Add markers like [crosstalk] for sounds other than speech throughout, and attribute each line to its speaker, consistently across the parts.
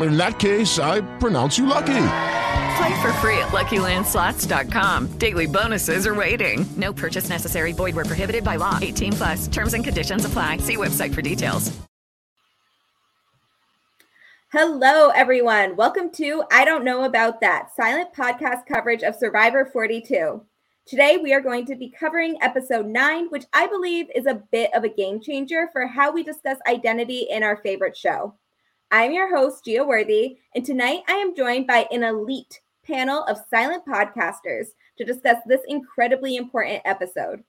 Speaker 1: In that case, I pronounce you lucky.
Speaker 2: Play for free at LuckyLandSlots.com. Daily bonuses are waiting. No purchase necessary. Void were prohibited by law. 18 plus. Terms and conditions apply. See website for details.
Speaker 3: Hello, everyone. Welcome to I Don't Know About That silent podcast coverage of Survivor 42. Today, we are going to be covering episode nine, which I believe is a bit of a game changer for how we discuss identity in our favorite show. I'm your host, Gia Worthy, and tonight I am joined by an elite panel of silent podcasters to discuss this incredibly important episode.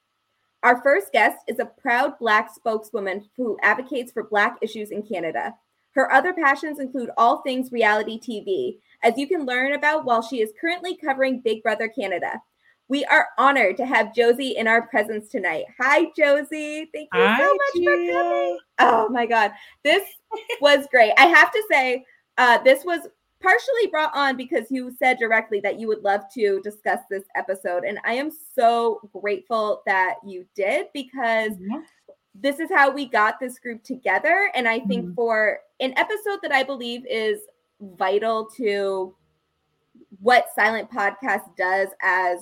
Speaker 3: Our first guest is a proud Black spokeswoman who advocates for Black issues in Canada. Her other passions include all things reality TV, as you can learn about while she is currently covering Big Brother Canada. We are honored to have Josie in our presence tonight. Hi, Josie. Thank you Hi, so much Gia. for coming. Oh my God. This was great. I have to say, uh, this was partially brought on because you said directly that you would love to discuss this episode. And I am so grateful that you did because mm-hmm. this is how we got this group together. And I think mm-hmm. for an episode that I believe is vital to what Silent Podcast does as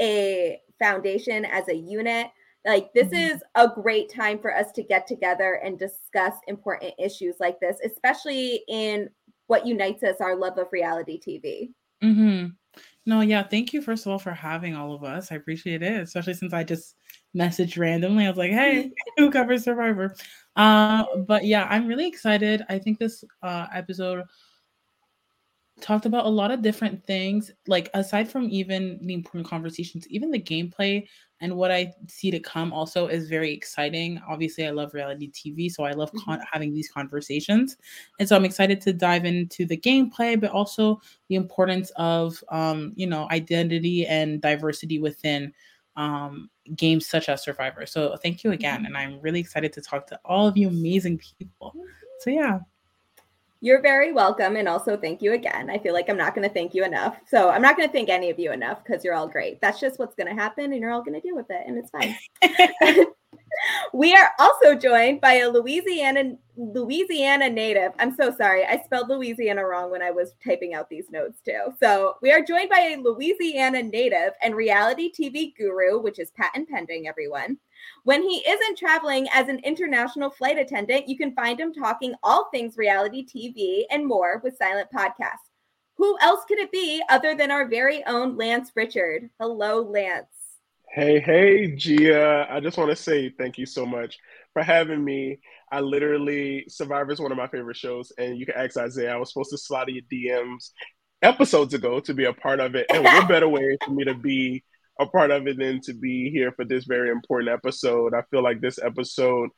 Speaker 3: a foundation, as a unit. Like, this mm-hmm. is a great time for us to get together and discuss important issues like this, especially in what unites us our love of reality TV.
Speaker 4: Mm-hmm. No, yeah. Thank you, first of all, for having all of us. I appreciate it, especially since I just messaged randomly. I was like, hey, [laughs] [laughs] who covers Survivor? Uh, but yeah, I'm really excited. I think this uh, episode talked about a lot of different things like aside from even the important conversations even the gameplay and what i see to come also is very exciting obviously i love reality tv so i love con- mm-hmm. having these conversations and so i'm excited to dive into the gameplay but also the importance of um, you know identity and diversity within um, games such as Survivor. So thank you again. Mm-hmm. And I'm really excited to talk to all of you amazing people. So yeah.
Speaker 3: You're very welcome. And also thank you again. I feel like I'm not going to thank you enough. So I'm not going to thank any of you enough because you're all great. That's just what's going to happen and you're all going to deal with it. And it's fine. [laughs] [laughs] We are also joined by a Louisiana Louisiana native. I'm so sorry. I spelled Louisiana wrong when I was typing out these notes too. So, we are joined by a Louisiana native and reality TV guru, which is patent pending everyone. When he isn't traveling as an international flight attendant, you can find him talking all things reality TV and more with Silent Podcast. Who else could it be other than our very own Lance Richard? Hello, Lance.
Speaker 5: Hey, hey, Gia. I just want to say thank you so much for having me. I literally, Survivor is one of my favorite shows, and you can ask Isaiah. I was supposed to slide your DMs episodes ago to be a part of it. And what better way for me to be a part of it than to be here for this very important episode? I feel like this episode,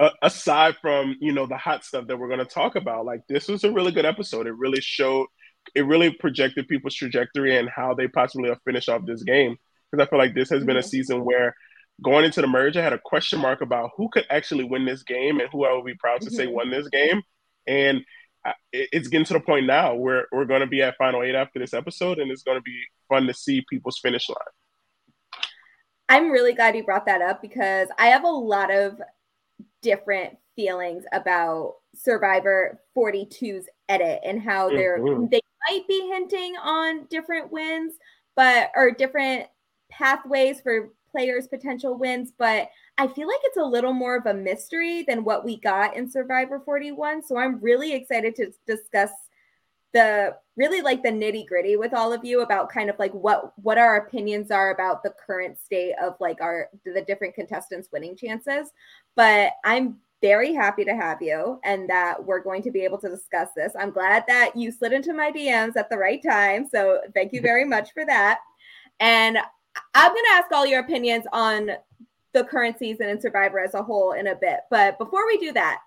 Speaker 5: uh, aside from, you know, the hot stuff that we're going to talk about, like this was a really good episode. It really showed, it really projected people's trajectory and how they possibly have finished off this game because I feel like this has been a season where going into the merge, I had a question mark about who could actually win this game and who I would be proud to say won this game. And it's getting to the point now where we're going to be at final eight after this episode, and it's going to be fun to see people's finish line.
Speaker 3: I'm really glad you brought that up because I have a lot of different feelings about Survivor 42's edit and how they're mm-hmm. they might be hinting on different wins, but or different pathways for players' potential wins, but I feel like it's a little more of a mystery than what we got in Survivor 41. So I'm really excited to discuss the really like the nitty gritty with all of you about kind of like what what our opinions are about the current state of like our the different contestants winning chances. But i'm very happy to have you and that we're going to be able to discuss this. I'm glad that you slid into my dms at the right time. So thank you very much for that. And I'm going to ask all your opinions on the current season and Survivor as a whole in a bit. But before we do that,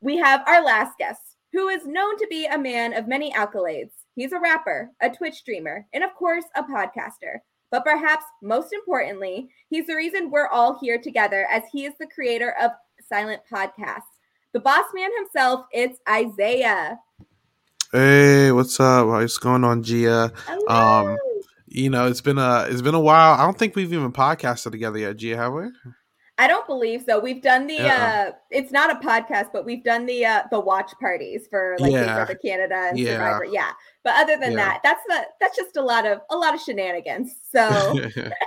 Speaker 3: we have our last guest, who is known to be a man of many accolades. He's a rapper, a Twitch streamer, and of course, a podcaster. But perhaps most importantly, he's the reason we're all here together as he is the creator of Silent Podcast. The boss man himself, it's Isaiah.
Speaker 6: Hey, what's up? What's going on, Gia? Hello. Um, you know, it's been a it's been a while. I don't think we've even podcasted together yet, Gia, have we?
Speaker 3: I don't believe so. We've done the uh-uh. uh it's not a podcast, but we've done the uh the watch parties for like yeah. Canada and yeah. Survivor. Yeah. But other than yeah. that, that's the that's just a lot of a lot of shenanigans. So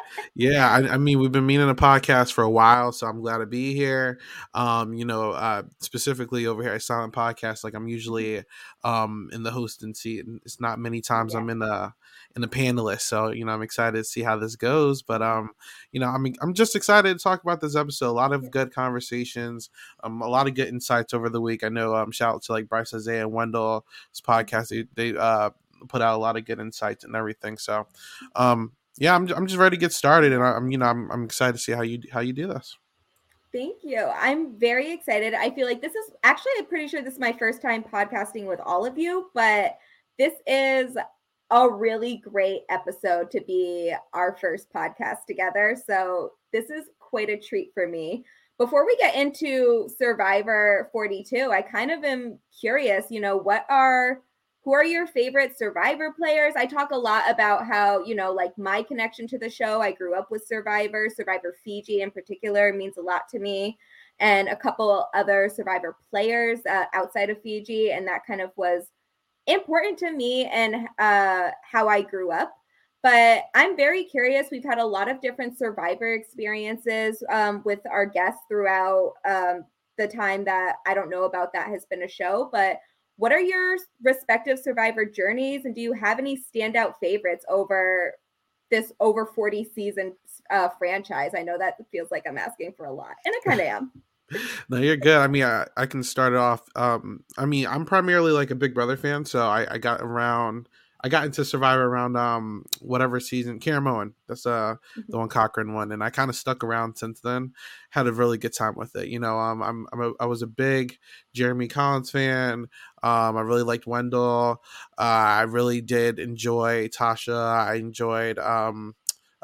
Speaker 3: [laughs]
Speaker 6: yeah, I, I, mean we've been meaning a podcast for a while, so I'm glad to be here. Um, you know, uh specifically over here at Silent Podcast, like I'm usually um in the hosting seat and it's not many times yeah. I'm in the in the panelist. So, you know, I'm excited to see how this goes. But um, you know, I'm I'm just excited to talk about this episode. A lot of good conversations, um, a lot of good insights over the week. I know um shout out to like Bryce Isaiah and Wendell's podcast. They, they uh put out a lot of good insights and everything. So um yeah, I'm I'm just ready to get started and I'm you know I'm I'm excited to see how you how you do this.
Speaker 3: Thank you. I'm very excited. I feel like this is actually I'm pretty sure this is my first time podcasting with all of you, but this is a really great episode to be our first podcast together. So this is quite a treat for me. Before we get into Survivor 42, I kind of am curious, you know, what are who are your favorite survivor players i talk a lot about how you know like my connection to the show i grew up with survivor survivor fiji in particular means a lot to me and a couple other survivor players uh, outside of fiji and that kind of was important to me and uh, how I grew up. But I'm very curious. We've had a lot of different survivor experiences um, with our guests throughout um, the time that I don't know about that has been a show. But what are your respective survivor journeys? And do you have any standout favorites over this over 40 season uh, franchise? I know that feels like I'm asking for a lot, and I kind of am [laughs]
Speaker 6: no, you're good. I mean, I, I can start it off. Um, I mean, I'm primarily like a Big Brother fan, so I, I got around. I got into Survivor around um whatever season Caramoan. That's uh mm-hmm. the one Cochran one, and I kind of stuck around since then. Had a really good time with it. You know, um, I'm, I'm a, I was a big Jeremy Collins fan. Um, I really liked Wendell. Uh, I really did enjoy Tasha. I enjoyed um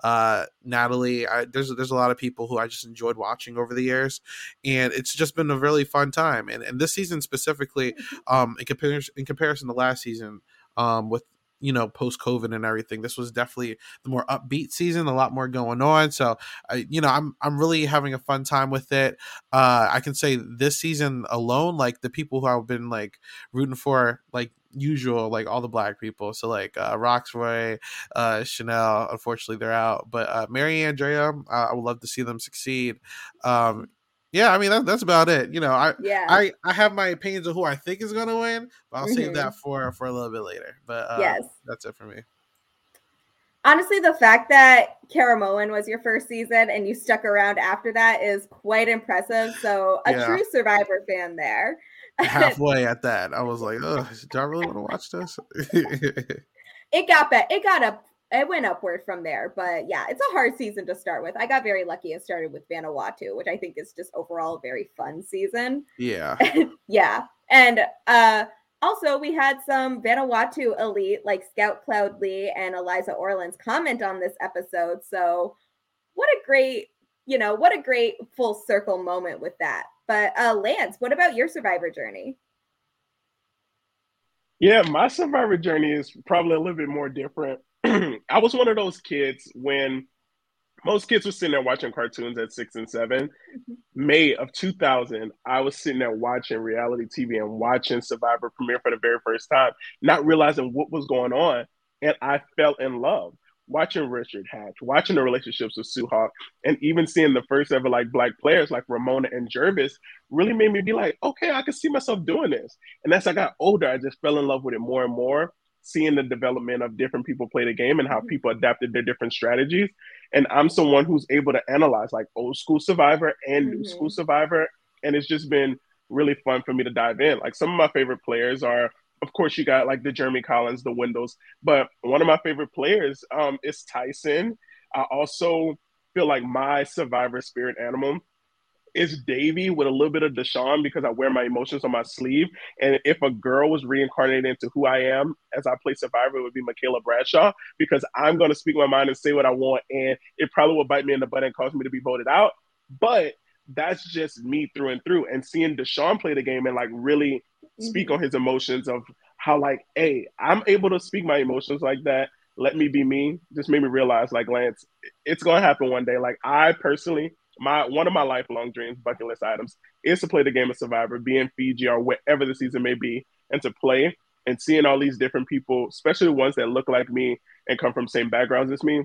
Speaker 6: uh, Natalie. I, there's there's a lot of people who I just enjoyed watching over the years, and it's just been a really fun time. And and this season specifically, [laughs] um, in comparison in comparison to last season, um, with you know post COVID and everything. This was definitely the more upbeat season, a lot more going on. So I, you know, I'm I'm really having a fun time with it. Uh, I can say this season alone, like the people who I've been like rooting for, like usual like all the black people so like uh Rocksroy uh Chanelle unfortunately they're out but uh mary andrea uh, i would love to see them succeed um yeah i mean that, that's about it you know i
Speaker 3: yeah
Speaker 6: i i have my opinions of who i think is gonna win but i'll
Speaker 3: Mhm.
Speaker 6: save that for for a little bit later but uh,
Speaker 3: Yes.
Speaker 6: that's it for me
Speaker 3: Honestly, the fact that Caramoan was your first season and you stuck around after that is quite impressive. So, a
Speaker 6: Yeah.
Speaker 3: true Survivor fan there. [laughs]
Speaker 6: halfway at that i was like oh do i really want to watch this [laughs]
Speaker 3: It got bet. It got up. It went upward from there. But yeah, it's a hard season to start with. I got very lucky. It started with Vanuatu, which I think is just overall a very fun season.
Speaker 6: yeah [laughs]
Speaker 3: yeah. And uh also we had some Vanuatu elite like Scout Cloud Lee and Eliza Orlins comment on this episode. So what a great, you know, what a great full circle moment with that. But uh Lance, what about your survivor journey?
Speaker 5: Yeah, my survivor journey is probably a little bit more different. [clears throat] I was one of those kids when most kids were sitting there watching cartoons at six and 7 May of 2000, I was sitting there watching reality TV and watching Survivor premiere for the very first time, not realizing what was going on. And I fell in love watching Richard Hatch, watching the relationships with Sue Hawk, and even seeing the first ever like black players like Ramona and Gervase really made me be like, okay, I can see myself doing this. And as I got older, I just fell in love with it more and more, seeing the development of different people play the game and how people adapted their different strategies. And I'm someone who's able to analyze like old school Survivor and new
Speaker 3: Mhm.
Speaker 5: school Survivor. And it's just been really fun for me to dive in. Like some of my favorite players are, of course, you got like the Jeremy Collins, the Wendells, but one of my favorite players um, is Tyson. I also feel like my Survivor spirit animal is Davie with a little bit of Deshawn because I wear my emotions on my sleeve. And if a girl was reincarnated into who I am as I play Survivor, it would be Michaela Bradshaw because I'm going to speak my mind and say what I want. And it probably will bite me in the butt and cause me to be voted out. But that's just me through and through. And seeing Deshawn play the game and like really speak on mm-hmm. his emotions of how like, hey, I'm able to speak my emotions like that. Let me be me. Just made me realize, like Lance, it's gonna happen one day. Like I personally, my one of my lifelong dreams, bucket list items, is to play the game of Survivor, be in Fiji or wherever the season may be, and to play and seeing all these different people, especially the ones that look like me and come from same backgrounds as me,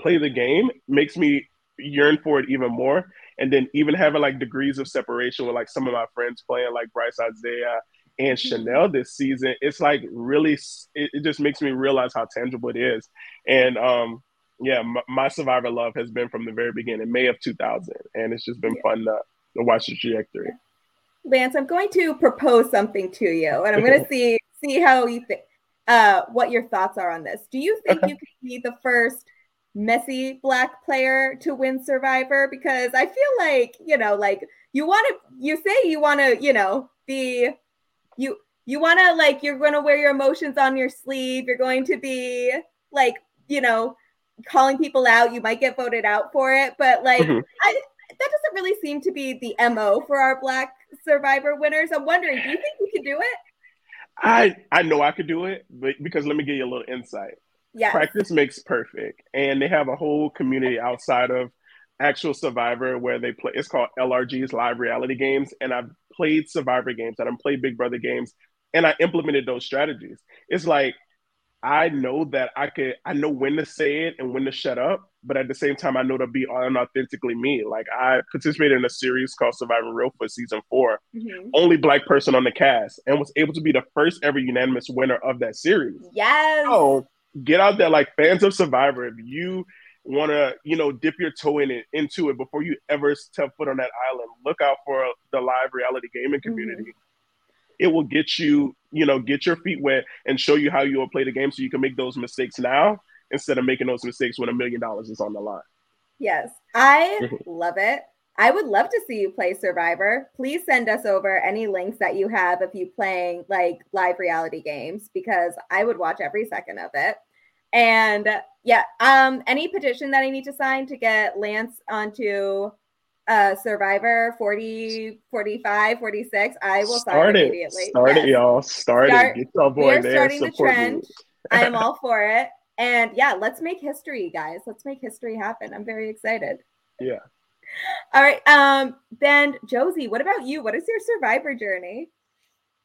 Speaker 5: play the game makes me yearn for it even more. And then even having like degrees of separation with like some of my friends playing like Bryce Isaiah and Chanelle this season, it's like really it, it just makes me realize how tangible it is. And um yeah, my, my survivor love has been from the very beginning, May of 2000, and it's just been fun to, to watch the trajectory.
Speaker 3: Lance, I'm going to propose something to you, and I'm going to see see how you think, uh, what your thoughts are on this. Do you think you could be the first messy black player to win Survivor? Because I feel like you know, like you want to, you say you want to, you know, be you you want to like you're going to wear your emotions on your sleeve. You're going to be like, you know, calling people out. You might get voted out for it, but like
Speaker 5: Mhm.
Speaker 3: I that doesn't really seem to be the MO for our black survivor winners. I'm wondering, do you think you could do it?
Speaker 5: I I know I could do it, but because let me give you a little insight. Practice makes perfect, and they have a whole community outside of actual Survivor where they play. It's called LRG's live reality games, and I've played Survivor games, and I've played Big Brother games, and I implemented those strategies. It's like I know that I could, I know when to say it and when to shut up, but at the same time, I know to be unauthentically me. Like I participated in a series called Survivor Real for season 4
Speaker 3: Mhm.
Speaker 5: only black person on the cast, and was able to be the first ever unanimous winner of that series.
Speaker 3: Yes.
Speaker 5: So get out there, like fans of Survivor. If you want to, you know, dip your toe in it into it before you ever step foot on that island, look out for the live reality gaming mm-hmm. community. It will get you, you know, get your feet wet and show you how you will play the game, so you can make those mistakes now instead of making those mistakes when a million dollars is on the line.
Speaker 3: Yes, I [laughs] love it. I would love to see you play Survivor. Please send us over any links that you have of you playing like live reality games because I would watch every second of it. And yeah, um, any petition that I need to sign to get Lance onto uh Survivor 40, 45, 46, I will sign
Speaker 5: Start it.
Speaker 3: immediately.
Speaker 5: Start it, y'all. Start,
Speaker 3: Start-
Speaker 5: it. Get your
Speaker 3: we
Speaker 5: boy
Speaker 3: are
Speaker 5: there.
Speaker 3: starting the trend. I am all for it. And yeah, let's make history, guys. Let's make history happen. I'm very excited. [laughs]
Speaker 5: Yeah. [laughs]
Speaker 3: All right. Um, then Josie, what about you? What is your survivor journey?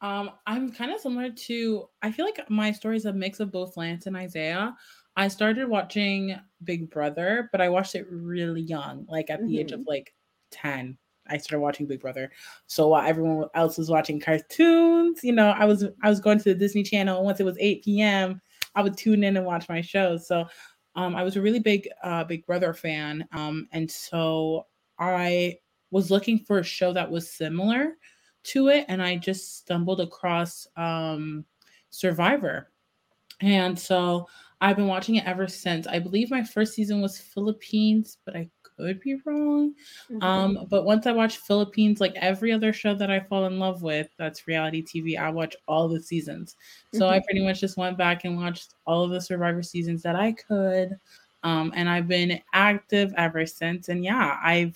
Speaker 4: Um, I'm kind of similar to I feel like my story is a mix of both Lance and Isaiah. I started watching Big Brother, but I watched it really young, like at the mm-hmm. age of like 10. I started watching Big Brother. So while everyone else was watching cartoons, you know, I was I was going to the Disney Channel. Once it was 8 p.m., I would tune in and watch my shows. So um, I was a really big uh, Big Brother fan, um, and so I was looking for a show that was similar to it, and I just stumbled across um, Survivor, and so I've been watching it ever since. I believe my first season was Philippines, but I could be wrong. Mm-hmm. Um, but once I watch Philippines, like every other show that I fall in love with, that's reality TV, I watch all the seasons. So mm-hmm. I pretty much just went back and watched all of the Survivor seasons that I could. Um, and I've been active ever since. And yeah, I've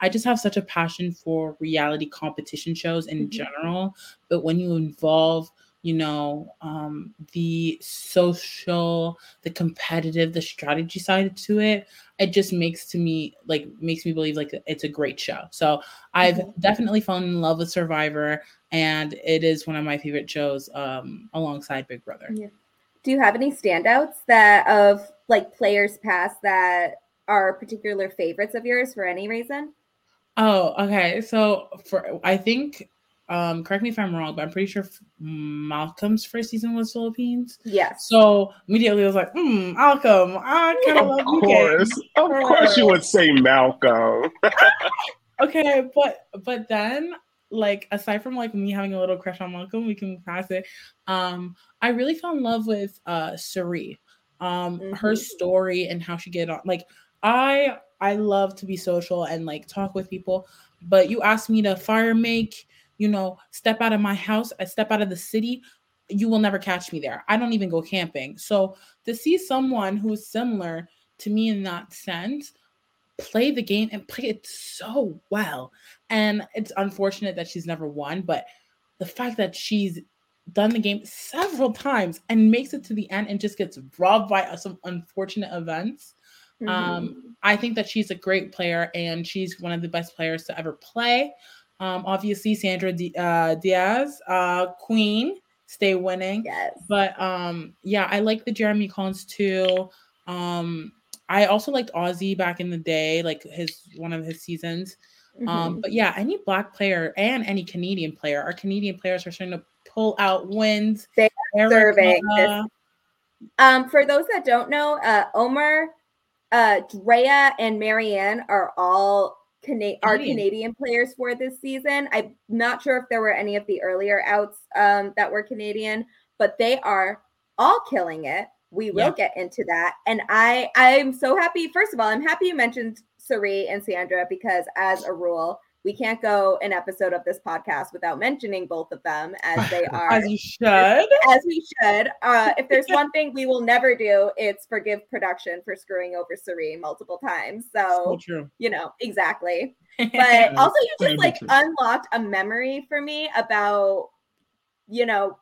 Speaker 4: I just have such a passion for reality competition shows in mm-hmm. general. But when you involve you know um, the social the competitive the strategy side to it it just makes to me like makes me believe like it's a great show so i've mm-hmm. definitely fallen in love with survivor and it is one of my favorite shows um, alongside big brother yeah.
Speaker 3: Do you have any standouts that of like players past that are particular favorites of yours for any reason
Speaker 4: oh okay so for i think um correct me if i'm wrong but i'm pretty sure malcolm's first season was philippines
Speaker 3: Yeah.
Speaker 4: so immediately i was like hmm malcolm i kind of love you.
Speaker 5: of course UK. of course you would say malcolm [laughs]
Speaker 4: okay but but then like aside from like me having a little crush on malcolm we can pass it um i really fell in love with uh Cirie. um mm-hmm. her story and how she get on like i i love to be social and like talk with people but you asked me to fire make you know, step out of my house, I step out of the city, you will never catch me there. I don't even go camping. So to see someone who's similar to me in that sense, play the game and play it so well. And it's unfortunate that she's never won, but the fact that she's done the game several times and makes it to the end and just gets robbed by some unfortunate events. Mm-hmm. Um, I think that she's a great player and she's one of the best players to ever play. Um, obviously, Sandra D- uh, Diaz, uh, Queen, stay winning.
Speaker 3: Yes.
Speaker 4: But um, yeah, I like the Jeremy Collins too. Um, I also liked Ozzy back in the day, like his one of his seasons. Um, mm-hmm. Um, but yeah, any black player and any Canadian player, our Canadian players are starting to pull out wins.
Speaker 3: They are serving. Um, for those that don't know, uh, Omar, uh, Drea, and Maryanne are all Cana- our Canadian players for this season. I'm not sure if there were any of the earlier outs um, that were Canadian, but they are all killing it. We will yeah. get into that, and I I'm so happy. First of all, I'm happy you mentioned Cirie and Sandra because, as a rule, we can't go an episode of this podcast without mentioning both of them as they [laughs] are
Speaker 4: as you should.
Speaker 3: as we should. Uh, if there's one thing we will never do it's forgive production for screwing over Cirie multiple times. So,
Speaker 4: so
Speaker 3: you know exactly. [laughs] But also you just like unlocked a memory for me about you know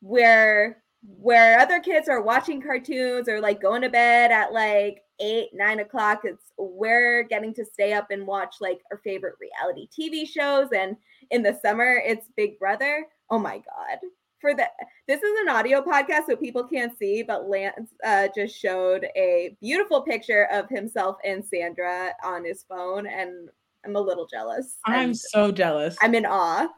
Speaker 3: where where other kids are watching cartoons or like going to bed at like eight, nine o'clock. It's we're getting to stay up and watch like our favorite reality TV shows. And in the summer, it's Big Brother. Oh my God. For the this is an audio podcast, so people can't see, but Lance uh, just showed a beautiful picture of himself and Sandra on his phone, and I'm a little jealous.
Speaker 4: I'm so jealous.
Speaker 3: I'm in awe.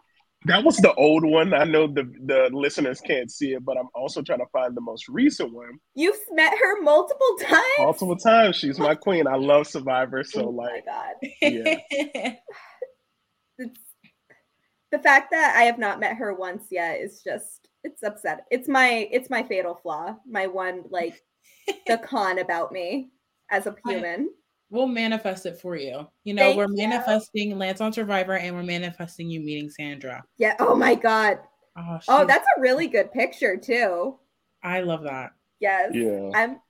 Speaker 5: That was the old one. I know the the listeners can't see it, but I'm also trying to find the most recent one.
Speaker 3: You've met her multiple times.
Speaker 5: Multiple times. She's my queen. I love Survivor. So oh like,
Speaker 3: God. Yeah. [laughs] the fact that I have not met her once yet is just it's upset. It's my it's my fatal flaw. My one like [laughs] the con about me as a human
Speaker 4: we'll manifest it for you. You know, Thank we're you. manifesting Lance on Survivor and we're manifesting you meeting Sandra.
Speaker 3: Yeah. Oh my God. Oh, oh that's a really good picture too.
Speaker 4: I love that.
Speaker 3: Yes.
Speaker 5: Yeah.
Speaker 3: I'm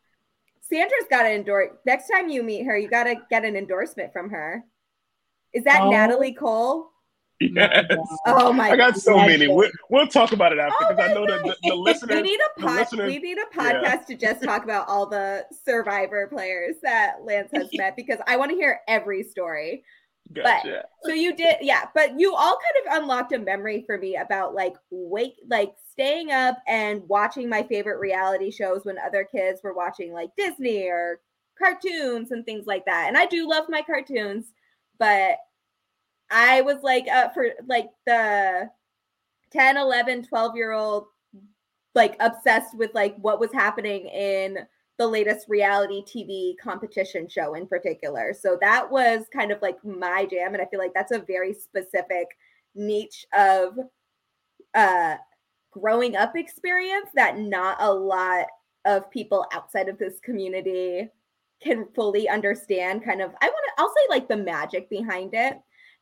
Speaker 3: Sandra's got to endorse next time you meet her, you got to get an endorsement from her. Is that oh. Natalie Cole?
Speaker 5: Yes.
Speaker 3: Oh my! God.
Speaker 5: I got so
Speaker 3: God.
Speaker 5: many. We'll, we'll talk about it after
Speaker 3: Oh
Speaker 5: because I know that the, the listeners.
Speaker 3: we need a
Speaker 5: the
Speaker 3: pod.
Speaker 5: listeners-
Speaker 3: We need a
Speaker 5: yeah.
Speaker 3: podcast to just talk about all the Survivor players that Lance has met because I want to hear every story.
Speaker 5: Gotcha.
Speaker 3: But so you did, yeah. But you all kind of unlocked a memory for me about like wake, like staying up and watching my favorite reality shows when other kids were watching like Disney or cartoons and things like that. And I do love my cartoons, but I was like uh, for like the 10, 11, 12 year old like obsessed with like what was happening in the latest reality TV competition show in particular. So that was kind of like my jam and I feel like that's a very specific niche of uh growing up experience that not a lot of people outside of this community can fully understand kind of I want to I'll say like the magic behind it.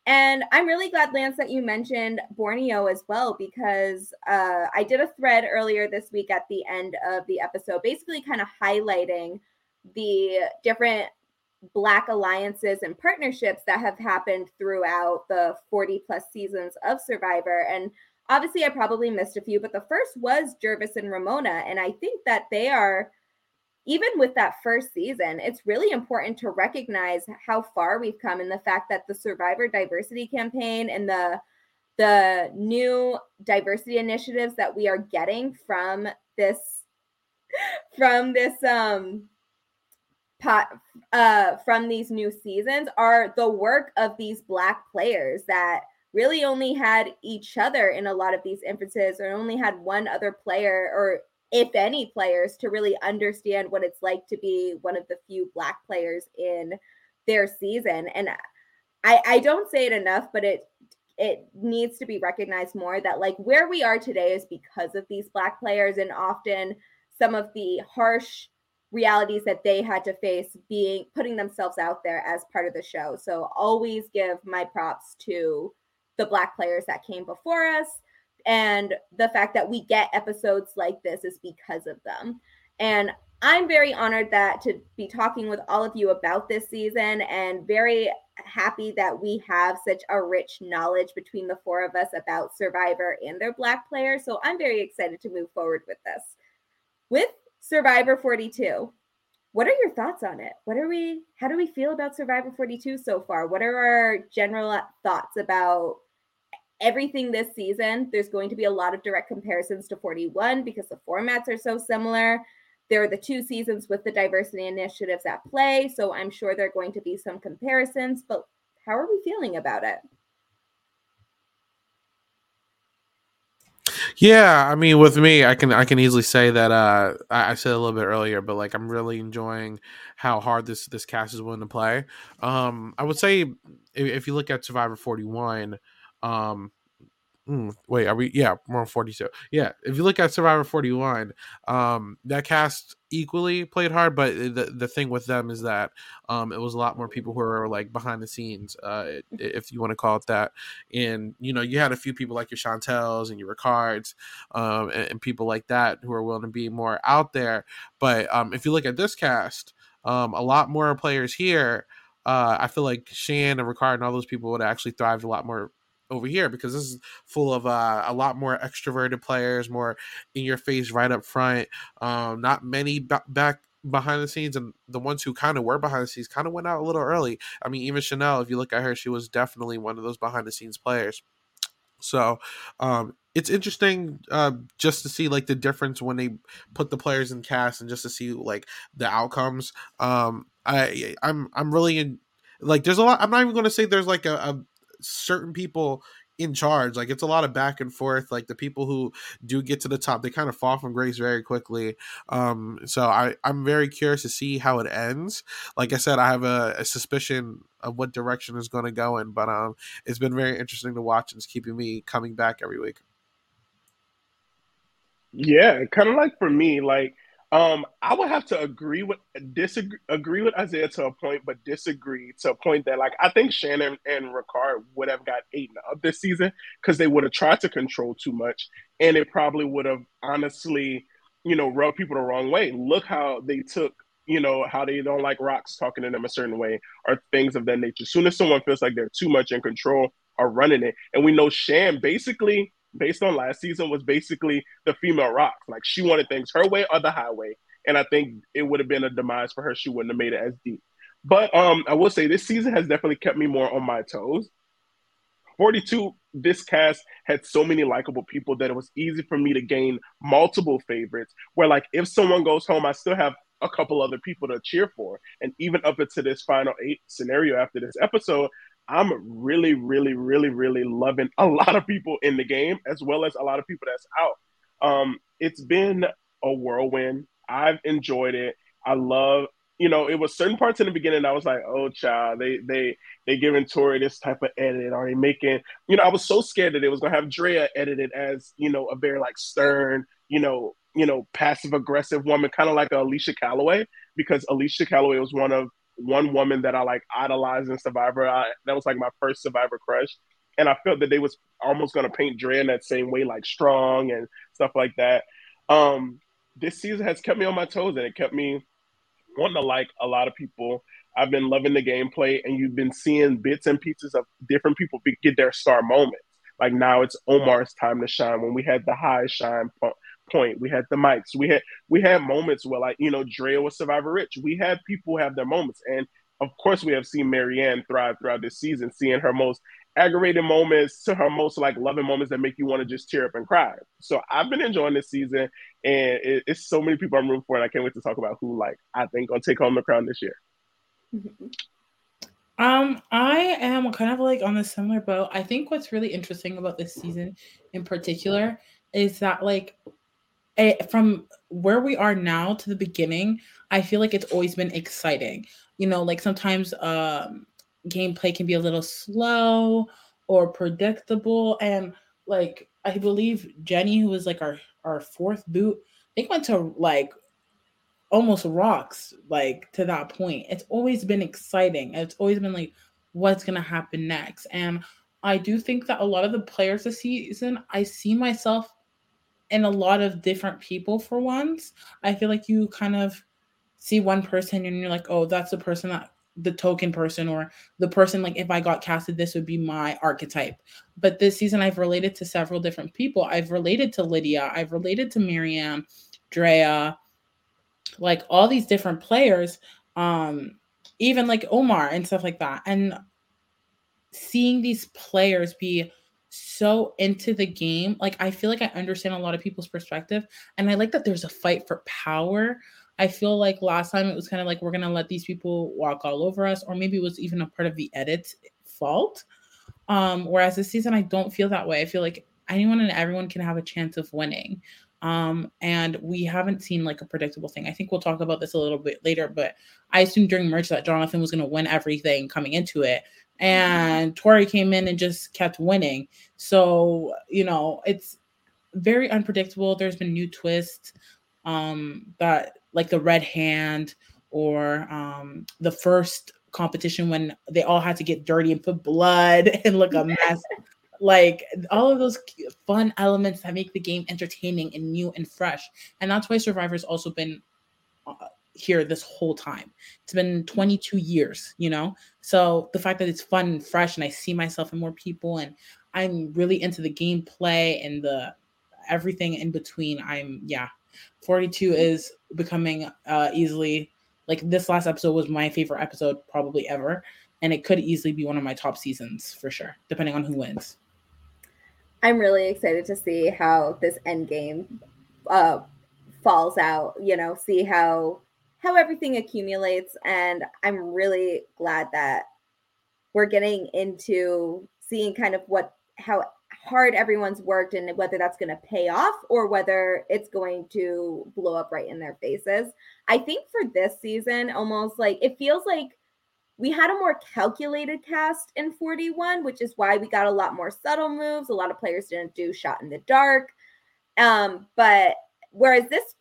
Speaker 3: And I'm really glad, Lance, that you mentioned Borneo as well, because uh, I did a thread earlier this week at the end of the episode, basically kind of highlighting the different Black alliances and partnerships that have happened throughout the 40 plus seasons of Survivor. And obviously, I probably missed a few, but the first was Gervase and Ramona. And I think that they are even with that first season, it's really important to recognize how far we've come and the fact that the Survivor Diversity Campaign and the the new diversity initiatives that we are getting from this [laughs] from this um pot uh from these new seasons are the work of these black players that really only had each other in a lot of these instances or only had one other player or if any players to really understand what it's like to be one of the few black players in their season. And i i don't say it enough but it it needs to be recognized more that like where we are today is because of these black players and often some of the harsh realities that they had to face being putting themselves out there as part of the show. So always give my props to the black players that came before us and the fact that we get episodes like this is because of them. And I'm very honored that to be talking with all of you about this season and very happy that we have such a rich knowledge between the four of us about Survivor and their black players. So I'm very excited to move forward with this. With Survivor 42, what are your thoughts on it? What are we how do we feel about Survivor 42 so far? What are our general thoughts about everything this season. There's going to be a lot of direct comparisons to 41 because the formats are so similar. There are the two seasons with the diversity initiatives at play. So I'm sure there are going to be some comparisons, but how are we feeling about it?
Speaker 6: Yeah, I mean, with me, I can I can easily say that uh, I, I said a little bit earlier, but like I'm really enjoying how hard this this cast is willing to play. Um, I would say if, if you look at Survivor 41, um, mm, wait, are we? Yeah, we're on 42. Yeah, if you look at Survivor 41, um, that cast equally played hard, but the the thing with them is that um, it was a lot more people who were like behind the scenes, uh, if you want to call it that. And you know, you had a few people like your Chantels and your Ricards, um, and, and people like that who are willing to be more out there. But um, if you look at this cast, um, a lot more players here. Uh, I feel like Shan and Ricard and all those people would actually thrive a lot more over here because this is full of uh, a lot more extroverted players, more in your face, right up front. Um, not many b- back behind the scenes, and the ones who kind of were behind the scenes kind of went out a little early. I mean, even Chanelle, if you look at her, she was definitely one of those behind the scenes players. So um, it's interesting uh, just to see like the difference when they put the players in cast and just to see like the outcomes. Um, I I'm I'm really in like there's a lot. I'm not even going to say there's like a, a certain people in charge. Like it's a lot of back and forth. Like the people who do get to the top, they kind of fall from grace very quickly. Um, so I I'm very curious to see how it ends. Like I said, I have a, a suspicion of what direction is going to go in, but um, it's been very interesting to watch and it's keeping me coming back every week.
Speaker 5: Yeah, kind of like for me, like um, I would have to agree with disagree agree with Isaiah to a point, but disagree to a point that like I think Shannon and Ricard would have got eaten up this season because they would have tried to control too much, and it probably would have honestly, you know, rubbed people the wrong way. Look how they took, you know, how they don't like rocks talking to them a certain way or things of that nature. As soon as someone feels like they're too much in control, are running it. And we know Shan basically, based on last season, was basically the female rock. Like she wanted things her way or the highway. And I think it would have been a demise for her. She wouldn't have made it as deep. But um, I will say this season has definitely kept me more on my toes. 42, this cast had so many likable people that it was easy for me to gain multiple favorites. Where, like, if someone goes home, I still have a couple other people to cheer for. And even up into this final eight scenario after this episode, I'm really, really, really, really loving a [laughs] lot of people in the game as well as a lot of people that's out. Um, it's been a whirlwind. I've enjoyed it. I love you know, it was certain parts in the beginning I was like, oh child, they they they giving Tori this type of edit. Are they making you know, I was so scared that it was gonna have Drea edited as, you know, a very like stern, you know, you know, passive aggressive woman, kind of like Alicia Calloway, because Alicia Calloway was one of one woman that I like idolized in Survivor. I, that was like my first Survivor crush. And I felt that they was almost gonna paint Drea in that same way, like strong and stuff like that. Um, this season has kept me on my toes and it kept me wanting to like a lot of people. I've been loving the gameplay, and you've been seeing bits and pieces of different people be, get their star moments. Like now, it's Omar's time to shine. When we had the high shine point, we had the mics. We had we had moments where, like you know, Drea was Survivor Rich. We had people have their moments, and of course, we have seen Maryanne thrive throughout this season, seeing her most aggravated moments to her most like loving moments that make you want to just tear up and cry. So I've been enjoying this season, and it, it's so many people I'm rooting for, and I can't wait to talk about who like I think gonna take home the crown this year.
Speaker 4: Um, I am kind of like on a similar boat. I think what's really interesting about this season in particular is that like it, from where we are now to the beginning, I feel like it's always been exciting. You know, like sometimes um gameplay can be a little slow or predictable. And like I believe Jenny, who was like our our fourth boot, they went to like almost rocks like to that point. It's always been exciting. It's always been like what's gonna happen next. And I do think that a lot of the players this season, I see myself in a lot of different people for once. I feel like you kind of see one person and you're like, oh, that's the person that the token person or the person like if I got casted, this would be my archetype. But this season, I've related to several different people. I've related to Lydia. I've related to Miriam, Drea, like all these different players, um, even like Omar and stuff like that. And seeing these players be so into the game, like I feel like I understand a lot of people's perspective, and I like that there's a fight for power I feel like last time it was kind of like we're gonna let these people walk all over us, or maybe it was even a part of the edit's fault. Um, whereas this season, I don't feel that way. I feel like anyone and everyone can have a chance of winning. Um, and we haven't seen like a predictable thing. I think we'll talk about this a little bit later, but I assumed during merge that Jonathan was going to win everything coming into it. And Tori came in and just kept winning. So, you know, it's very unpredictable. There's been new twists um, that like the red hand or um, the first competition when they all had to get dirty and put blood [laughs] and look a mess. like all of those fun elements that make the game entertaining and new and fresh. And that's why Survivor's also been here this whole time. It's been 22 years, you know? So the fact that it's fun and fresh and I see myself and more people and I'm really into the gameplay and the everything in between. I'm yeah, 42 is becoming uh, easily like this last episode was my favorite episode probably ever and it could easily be one of my top seasons for sure depending on who wins
Speaker 3: i'm really excited to see how this end game uh, falls out you know see how how everything accumulates and i'm really glad that we're getting into seeing kind of what how hard everyone's worked and whether that's going to pay off or whether it's going to blow up right in their faces. I think for this season, almost like it feels like we had a more calculated cast in 41, which is why we got a lot more subtle moves. A lot of players didn't do shot in the dark. Um, but whereas this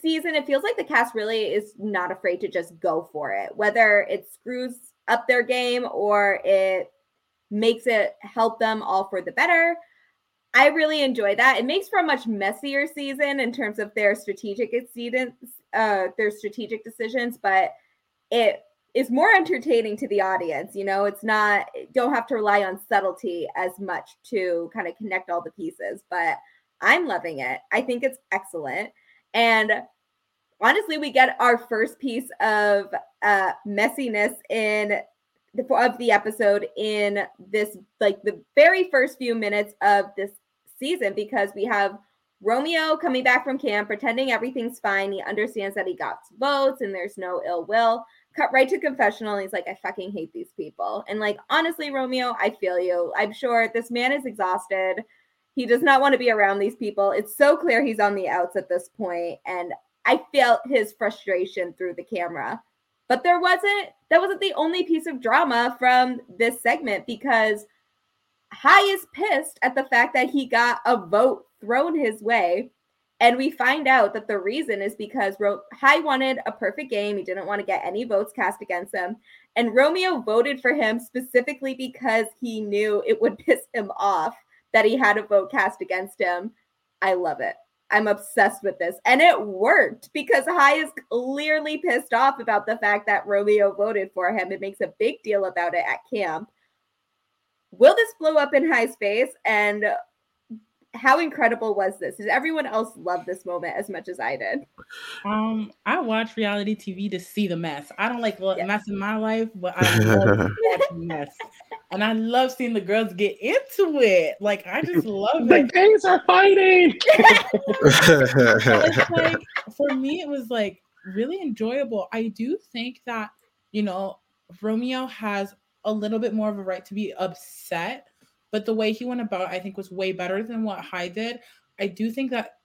Speaker 3: season, it feels like the cast really is not afraid to just go for it, whether it screws up their game or it makes it help them all for the better. I really enjoy that. It makes for a much messier season in terms of their strategic exceedance, uh, their strategic decisions, but it is more entertaining to the audience. You know, it's not don't have to rely on subtlety as much to kind of connect all the pieces, but I'm loving it. I think it's excellent. And honestly, we get our first piece of uh, messiness in the, of the episode in this, like the very first few minutes of this season, because we have Romeo coming back from camp, pretending everything's fine. He understands that he got votes and there's no ill will. Cut right to confessional. And he's like, I fucking hate these people. And like, honestly, Romeo, I feel you. I'm sure this man is exhausted. He does not want to be around these people. It's so clear he's on the outs at this point, And I felt his frustration through the camera. But there wasn't, that wasn't the only piece of drama from this segment because Hai is pissed at the fact that he got a vote thrown his way. And we find out that the reason is because Ro- Hai wanted a perfect game. He didn't want to get any votes cast against him. And Romeo voted for him specifically because he knew it would [laughs] piss him off that he had a vote cast against him. I love it. I'm obsessed with this. And it worked because Hai is clearly pissed off about the fact that Romeo voted for him. It makes a big deal about it at camp. Will this blow up in Hai's face? And how incredible was this? Did everyone else love this moment as much as I did?
Speaker 4: Um, I watch reality TV to see the mess. I don't like yes. mess in my life, but I love watching [laughs] mess. And I love seeing the girls get into it. Like I just love
Speaker 5: the it. gays are fighting. [laughs] [laughs]
Speaker 4: like, for me, it was like really enjoyable. I do think that you know Romeo has a little bit more of a right to be upset but the way he went about, I think, was way better than what Hai did. I do think that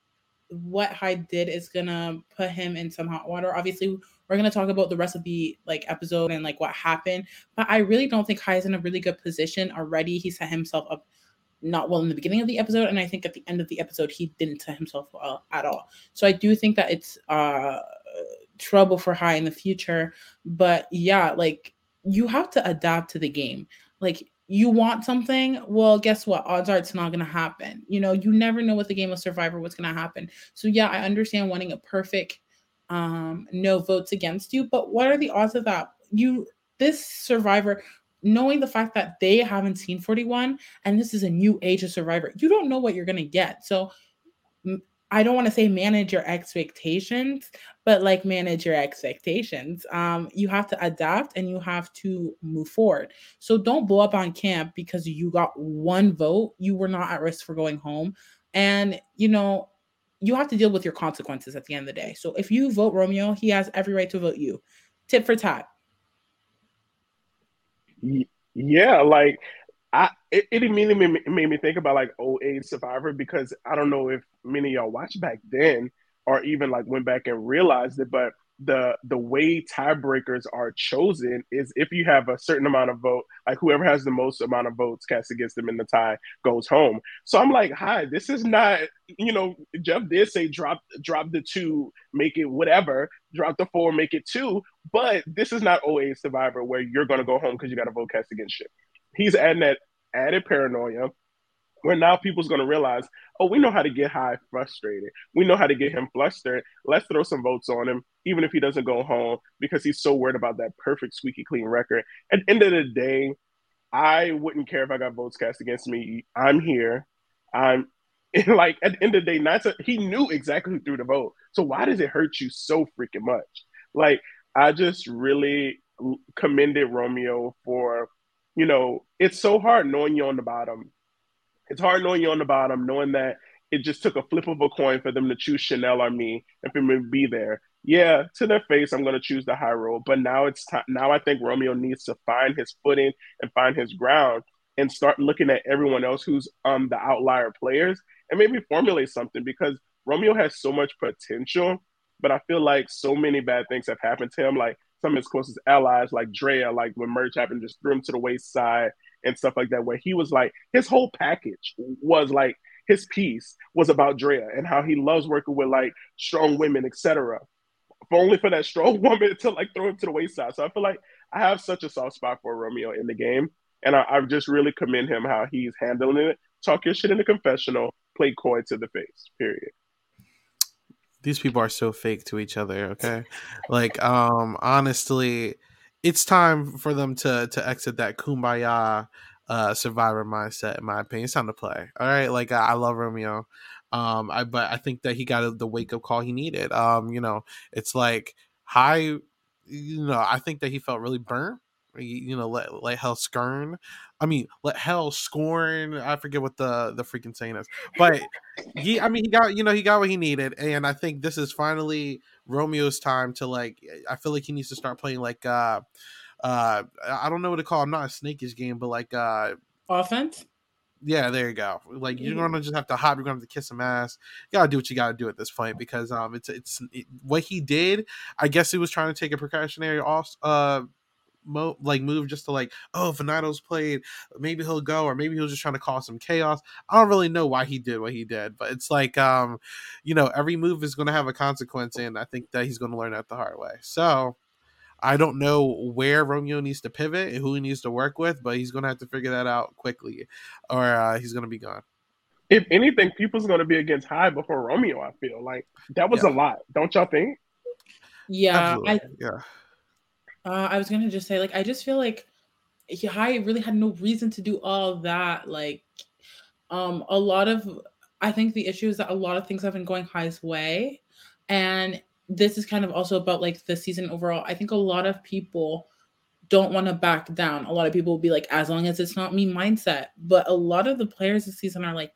Speaker 4: what Hai did is gonna put him in some hot water. Obviously, we're gonna talk about the rest of the like episode and like what happened, but I really don't think is in a really good position already. He set himself up not well in the beginning of the episode, and I think at the end of the episode he didn't set himself well at all. So I do think that it's uh trouble for Hai in the future. But yeah, like you have to adapt to the game. Like you want something, well, guess what? Odds are it's not going to happen. You know, you never know with the game of Survivor what's going to happen. So yeah, I understand wanting a perfect um no votes against you, but what are the odds of that? You this Survivor knowing the fact that they haven't seen 41 and this is a new age of Survivor, you don't know what you're going to get. So I don't want to say manage your expectations, but like manage your expectations. Um, you have to adapt and you have to move forward. So don't blow up on camp because you got one vote. You were not at risk for going home. And, you know, you have to deal with your consequences at the end of the day. So if you vote Romeo, he has every right to vote you. Tip for tat.
Speaker 5: Yeah, like I it, it immediately made, made me think about like old age survivor because I don't know if many y'all watched back then or even like went back and realized it, but the the way tiebreakers are chosen is if you have a certain amount of vote, like whoever has the most amount of votes cast against them in the tie goes home. So I'm like, Hai, this is not, you know, Jeff did say drop drop the two, make it whatever, drop the four, make it two, but this is not OA Survivor where you're gonna go home because you got a vote cast against you he's adding that added paranoia where now people's going to realize, oh, we know how to get Hai frustrated. We know how to get him flustered. Let's throw some votes on him, even if he doesn't go home, because he's so worried about that perfect, squeaky clean record. At the end of the day, I wouldn't care if I got votes cast against me. I'm here. I'm [laughs] like at the end of the day, not to, he knew exactly who threw the vote. So why does it hurt you so freaking much? Like I just really commended Romeo for you know, it's so hard knowing you're on the bottom. It's hard knowing you're on the bottom, knowing that it just took a flip of a coin for them to choose Chanelle or me and for me to be there. Yeah, to their face, I'm going to choose the high road. But now it's time. Now I think Romeo needs to find his footing and find his ground and start looking at everyone else who's um the outlier players and maybe formulate something because Romeo has so much potential, but I feel like so many bad things have happened to him. Like some of his closest allies, like Drea, like when merge happened, just threw him to the wayside and stuff like that. Where he was like, his whole package was like his piece was about Drea and how he loves working with like strong women, etc. Only for that strong [laughs] woman to like throw him to the wayside. So I feel like I have such a soft spot for Romeo in the game, and I, I just really commend him how he's handling it. Talk your shit in the confessional, play coy to the face. Period
Speaker 6: these people are so fake to each other okay? Like um honestly it's time for them to to exit that kumbaya uh survivor mindset in my opinion. It's time to play all right? Like i, I love romeo. Um i but i think that he got the wake up call he needed. Um you know it's like Hai you know i think that he felt really burnt. You know let let hell scorn i mean let hell scorn i forget what the the freaking saying is but he i mean he got you know he got what he needed and i think this is finally romeo's time to like i feel like he needs to start playing like uh uh i don't know what to call i'm not a snakish game but like uh
Speaker 4: offense
Speaker 6: yeah, there you go. Like you're gonna just have to hop. You're gonna have to kiss some ass. You gotta do what you gotta do at this point because um, it's it's it, what he did. I guess he was trying to take a precautionary off uh mo- like move just to like oh Venato's played maybe he'll go or maybe he was just trying to cause some chaos. I don't really know why he did what he did, but it's like um you know every move is going to have a consequence, and I think that he's going to learn that the hard way. So I don't know where Romeo needs to pivot and who he needs to work with, but he's going to have to figure that out quickly, or uh, he's going to be gone.
Speaker 5: If anything, people's going to be against Hai before Romeo. I feel like that was
Speaker 6: Yeah.
Speaker 5: a lot, don't y'all think?
Speaker 4: Yeah, I
Speaker 6: yeah.
Speaker 4: Uh, I was gonna just say, like, I just feel like I really had no reason to do all that. Like, um, a lot of, I think the issue is that a lot of things have been going Hai's way, and this is kind of also about like the season overall. I think a lot of people don't want to back down. A lot of people will be like, as long as it's not me mindset. But a lot of the players this season are like,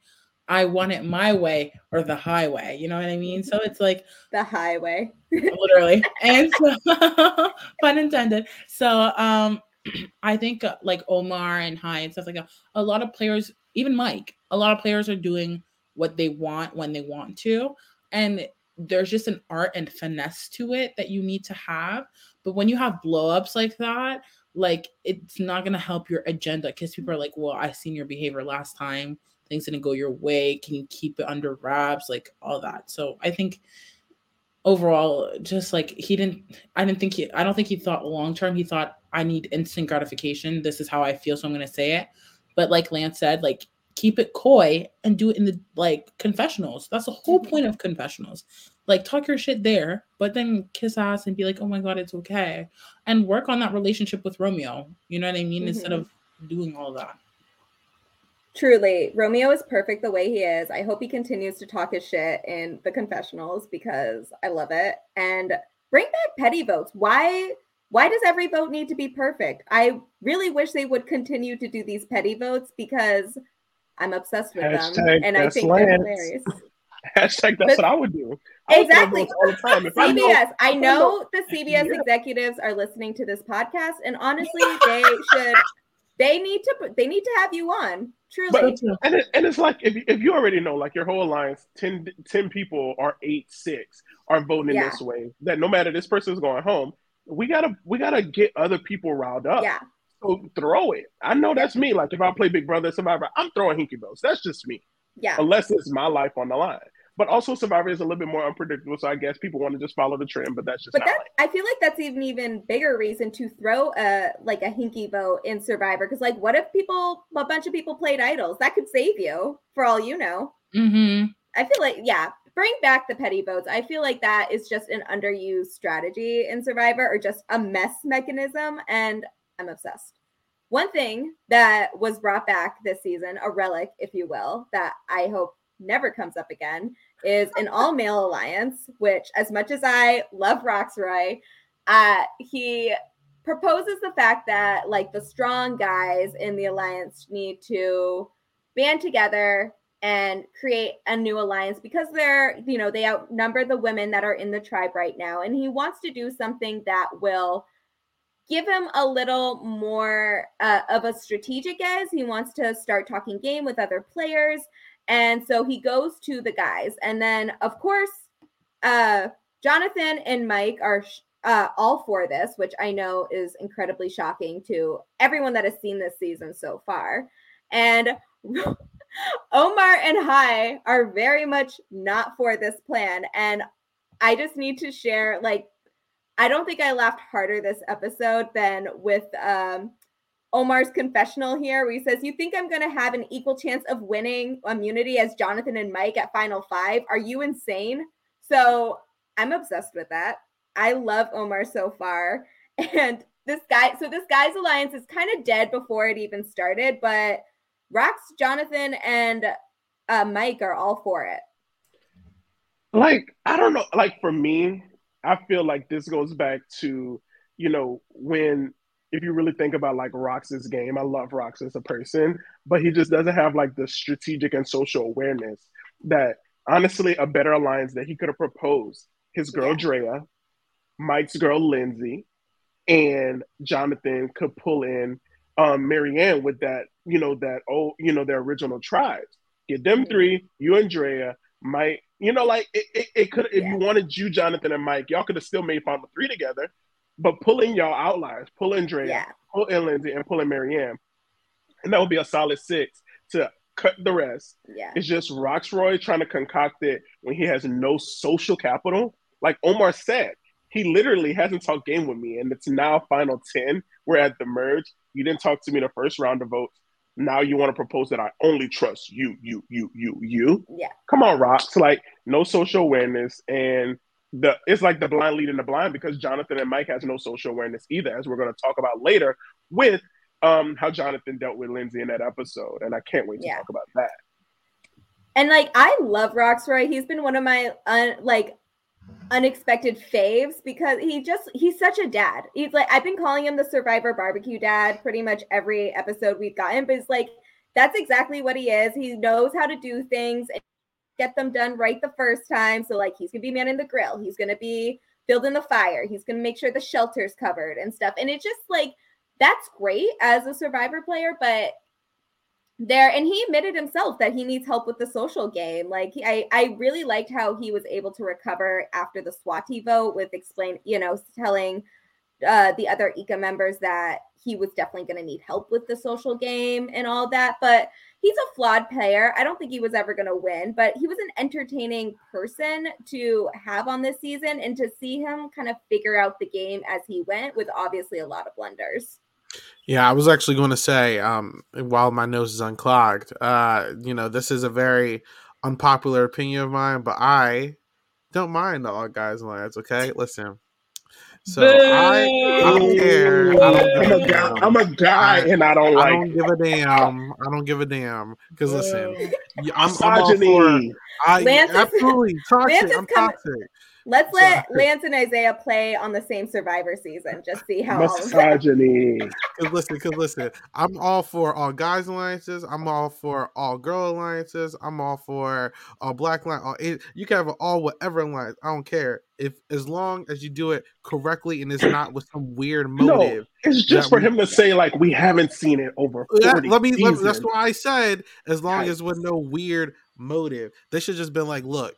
Speaker 4: I want it my way or the highway. You know what I mean? So it's like
Speaker 3: the highway. [laughs]
Speaker 4: literally. And so [laughs] pun intended. So um [clears throat] I think uh, like Omar and Hai and stuff like that, a lot of players, even Mike, a lot of players are doing what they want when they want to. And there's just an art and finesse to it that you need to have. But when you have blowups like that, like it's not gonna help your agenda because people are like, Well, I seen your behavior last time, things didn't go your way. Can you keep it under wraps? Like all that. So I think overall just like he didn't i didn't think he i don't think he thought long term he thought i need instant gratification this is how i feel so i'm going to say it but like lance said like keep it coy and do it in the like confessionals that's the whole point of confessionals like talk your shit there but then kiss ass and be like oh my god it's okay and work on that relationship with romeo you know what i mean instead
Speaker 3: Mhm.
Speaker 4: of doing all that
Speaker 3: Truly, Romeo is perfect the way he is. I hope he continues to talk his shit in the confessionals because I love it. And bring back petty votes. Why why does every vote need to be perfect? I really wish they would continue to do these petty votes because I'm obsessed with them and I think they're hilarious. [laughs]
Speaker 5: Hashtag that's
Speaker 3: But-
Speaker 5: what I would do. I
Speaker 3: Exactly.
Speaker 5: votes all the [laughs] time. If I know-
Speaker 3: CBS. I know the CBS
Speaker 5: Yeah.
Speaker 3: executives are listening to this podcast, and honestly, [laughs] they should. They need to. They need to have you on. Truly.
Speaker 5: But and, it, and it's like if you- if you already know, like your whole alliance, 10, 10 people or eight six are voting in
Speaker 3: Yeah.
Speaker 5: this way. That no matter this person's going home, we gotta we gotta get other people riled up.
Speaker 3: Yeah.
Speaker 5: So throw it. I know that's me. Like if I play Big Brother Survivor, I'm throwing hinky votes. That's just me.
Speaker 3: Yeah.
Speaker 5: Unless it's my life on the line. But also Survivor is a little bit more unpredictable. So I guess people want to just follow the trend, but that's just
Speaker 3: But
Speaker 5: not
Speaker 3: that
Speaker 5: like
Speaker 3: I feel like that's even even bigger reason to throw a like a hinky vote in Survivor because like what if people a bunch of people played idols that could save you for all you know.
Speaker 4: mm-hmm.
Speaker 3: I feel like yeah, bring back the petty votes. I feel like that is just an underused strategy in Survivor or just a mess mechanism, and I'm obsessed. One thing that was brought back this season, a relic, if you will, that I hope never comes up again, is an all male alliance. Which, as much as I love Rocksroy, uh, he proposes the fact that like the strong guys in the alliance need to band together and create a new alliance because they're you know they outnumber the women that are in the tribe right now and he wants to do something that will give him a little more uh, of a strategic edge he wants to start talking game with other players and so he goes to the guys and then of course uh jonathan and mike are sh- uh, all for this which i know is incredibly shocking to everyone that has seen this season so far and [laughs] Omar and Hai are very much not for this plan. And I just need to share, like, I don't think I laughed harder this episode than with um, Omar's confessional here, where he says, You think I'm going to have an equal chance of winning immunity as Jonathan and Mike at Final Five? Are you insane? So I'm obsessed with that. I love Omar so far. [laughs] And this guy. So this guy's alliance is kind of dead before it even started, but Rox, Jonathan, and uh, Mike are all for it.
Speaker 5: Like I don't know. Like for me, I feel like this goes back to you know when if you really think about like Rox's game, I love Rox as a person, but he just doesn't have like the strategic and social awareness that honestly a better alliance that he could have proposed. His girl yeah. Drea, Mike's girl Lindsay, and Jonathan could pull in um Maryanne with that, you know, that old, you know, their original tribes. Get them three, you and Drea, Mike, you know, like it, it, it could if you wanted you, Jonathan, and Mike, y'all could have still made Final Three together. But pulling y'all outliers, pulling Drea, yeah. pull in Lindsay, and pulling Maryanne, and that would be a solid six to cut the rest.
Speaker 3: Yeah.
Speaker 5: It's just Rocksroy trying to concoct it when he has no social capital. Like Omar said, he literally hasn't talked game with me, and it's now final 10. We're at the merge. You didn't talk to me the first round of votes. Now you want to propose that I only trust you, you, you, you, you.
Speaker 3: Yeah.
Speaker 5: Come on, Rocks. Like no social awareness, and the it's like the blind leading the blind because Jonathan and Mike has no social awareness either, as we're going to talk about later with um how Jonathan dealt with Lindsay in that episode, and I can't wait to yeah. talk about that.
Speaker 3: And like I love Rocksroy. He's been one of my uh, like unexpected faves because he just he's such a dad. He's like I've been calling him the Survivor barbecue dad pretty much every episode we've gotten, but it's like that's exactly what he is. He knows how to do things and get them done right the first time. So like he's gonna be manning the grill, he's gonna be building the fire, he's gonna make sure the shelter's covered and stuff. And it's just like that's great as a survivor player, but there and he admitted himself that he needs help with the social game like i i really liked how he was able to recover after the swati vote with explain you know telling uh the other ika members that he was definitely going to need help with the social game and all that but he's a flawed player i don't think he was ever going to win but he was an entertaining person to have on this season and to see him kind of figure out the game as he went with obviously a lot of blunders
Speaker 6: yeah, I was actually going to say, um, while my nose is unclogged, uh, you know, this is a very unpopular opinion of mine, but I don't mind the all guys and lads. Okay, listen. So I, I, don't care. I don't
Speaker 5: I'm, a guy, I'm a guy, I, and I don't like. I
Speaker 6: don't give a damn. I don't give a damn. Because listen, I'm, I'm all for. I Lance absolutely [laughs] toxic. Lance I'm toxic.
Speaker 3: Let's let Lance and Isaiah play on the same Survivor season. Just see how [laughs]
Speaker 5: misogyny. [laughs]
Speaker 6: Because listen, because listen, I'm all for all guys alliances. I'm all for all girl alliances. I'm all for all black line. All you can have all whatever alliance. I don't care if as long as you do it correctly and it's not with some weird motive.
Speaker 5: No, it's just for we, him to say like we haven't seen it over. let me, let me.
Speaker 6: That's why I said as long as with no weird motive. They should just been like, look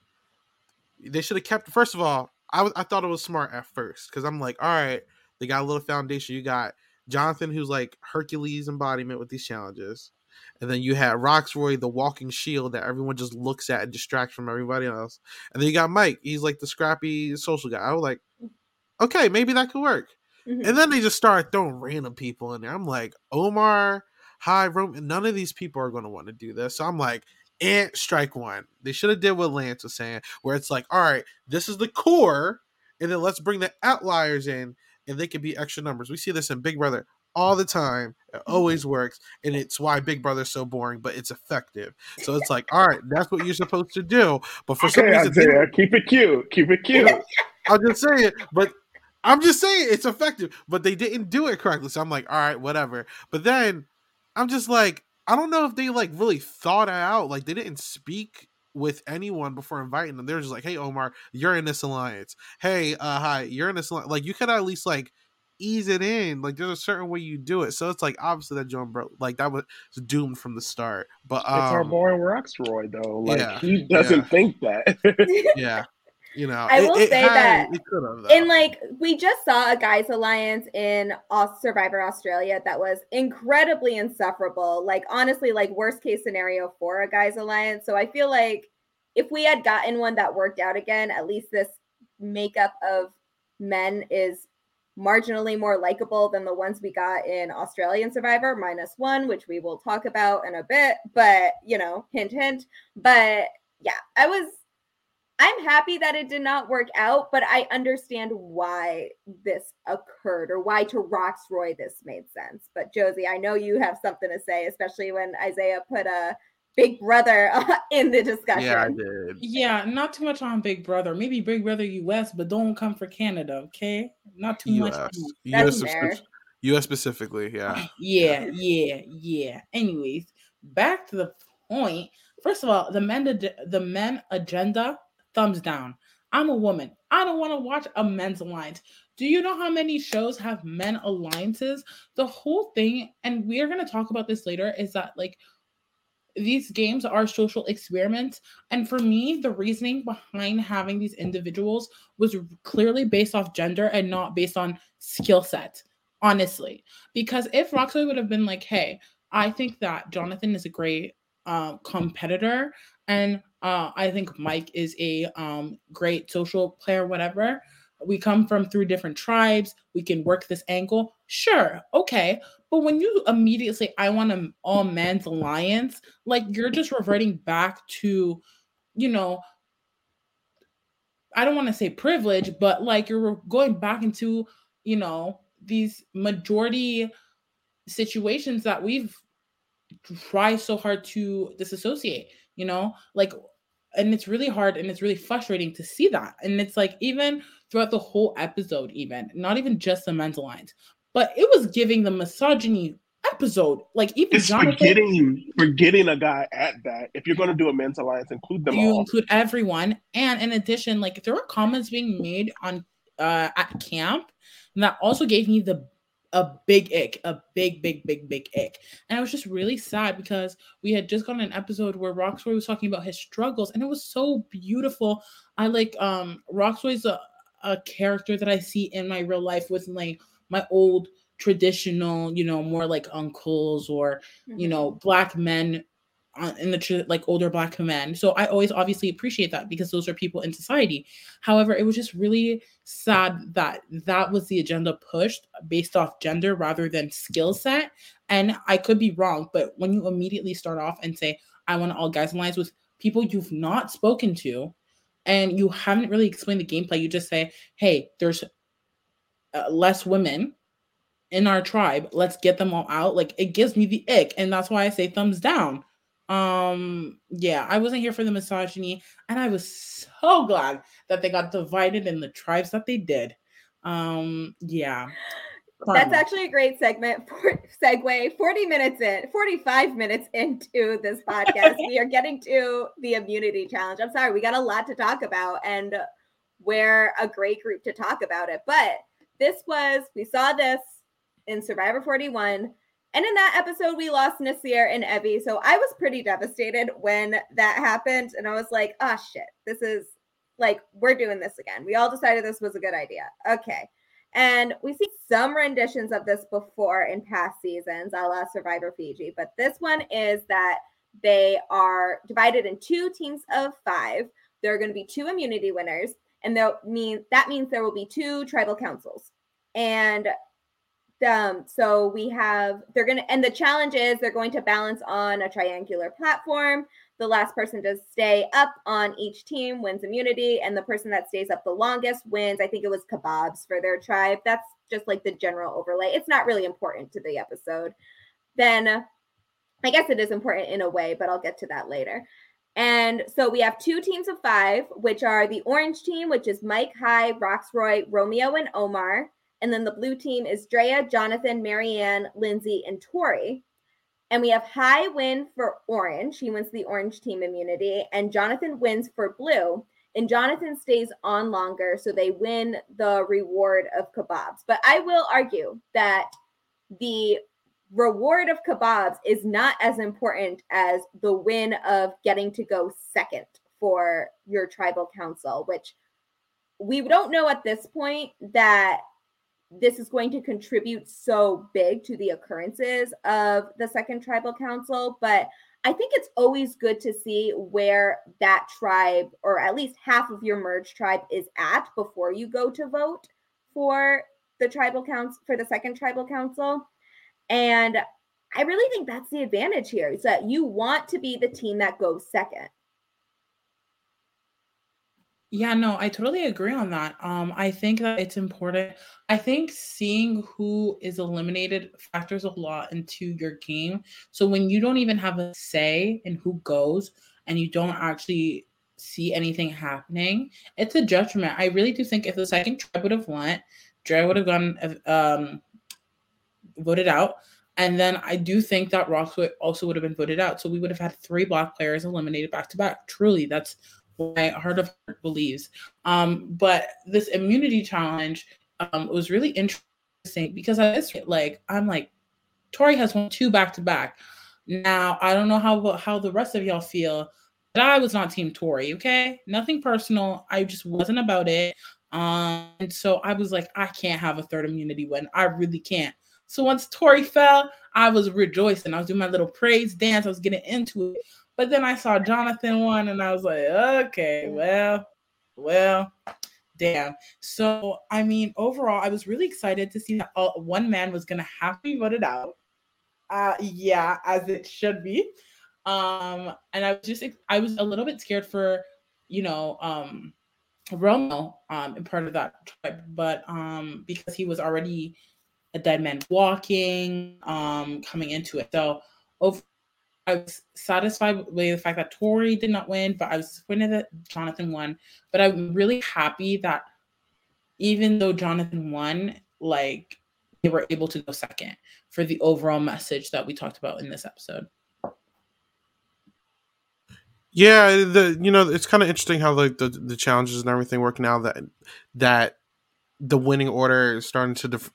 Speaker 6: they should have kept. First of all, I was I thought it was smart at first because I'm like, all right, they got a little foundation. You got Jonathan, who's like Hercules embodiment with these challenges, and then you had Rocksroy, the walking shield that everyone just looks at and distracts from everybody else, and then you got Mike. He's like the scrappy social guy. I was like, okay, maybe that could work. Mm-hmm. And then they just start throwing random people in there. I'm like, Omar, Hai, Roman. None of these people are going to want to do this. So I'm like, and strike one. They should have did what Lance was saying, where it's like, all right, this is the core, and then let's bring the outliers in, and they can be extra numbers. We see this in Big Brother all the time. It mm-hmm. always works, and it's why Big Brother's so boring, but it's effective. So it's like, all right, that's what you're supposed to do. But for some reason,
Speaker 5: Isaiah, keep it cute, keep it [laughs] cute.
Speaker 6: I'll just say it, but I'm just saying it's effective, but they didn't do it correctly. So I'm like, all right, whatever. But then I'm just like, I don't know if they like really thought it out. Like they didn't speak with anyone before inviting them. They're just like, "Hey, Omar, you're in this alliance. Hey, uh, Hai, you're in this alliance." Like you could at least like ease it in. Like there's a certain way you do it. So it's like obviously that John bro like that was doomed from the start. But um,
Speaker 5: it's our boy Rocksroy though. Like yeah, he doesn't yeah. think
Speaker 6: that. [laughs] yeah you know
Speaker 3: i will it, say it that in like we just saw a guys alliance in survivor australia that was incredibly insufferable like honestly like worst case scenario for a guys alliance so i feel like if we had gotten one that worked out again at least this makeup of men is marginally more likable than the ones we got in australian survivor minus one which we will talk about in a bit but you know hint hint but yeah i was I'm happy that it did not work out, but I understand why this occurred or why to Rocksroy this made sense. But Josie, I know you have something to say, especially when Isaiah put a Big Brother uh, [laughs] in the discussion.
Speaker 6: Yeah, I did.
Speaker 4: Yeah, not too much on Big Brother. Maybe Big Brother US, but don't come for Canada, okay? Not too much.
Speaker 6: US.
Speaker 3: Mm.
Speaker 6: US,
Speaker 3: fair.
Speaker 6: US specifically, yeah. [sighs]
Speaker 4: Yeah, yeah, yeah. Anyways, back to the point. First of all, the men the men agenda, thumbs down. I'm a woman. I don't want to watch a men's alliance. Do you know how many shows have men alliances? The whole thing, and we're gonna talk about this later, is that like these games are social experiments. And for me, the reasoning behind having these individuals was clearly based off gender and not based on skill set, honestly. Because if Roxy would have been like, hey, I think that Jonathan is a great uh, competitor, and uh, I think Mike is a um, great social player, whatever. We come from three different tribes. We can work this angle. Sure, okay. But when you immediately say, I want an all men's alliance, like you're just reverting back to, you know, I don't want to say privilege, but like you're going back into, you know, these majority situations that we've tried so hard to disassociate, you know, like, and it's really hard and it's really frustrating to see that. And it's like, even throughout the whole episode, even not even just the mental lines, but it was giving the misogyny episode. Like even
Speaker 5: It's
Speaker 4: Jonathan,
Speaker 5: forgetting forgetting a guy at that. If you're going to do a men's alliance, include them all.
Speaker 4: you
Speaker 5: all.
Speaker 4: include everyone, and in addition, like there were comments being made on uh at camp and that also gave me the a big ick, a big, big, big, big ick. And I was just really sad because we had just gotten an episode where Rocksroy was talking about his struggles, and it was so beautiful. I like um Rocksroy's a, a character that I see in my real life with like my old traditional, you know, more like uncles or you know, black men uh, in the tr- like older black men. So I always obviously appreciate that because those are people in society. However, it was just really sad that that was the agenda pushed based off gender rather than skill set. And I could be wrong, but when you immediately start off and say, I want all guys alliance with people you've not spoken to and you haven't really explained the gameplay, you just say, hey, there's uh, less women in our tribe. Let's get them all out. Like it gives me the ick. And that's why I say thumbs down. Um, yeah, I wasn't here for the misogyny, and I was so glad that they got divided in the tribes that they did. Um, yeah.
Speaker 3: That's actually a great segment for segue. 40 minutes in, 45 minutes into this [laughs] podcast, we are getting to the immunity challenge. I'm sorry, we got a lot to talk about, and we're a great group to talk about it. But this was, we saw this in Survivor 41. And in that episode, we lost Naseer and Evvie. So I was pretty devastated when that happened. And I was like, oh shit, this is like, we're doing this again. We all decided this was a good idea. Okay. And we see some renditions of this before in past seasons, a la Survivor Fiji. But this one is that they are divided in two teams of five. There are going to be two immunity winners, and that mean that means there will be two tribal councils. And um, so we have they're gonna and the challenge is they're going to balance on a triangular platform. The last person to stay up on each team wins immunity, and the person that stays up the longest wins. I think it was kebabs for their tribe. That's just like the general overlay. It's not really important to the episode. Then I guess it is important in a way, but I'll get to that later. And so we have two teams of five, which are the orange team, which is Mike, Hai, Rocksroy, Romeo, and Omar. And then the blue team is Drea, Jonathan, Maryanne, Lindsay, and Tori. And we have Hai win for orange. He wins the orange team immunity. And Jonathan wins for blue. And Jonathan stays on longer. So they win the reward of kebabs. But I will argue that the reward of kebabs is not as important as the win of getting to go second for your tribal council, which we don't know at this point that this is going to contribute so big to the occurrences of the second tribal council but i think it's always good to see where that tribe or at least half of your merge tribe is at before you go to vote for the tribal council for the second tribal council and i really think that's the advantage here is that you want to be the team that goes second
Speaker 4: Yeah, no, I totally agree on that. Um, I think that it's important. I think seeing who is eliminated factors a lot into your game. So when you don't even have a say in who goes and you don't actually see anything happening, it's a judgment. I really do think if the second tribe would have went, Dre would have gone um voted out. And then I do think that Ross also would have been voted out. So we would have had three black players eliminated back to back. Truly, that's my heart of heart believes. Um, but this immunity challenge um, was really interesting because I was like, I'm like, Tori has won two back to back. Now I don't know how how the rest of y'all feel, but I was not Team Tori. Okay, nothing personal. I just wasn't about it. Um, and so I was like, I can't have a third immunity win. I really can't. So once Tori fell, I was rejoicing. I was doing my little praise dance. I was getting into it. But then I saw Jonathan one and I was like, okay, well, well, damn. So, I mean, overall, I was really excited to see that all, one man was going to have to be voted out. Uh, yeah, as it should be. Um, and I was just, I was a little bit scared for, you know, um, Romo um, in part of that tribe, but um, because he was already a dead man walking um, coming into it. So, over I was satisfied with the fact that Tori did not win, but I was disappointed that Jonathan won. But I'm really happy that even though Jonathan won, like they were able to go second for the overall message that we talked about in this episode.
Speaker 6: Yeah, the you know it's kind of interesting how like the, the challenges and everything work now that that the winning order is starting to def-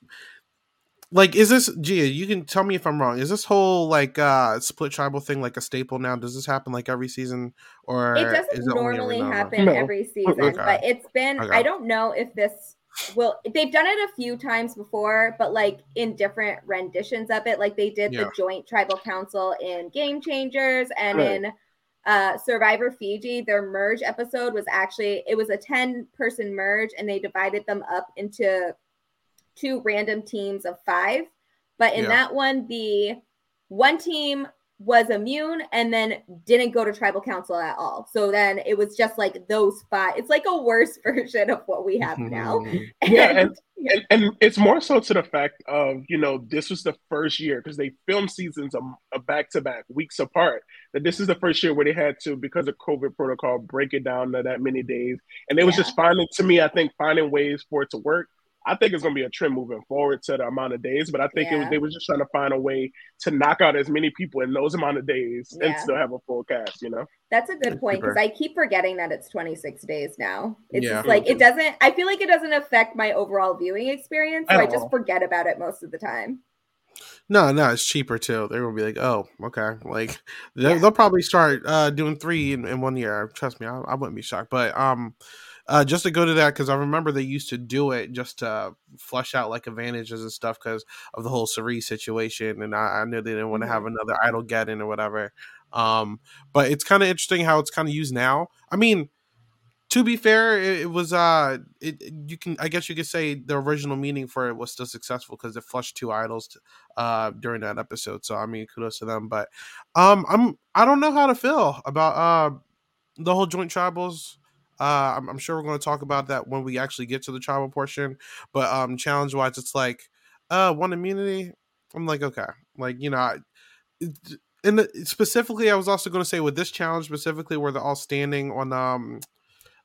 Speaker 6: like is this Gia, you can tell me if I'm wrong. Is this whole like uh split tribal thing like a staple now? Does this happen like every season or
Speaker 3: it doesn't
Speaker 6: it
Speaker 3: normally happen no. every season, okay. but it's been okay. I don't know if this will they've done it a few times before, but like in different renditions of it. Like they did yeah. the joint tribal council in Game Changers and right. in uh, Survivor Fiji, their merge episode was actually it was a 10 person merge and they divided them up into two random teams of five. But in yeah. that one, the one team was immune and then didn't go to tribal council at all. So then it was just like those five. It's like a worse [laughs] version of what we have now. [laughs] [laughs]
Speaker 5: And, yeah, and, and, and, it's more so to the fact of you know this was the first year because they filmed seasons a back to back weeks apart. That this is the first year where they had to because of COVID protocol break it down to that many days, and it was yeah. just finding to me I think finding ways for it to work I think it's going to be a trend moving forward to the amount of days. But I think yeah. was, they were just trying to find a way to knock out as many people in those amount of days yeah. and still have a full cast. You know,
Speaker 3: that's a good point because I keep forgetting that it's 26 days now. It's yeah. just like it doesn't. I feel like it doesn't affect my overall viewing experience, so I, I just forget about it most of the time.
Speaker 6: No, no, it's cheaper too. They're gonna be like, oh, okay. Like they'll, yeah. they'll probably start uh, doing three in, in, one year. Trust me, I, I wouldn't be shocked. But um, uh, just to go to that because I remember they used to do it just to flush out like advantages and stuff because of the whole Cirie situation, and I, I knew they didn't want to have mm-hmm. another idol get in or whatever. Um, but it's kind of interesting how it's kind of used now. I mean, to be fair, it, it was uh, it you can I guess you could say the original meaning for it was still successful because it flushed two idols to, uh during that episode. So I mean, kudos to them. But um, I'm I don't know how to feel about uh the whole joint tribals uh, I'm, I'm, sure we're going to talk about that when we actually get to the tribal portion. But um, challenge wise, it's like uh, one immunity. I'm like, okay, like you know, I, and the, specifically, I was also going to say with this challenge specifically, where they're all standing on um,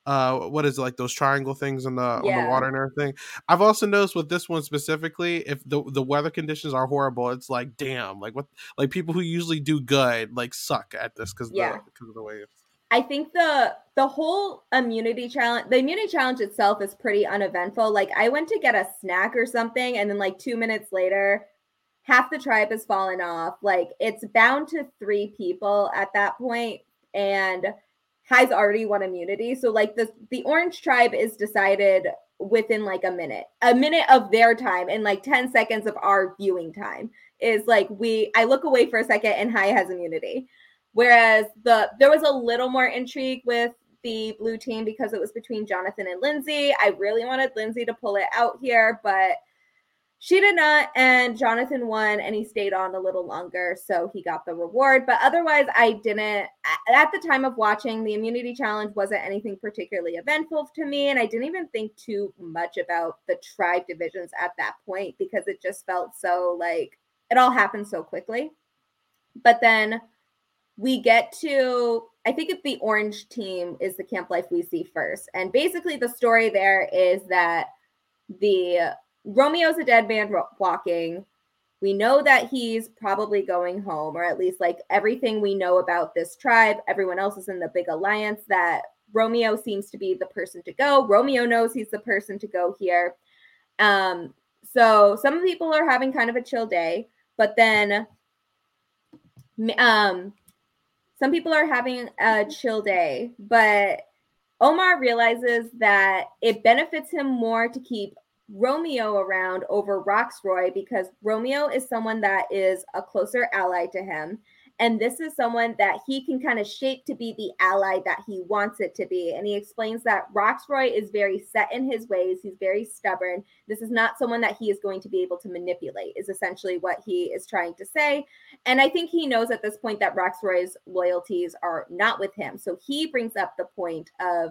Speaker 6: uh, what is it, like those triangle things on the yeah. on the water and everything. I've also noticed with this one specifically, if the the weather conditions are horrible, it's like damn, like what, like people who usually do good like suck at this because yeah. because of the way it's
Speaker 3: I think the the whole immunity challenge, the immunity challenge itself is pretty uneventful. Like I went to get a snack or something, and then like two minutes later, half the tribe has fallen off. Like it's bound to three people at that point, and has already won immunity. So like the the orange tribe is decided within like a minute, a minute of their time, and like ten seconds of our viewing time is like we. I look away for a second, and Hai has immunity. Whereas the there was a little more intrigue with the blue team because it was between Jonathan and Lindsay. I really wanted Lindsay to pull it out here, but she did not, and Jonathan won, and he stayed on a little longer, so he got the reward. But otherwise, I didn't. At the time of watching, the immunity challenge wasn't anything particularly eventful to me, and I didn't even think too much about the tribe divisions at that point because it just felt so like it all happened so quickly. But then we get to I think if the orange team is the camp life we see first. And basically the story there is that the Romeo's a dead man walking. We know that he's probably going home, or at least like everything we know about this tribe. Everyone else is in the big alliance that Romeo seems to be the person to go. Romeo knows he's the person to go here. Um, so some people are having kind of a chill day, but then um, some people are having a chill day, but Omar realizes that it benefits him more to keep Romeo around over Rocksroy because Romeo is someone that is a closer ally to him. And this is someone that he can kind of shape to be the ally that he wants it to be. And he explains that Rocksroy is very set in his ways. He's very stubborn. This is not someone that he is going to be able to manipulate, is essentially what he is trying to say. And I think he knows at this point that Rocksroy's loyalties are not with him. So he brings up the point of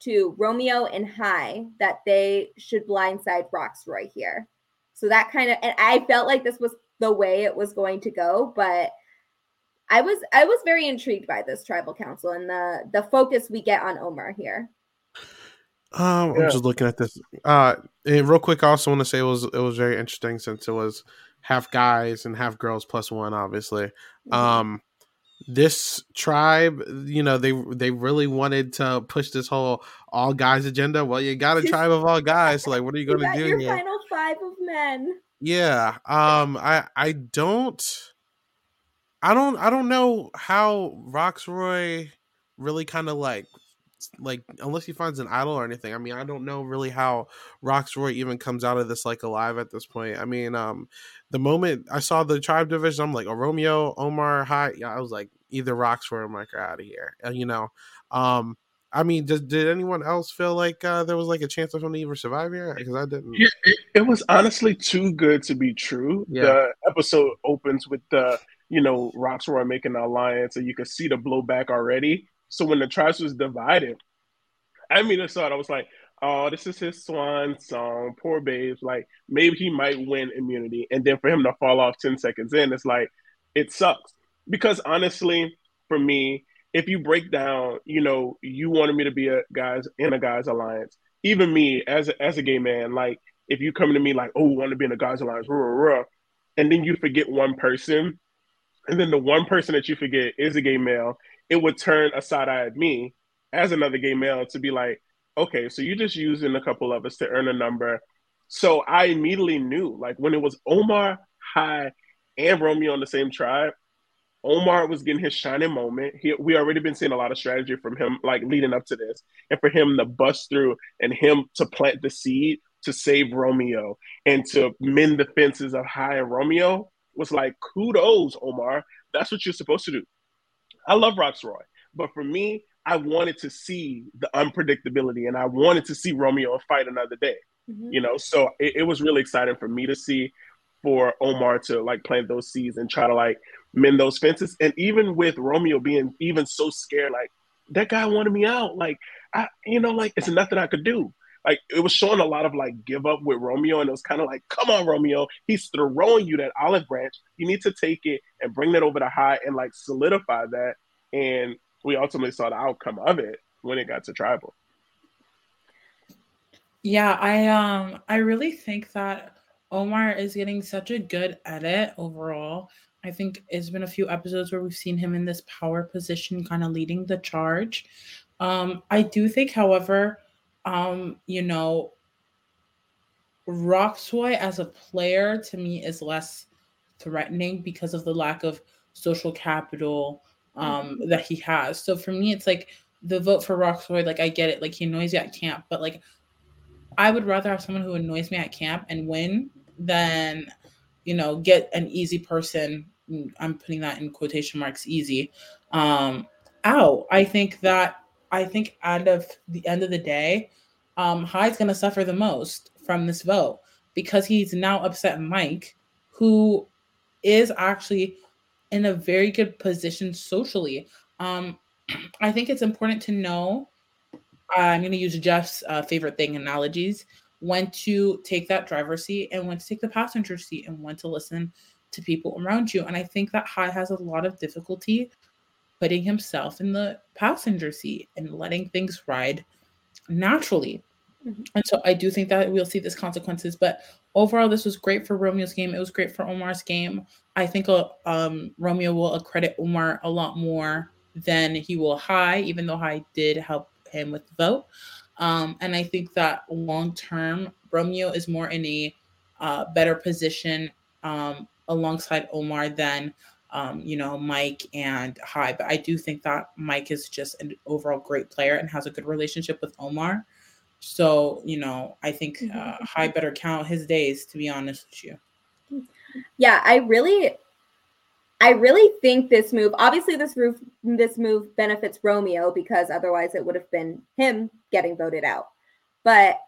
Speaker 3: to Romeo and Hai that they should blindside Rocksroy here. So that kind of and I felt like this was the way it was going to go, but I was I was very intrigued by this tribal council and the the focus we get on Omar here.
Speaker 6: Um, yeah. I'm just looking at this. Uh, real quick, I also want to say it was it was very interesting since it was half guys and half girls plus one, obviously. Mm-hmm. Um, this tribe, you know, they they really wanted to push this whole all guys agenda. Well, you got a tribe of all guys. So like, what are you going to do?
Speaker 3: Your
Speaker 6: here?
Speaker 3: final five of men.
Speaker 6: Yeah. Um. I I don't. I don't. I don't know how Rocksroy really kind of like like unless he finds an idol or anything. I mean, I don't know really how Rocksroy even comes out of this like alive at this point. I mean, um, the moment I saw the tribe division, I'm like, oh, Romeo, Omar, Hai. Yeah, I was like, either Rocksroy or Mike are out of here. And you know, um, I mean, did, did anyone else feel like uh, there was like a chance of him to even survive here? Because I didn't.
Speaker 5: Yeah, it, it, was honestly too good to be true. Yeah. The episode opens with the you know Rocksroy making the alliance, and you can see the blowback already. So when the tribes was divided, I mean, I saw it. I was like, oh, this is his swan song. Poor babes. Like maybe he might win immunity, and then for him to fall off ten seconds in, it's like it sucks. Because honestly, for me, if you break down, you know, you wanted me to be a guys in a guys alliance. Even me as a, as a gay man, like if you come to me like, oh, want to be in a guys alliance, rah, rah, rah, and then you forget one person, and then the one person that you forget is a gay male, it would turn a side eye at me as another gay male to be like, okay, so you're just using a couple of us to earn a number. So I immediately knew, like when it was Omar, Hai, and Romeo on the same tribe, Omar was getting his shining moment. He, we already been seeing a lot of strategy from him, like leading up to this, and for him to bust through and him to plant the seed to save Romeo and to mend the fences of Hai and Romeo was like kudos, Omar. That's what you're supposed to do. I love Rocksroy, but for me, I wanted to see the unpredictability and I wanted to see Romeo fight another day. Mm-hmm. You know, so it, it was really exciting for me to see for Omar to like plant those seeds and try to like mend those fences. And even with Romeo being even so scared, like that guy wanted me out. Like I, you know, like it's nothing I could do. Like it was showing a lot of like give up with Romeo, and it was kind of like, come on, Romeo, he's throwing you that olive branch. You need to take it and bring that over to Hai and like solidify that. And we ultimately saw the outcome of it when it got to tribal.
Speaker 4: Yeah, I um I really think that Omar is getting such a good edit overall. I think it's been a few episodes where we've seen him in this power position, kind of leading the charge. Um, I do think, however, um, you know, Rocksroy as a player to me is less threatening because of the lack of social capital um, mm-hmm. that he has. So for me, it's like the vote for Rocksroy, like I get it, like he annoys you at camp, but like I would rather have someone who annoys me at camp and win than you know get an easy person i'm putting that in quotation marks easy um out i think that i think out of the end of the day um Hai's going to suffer the most from this vote because he's now upset Mike, who is actually in a very good position socially. Um, [clears throat] I think it's important to know. I'm going to use Jeff's uh, favorite thing analogies when to take that driver's seat and when to take the passenger seat and when to listen to people around you. And I think that Hai has a lot of difficulty putting himself in the passenger seat and letting things ride naturally. Mm-hmm. And so I do think that we'll see these consequences. But overall, this was great for Romeo's game. It was great for Omar's game. I think uh, um, Romeo will accredit Omar a lot more than he will Hai, even though Hai did help him with the vote. Um, and I think that long term, Romeo is more in a uh, better position um, alongside Omar than um, you know Mike and Hai. But I do think that Mike is just an overall great player and has a good relationship with Omar. So you know, I think uh, mm-hmm. Hai better count his days. To be honest with you.
Speaker 3: Yeah, I really I really think this move, obviously this move this move benefits Romeo because otherwise it would have been him getting voted out. But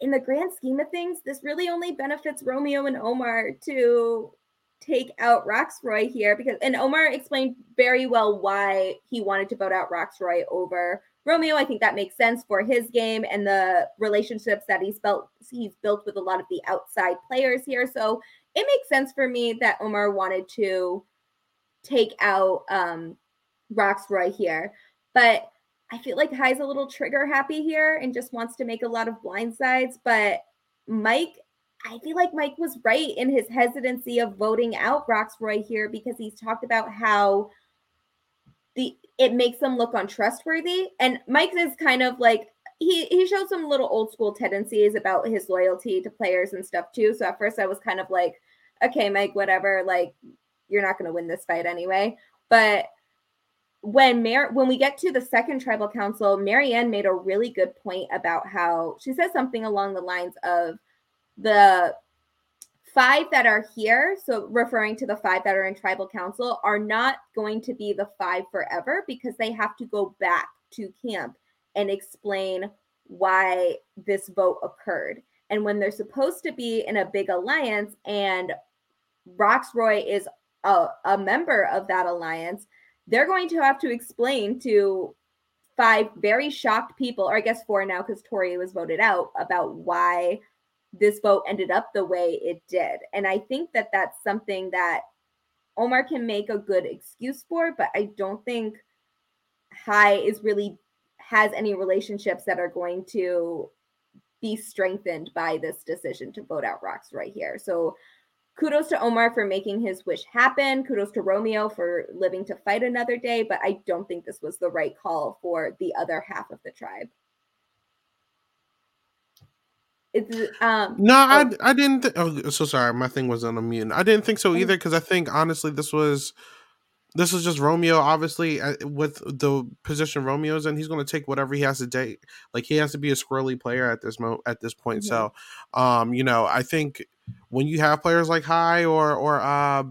Speaker 3: in the grand scheme of things, this really only benefits Romeo and Omar to take out Rocksroy here because and Omar explained very well why he wanted to vote out Rocksroy over Romeo. I think that makes sense for his game and the relationships that he's built he's built with a lot of the outside players here. So it makes sense for me that Omar wanted to take out um Rocksroy here. But I feel like Hai's a little trigger happy here and just wants to make a lot of blind sides. But Mike, I feel like Mike was right in his hesitancy of voting out Rocksroy here because he's talked about how the it makes them look untrustworthy. And Mike is kind of like he he showed some little old school tendencies about his loyalty to players and stuff too. So at first I was kind of like, okay, Mike, whatever, like you're not to win this fight anyway. But when Mar- when we get to the second tribal council, Maryanne made a really good point about how she says something along the lines of the five that are here, so referring to the five that are in tribal council, are not going to be the five forever because they have to go back to camp and explain why this vote occurred. And when they're supposed to be in a big alliance and Rocksroy is a, a member of that alliance, they're going to have to explain to five very shocked people, or I guess four now because Tori was voted out, about why this vote ended up the way it did. And I think that that's something that Omar can make a good excuse for, but I don't think Hai is really has any relationships that are going to be strengthened by this decision to vote out Rocks right here. So kudos to Omar for making his wish happen. Kudos to Romeo for living to fight another day. But I don't think this was the right call for the other half of the tribe. It's um
Speaker 6: no, oh. I I didn't. Th- oh, so sorry, my thing was on a mute. I didn't think so either because I think honestly this was this was just Romeo, obviously, uh, with the position Romeo's in, he's going to take whatever he has to take. Like he has to be a squirrely player at this mo at this point. So, um, you know, I think when you have players like Hai or or uh,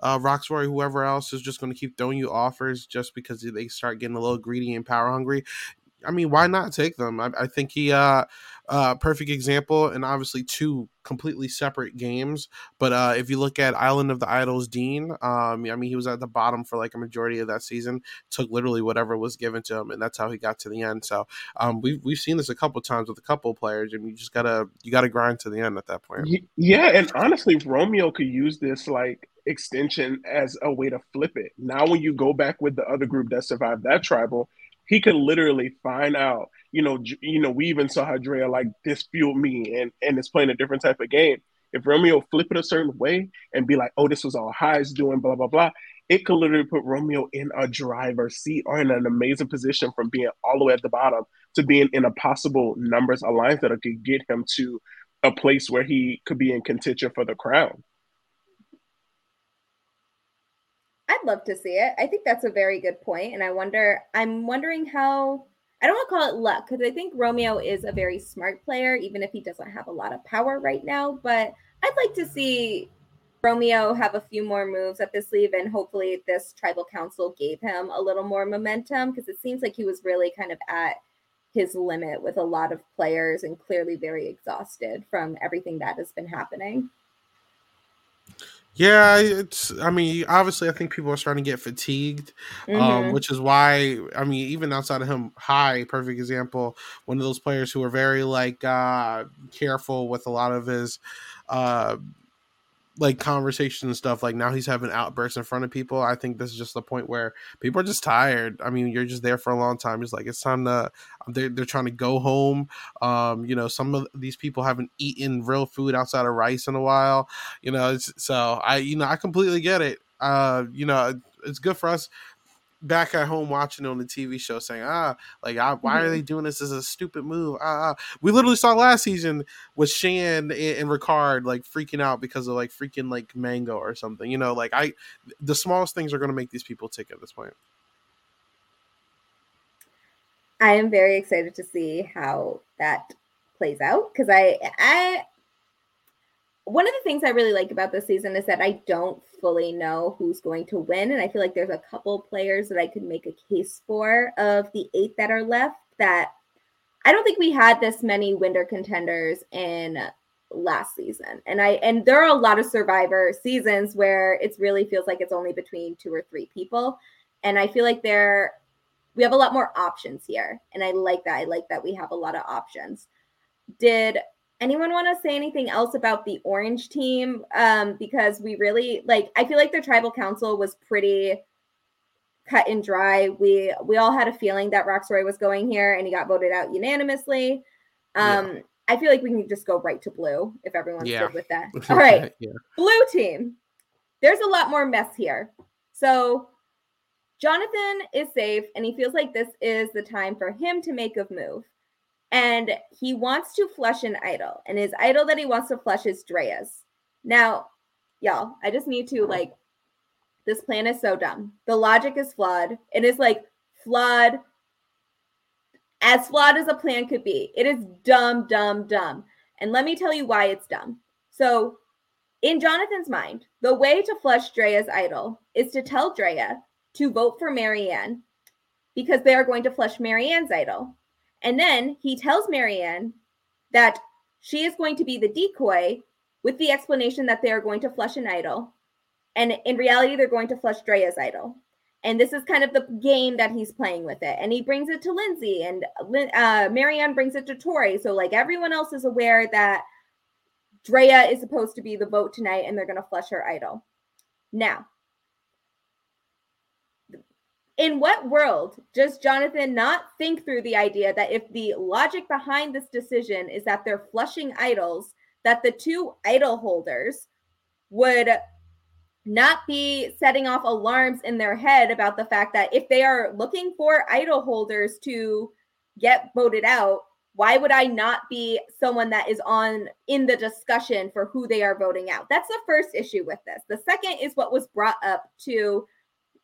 Speaker 6: uh, Rocksroy, whoever else is just going to keep throwing you offers just because they start getting a little greedy and power hungry. I mean, why not take them? I, I think he, uh, uh, perfect example, and obviously two completely separate games. But uh, if you look at Island of the Idols, Dean, um, I mean, he was at the bottom for like a majority of that season. Took literally whatever was given to him, and that's how he got to the end. So um, we've we've seen this a couple times with a couple players, and you just gotta you gotta grind to the end at that point.
Speaker 5: Yeah, and honestly, Romeo could use this like extension as a way to flip it. Now, when you go back with the other group that survived that tribal, he could literally find out. You know, you know, we even saw how Drea like this me, and and is playing a different type of game. If Romeo flip it a certain way and be like, "Oh, this was all Hai's doing," blah blah blah, it could literally put Romeo in a driver's seat or in an amazing position from being all the way at the bottom to being in a possible numbers alliance that could get him to a place where he could be in contention for the crown.
Speaker 3: I'd love to see it. I think that's a very good point, and I wonder. I'm wondering how. I don't want to call it luck because I think Romeo is a very smart player, even if he doesn't have a lot of power right now. But I'd like to see Romeo have a few more moves up his sleeve, and hopefully, this tribal council gave him a little more momentum because it seems like he was really kind of at his limit with a lot of players and clearly very exhausted from everything that has been happening.
Speaker 6: Yeah, it's. I mean, obviously, I think people are starting to get fatigued, um,
Speaker 3: Mhm.
Speaker 6: which is why. I mean, even outside of him, Hai, perfect example. One of those players who are very like uh careful with a lot of his, uh, like conversation and stuff. Like now he's having outbursts in front of people. I think this is just the point where people are just tired. I mean, you're just there for a long time. It's like it's time to. They're they're trying to go home. Um, you know, some of these people haven't eaten real food outside of rice in a while. You know, so I you know I completely get it. Uh, you know, it's good for us back at home watching on the TV show saying, ah, like, ah, why are they doing this as a stupid move? Ah, ah. we literally saw last season with Shan and, and Ricard like freaking out because of like freaking like mango or something. You know, like I, the smallest things are going to make these people tick at this point.
Speaker 3: I am very excited to see how that plays out because I I one of the things I really like about this season is that I don't fully know who's going to win. And I feel like there's a couple players that I could make a case for of the eight that are left that I don't think we had this many winter contenders in last season. And I and there are a lot of survivor seasons where it really feels like it's only between two or three people. And I feel like there we have a lot more options here. And I like that. I like that we have a lot of options. Did anyone want to say anything else about the orange team? Um because we really like i feel like the tribal council was pretty cut and dry. We we all had a feeling that rocksroy was going here and he got voted out unanimously. Um i feel like we can just go right to blue if everyone's
Speaker 6: Yeah.
Speaker 3: good with that. All right.
Speaker 6: yeah.
Speaker 3: blue team. There's a lot more mess here. So jonathan is safe and he feels like this is the time for him to make a move and he wants to flush an idol and his idol that he wants to flush is drea's now y'all i just need to uh-huh. like this plan is so dumb. The logic is flawed. It is like flawed as flawed as a plan could be. It is dumb dumb dumb. And let me tell you why it's dumb. So in jonathan's mind the way to flush drea's idol is to tell drea to vote for maryanne because they are going to flush maryanne's idol and then he tells Maryanne that she is going to be the decoy with the explanation that they are going to flush an idol. And in reality, they're going to flush Drea's idol. And this is kind of the game that he's playing with it. And he brings it to Lindsay, and uh, Maryanne brings it to Tori. So, like, everyone else is aware that Drea is supposed to be the vote tonight, and they're going to flush her idol. Now, in what world does Jonathan not think through the idea that if the logic behind this decision is that they're flushing idols, that the two idol holders would not be setting off alarms in their head about the fact that if they are looking for idol holders to get voted out, why would I not be someone that is on in the discussion for who they are voting out? That's the first issue with this. The second is what was brought up to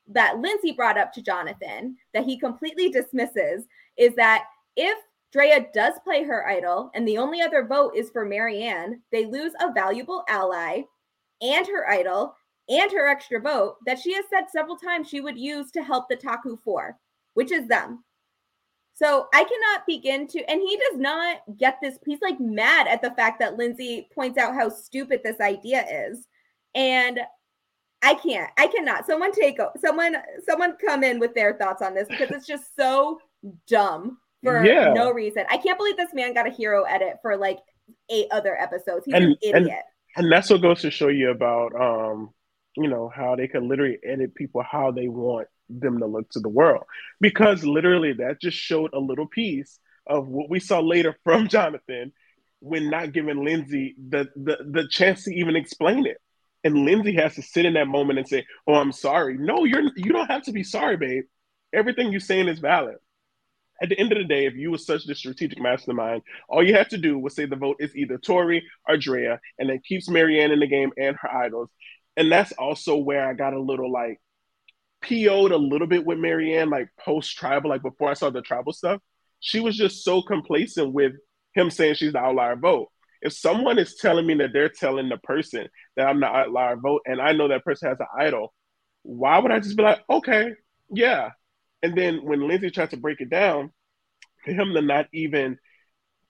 Speaker 3: that Lindsay brought up to Jonathan that he completely dismisses is that if Drea does play her idol and the only other vote is for Maryanne, they lose a valuable ally and her idol and her extra vote that she has said several times she would use to help the Taku Four, which is them. So I cannot begin to, and he does not get this. He's like mad at the fact that Lindsay points out how stupid this idea is. And I can't. I cannot. Someone take someone someone come in with their thoughts on this because it's just so dumb for
Speaker 5: Yeah.
Speaker 3: no reason. I can't believe this man got a hero edit for like eight other episodes. He's
Speaker 5: and,
Speaker 3: an
Speaker 5: and
Speaker 3: idiot.
Speaker 5: and that's what goes to show you about um you know how they can literally edit people how they want them to look to the world because literally that just showed a little piece of what we saw later from [laughs] jonathan when not giving lindsay the the, the chance to even explain it and lindsay has to sit in that moment and say oh i'm sorry no you're you don't have to be sorry babe everything you're saying is valid at the end of the day, if you were such the strategic mastermind, all you had to do was say the vote is either Tori or Drea, and then keeps Maryanne in the game and her idols. And that's also where I got a little like PO'd a little bit with Maryanne, like post tribal, like before I saw the tribal stuff. She was just so complacent with him saying she's the outlier vote. If someone is telling me that they're telling the person that I'm the outlier vote, and I know that person has an idol, why would I just be like, okay, yeah, and then when Lindsay tried to break it down, for him to not even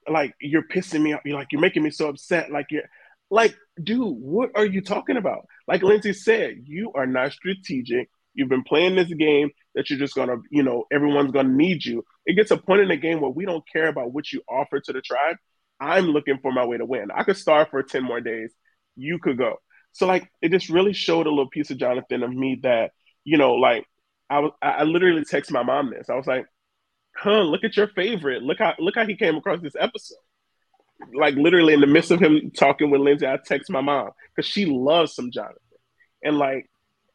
Speaker 5: like you're pissing me off. You're like you're making me so upset. Like you're like, dude, what are you talking about? Like Lindsay said, you are not strategic. You've been playing this game that you're just gonna, you know, everyone's gonna need you. It gets a point in the game where we don't care about what you offer to the tribe. I'm looking for my way to win. I could starve for 10 more days. You could go. So like it just really showed a little piece of Jonathan of me that, you know, like I was I literally texted my mom this. I was like, huh, look at your favorite. Look how look how he came across this episode. Like literally in the midst of him talking with Lindsay, I text my mom because she loves some Jonathan. And like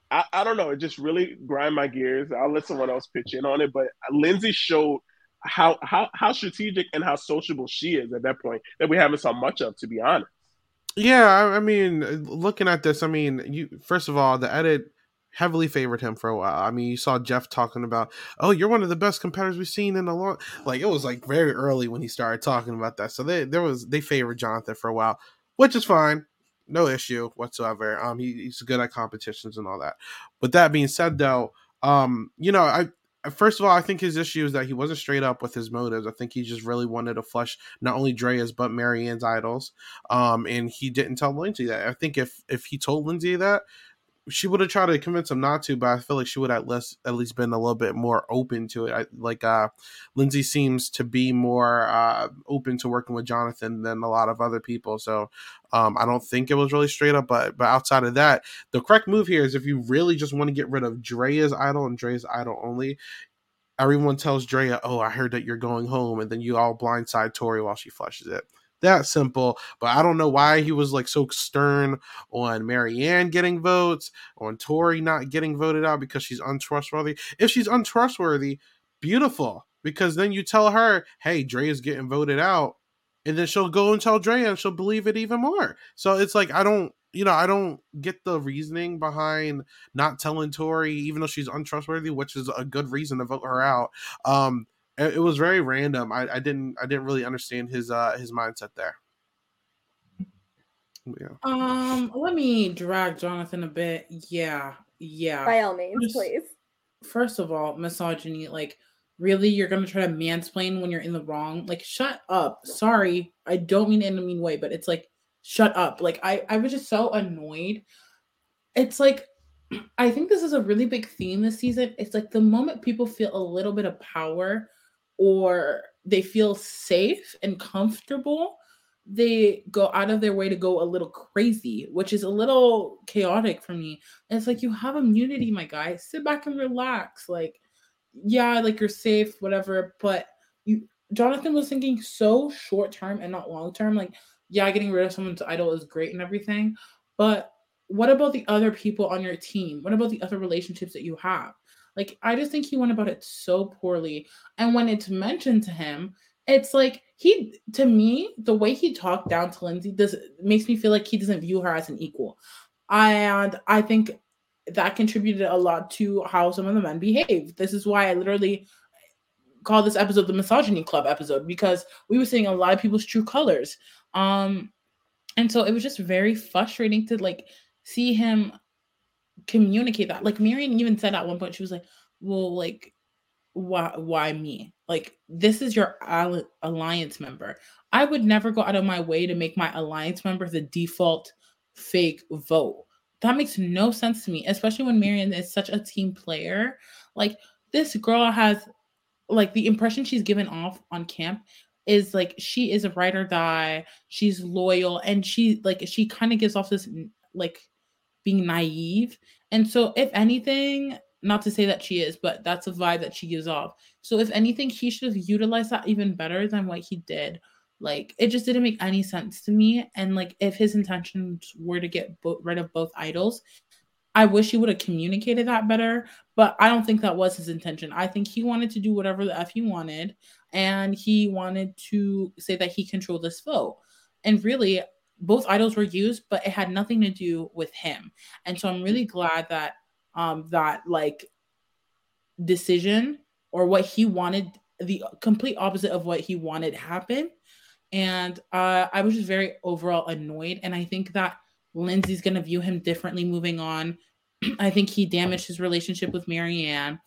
Speaker 5: I, I don't know, it just really grind my gears. I'll let someone else pitch in on it. But Lindsay showed how how how strategic and how sociable she is at that point that we haven't saw much of, to be honest.
Speaker 6: Yeah, I, I mean, looking at this, I mean, you first of all, the edit heavily favored him for a while. I mean, you saw Jeff talking about, "Oh, you're one of the best competitors we've seen in a long." Like it was like very early when he started talking about that. So they there was they favored Jonathan for a while, which is fine, no issue whatsoever. Um, he, he's good at competitions and all that. But that being said, though, um, you know, I. First of all, I think his issue is that he wasn't straight up with his motives. I think he just really wanted to flush not only Drea's but Marianne's idols, um, and he didn't tell Lindsay that. I think if if he told Lindsay that, she would have tried to convince him not to, but I feel like she would at least at least been a little bit more open to it. I, like uh, Lindsay seems to be more uh, open to working with Jonathan than a lot of other people. So um, I don't think it was really straight up. But but outside of that, the correct move here is if you really just want to get rid of Drea's idol and Drea's idol only. Everyone tells Drea, "Oh, I heard that you're going home," and then you all blindside Tori while she flushes it that simple. But I don't know why he was like so stern on Maryanne getting votes, on Tori not getting voted out because she's untrustworthy. If she's untrustworthy, beautiful. Because then you tell her, hey, Dre is getting voted out. And then she'll go and tell Dre and she'll believe it even more. So it's like I don't you know, I don't get the reasoning behind not telling Tori, even though she's untrustworthy, which is a good reason to vote her out. Um, it, was very random. I, I didn't I didn't really understand his uh his mindset there.
Speaker 4: Yeah. Um, let me drag Jonathan a bit. Yeah, yeah.
Speaker 3: By all means,
Speaker 4: first,
Speaker 3: please.
Speaker 4: First of all, misogyny. Like, really, you're gonna try to mansplain when you're in the wrong? Like, shut up. Sorry, I don't mean in a mean way, but it's like, shut up. Like, I I was just so annoyed. It's like [clears throat] I think this is a really big theme this season. It's like the moment people feel a little bit of power or they feel safe and comfortable, they go out of their way to go a little crazy, which is a little chaotic for me. And it's like you have immunity, my guy. Sit back and relax. Like, yeah, like you're safe, whatever. But you Jonathan was thinking so short term and not long term. Like, yeah, getting rid of someone's idol is great and everything. But what about the other people on your team? What about the other relationships that you have? Like, I just think he went about it so poorly. And when it's mentioned to him, it's like he to me, the way he talked down to Lindsay does makes me feel like he doesn't view her as an equal. And I think that contributed a lot to how some of the men behave. This is why I literally call this episode the misogyny club episode because we were seeing a lot of people's true colors. Um and so it was just very frustrating to like see him communicate that. Like Maryanne even said at one point, she was like, "Well, like, why, why me? Like, this is your alliance member. I would never go out of my way to make my alliance member the default fake vote. That makes no sense to me, especially when Maryanne is such a team player. Like, this girl has, like, the impression she's given off on camp is like she is a ride or die. She's loyal, and she like she kind of gives off this like being naive. And so, if anything, not to say that she is, but that's a vibe that she gives off. So, if anything, he should have utilized that even better than what he did. Like, it just didn't make any sense to me. And, like, if his intentions were to get bo- rid of both idols, I wish he would have communicated that better, but I don't think that was his intention. I think he wanted to do whatever the F he wanted, and he wanted to say that he controlled this vote. And really, both idols were used, but it had nothing to do with him. And so I'm really glad that um that like decision or what he wanted the complete opposite of what he wanted happened. And uh, I was just very overall annoyed. And I think that Lindsay's going to view him differently moving on. [clears throat] I think he damaged his relationship with Maryanne.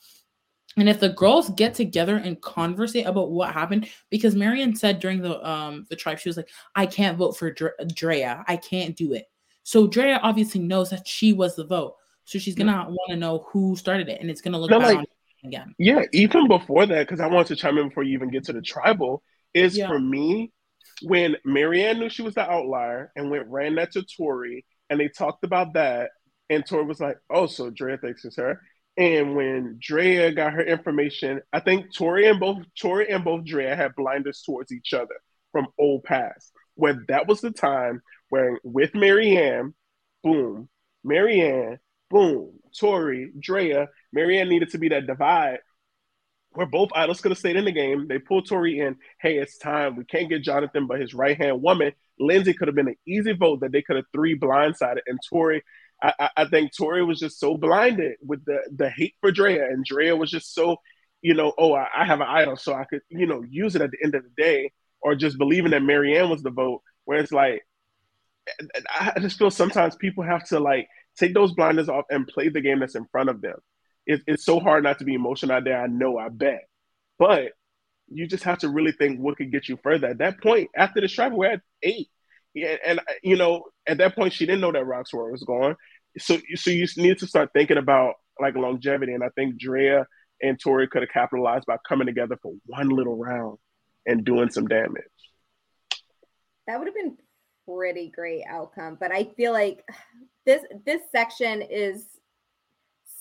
Speaker 4: And if the girls get together and conversate about what happened, because Maryanne said during the um the tribe, she was like, "I can't vote for Drea. I can't do it." So Drea obviously knows that she was the vote, so she's gonna want to know who started it, and it's gonna look bad like, on again.
Speaker 5: Yeah, even before that, because I wanted to chime in before you even get to the tribal, is yeah. for me when Maryanne knew she was the outlier and went ran that to Tori, and they talked about that, and Tori was like, "Oh, so Drea thinks it's her." And when Drea got her information, I think Tori and both Tori and both Drea had blinders towards each other from old past. Where that was the time where with Maryanne, boom, Maryanne, boom, Tori, Drea, Maryanne needed to be that divide where both idols could have stayed in the game. They pulled Tori in. Hey, it's time. We can't get Jonathan, but his right hand woman, Lindsay, could have been an easy vote that they could have three blindsided. And Tori I, I think Tori was just so blinded with the the hate for Drea, and Drea was just so, you know, oh, I, I have an idol, so I could, you know, use it at the end of the day, or just believing that Maryanne was the vote. Where it's like, I just feel sometimes people have to like take those blinders off and play the game that's in front of them. It, it's so hard not to be emotional out there. I know, I bet, but you just have to really think what could get you further. At that point, after the strike, we're at eight. Yeah, and you know, at that point, she didn't know that Rocksroy was gone so so you need to start thinking about like longevity, and I think Drea and Tori could have capitalized by coming together for one little round and doing some damage.
Speaker 3: That would have been pretty great outcome, but I feel like this this section is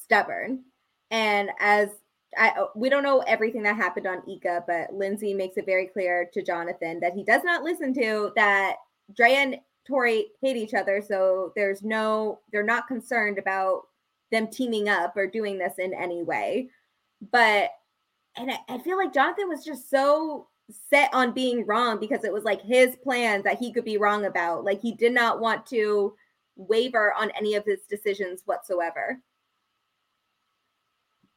Speaker 3: stubborn, and as I, oh, we don't know everything that happened on Ika, but Lindsay makes it very clear to Jonathan that he does not listen to that Drea and Tori hate each other, so there's no they're not concerned about them teaming up or doing this in any way. But and I, I feel like Jonathan was just so set on being wrong because it was like his plans that he could be wrong about. Like he did not want to waver on any of his decisions whatsoever.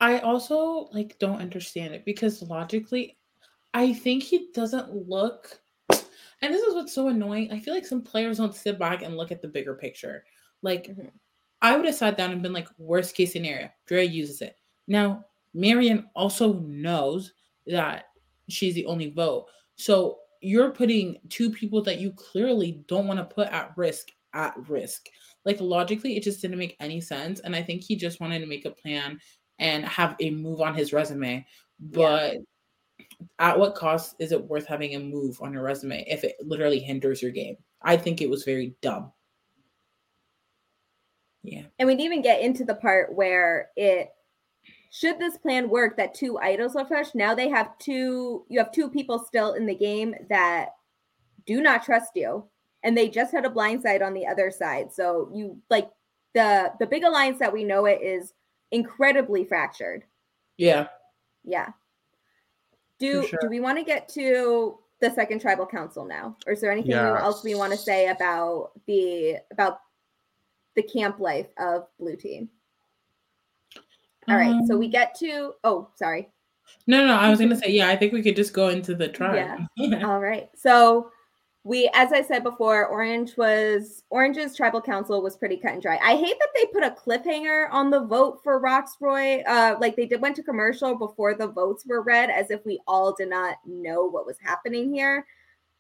Speaker 4: I also like don't understand it because logically I think he doesn't look and this is what's so annoying. I feel like some players don't sit back and look at the bigger picture. Like, mm-hmm. I would have sat down and been like, worst case scenario, Dre uses it. Now, Maryanne also knows that she's the only vote. So you're putting two people that you clearly don't want to put at risk at risk. Like logically, it just didn't make any sense. And I think he just wanted to make a plan and have a move on his resume. But yeah at what cost is it worth having a move on your resume if it literally hinders your game? I think it was very dumb. Yeah.
Speaker 3: And we didn't even get into the part where it should this plan work that two idols are fresh. Now they have two you have two people still in the game that do not trust you. And they just had a blind side on the other side. So you like the the big alliance that we know it is incredibly fractured.
Speaker 4: Yeah.
Speaker 3: Yeah. Do sure. do we want to get to the second tribal council now, or is there anything yes. else we want to say about the about the camp life of Blue Team? All right, um, so we um, get to. Oh, sorry.
Speaker 4: No, no, I was gonna [laughs] say yeah. I think we could just go into the tribe.
Speaker 3: Yeah. [laughs] All right. So we as i said before orange was orange's tribal council was pretty cut and dry. I hate that they put a cliffhanger on the vote for rocksroy uh like they did went to commercial before the votes were read as if we all did not know what was happening here.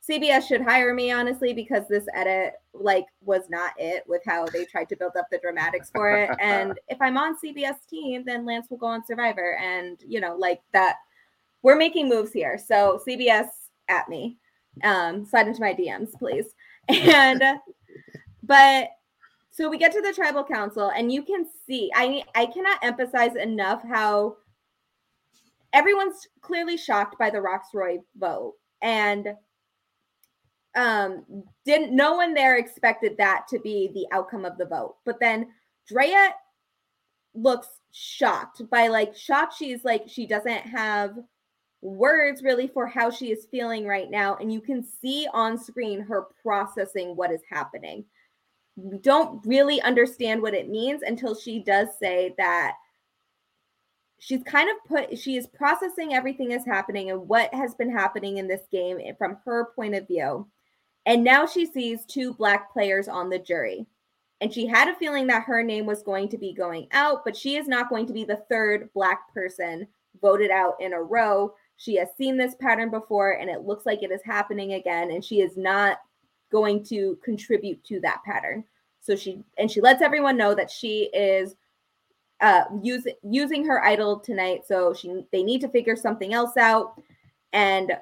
Speaker 3: Cbs should hire me honestly because this edit like was not it with how they tried to build up the dramatics for it. [laughs] And if i'm on cbs team then lance will go on survivor. And you know like that we're making moves here. So cbs at me um, slide into my DMs, please. And but so we get to the tribal council, and you can see I I cannot emphasize enough how everyone's clearly shocked by the Rocksroy vote, and um didn't no one there expected that to be the outcome of the vote. But then Drea looks shocked by like shocked she's like she doesn't have words really for how she is feeling right now. And you can see on screen her processing what is happening. We don't really understand what it means until she does say that she's kind of put, she is processing everything that's happening and what has been happening in this game from her point of view. And now she sees two Black players on the jury. And she had a feeling that her name was going to be going out, but she is not going to be the third Black person voted out in a row. She has seen this pattern before and it looks like it is happening again, and she is not going to contribute to that pattern. So she and she lets everyone know that she is uh use, using her idol tonight. So she they need to figure something else out. And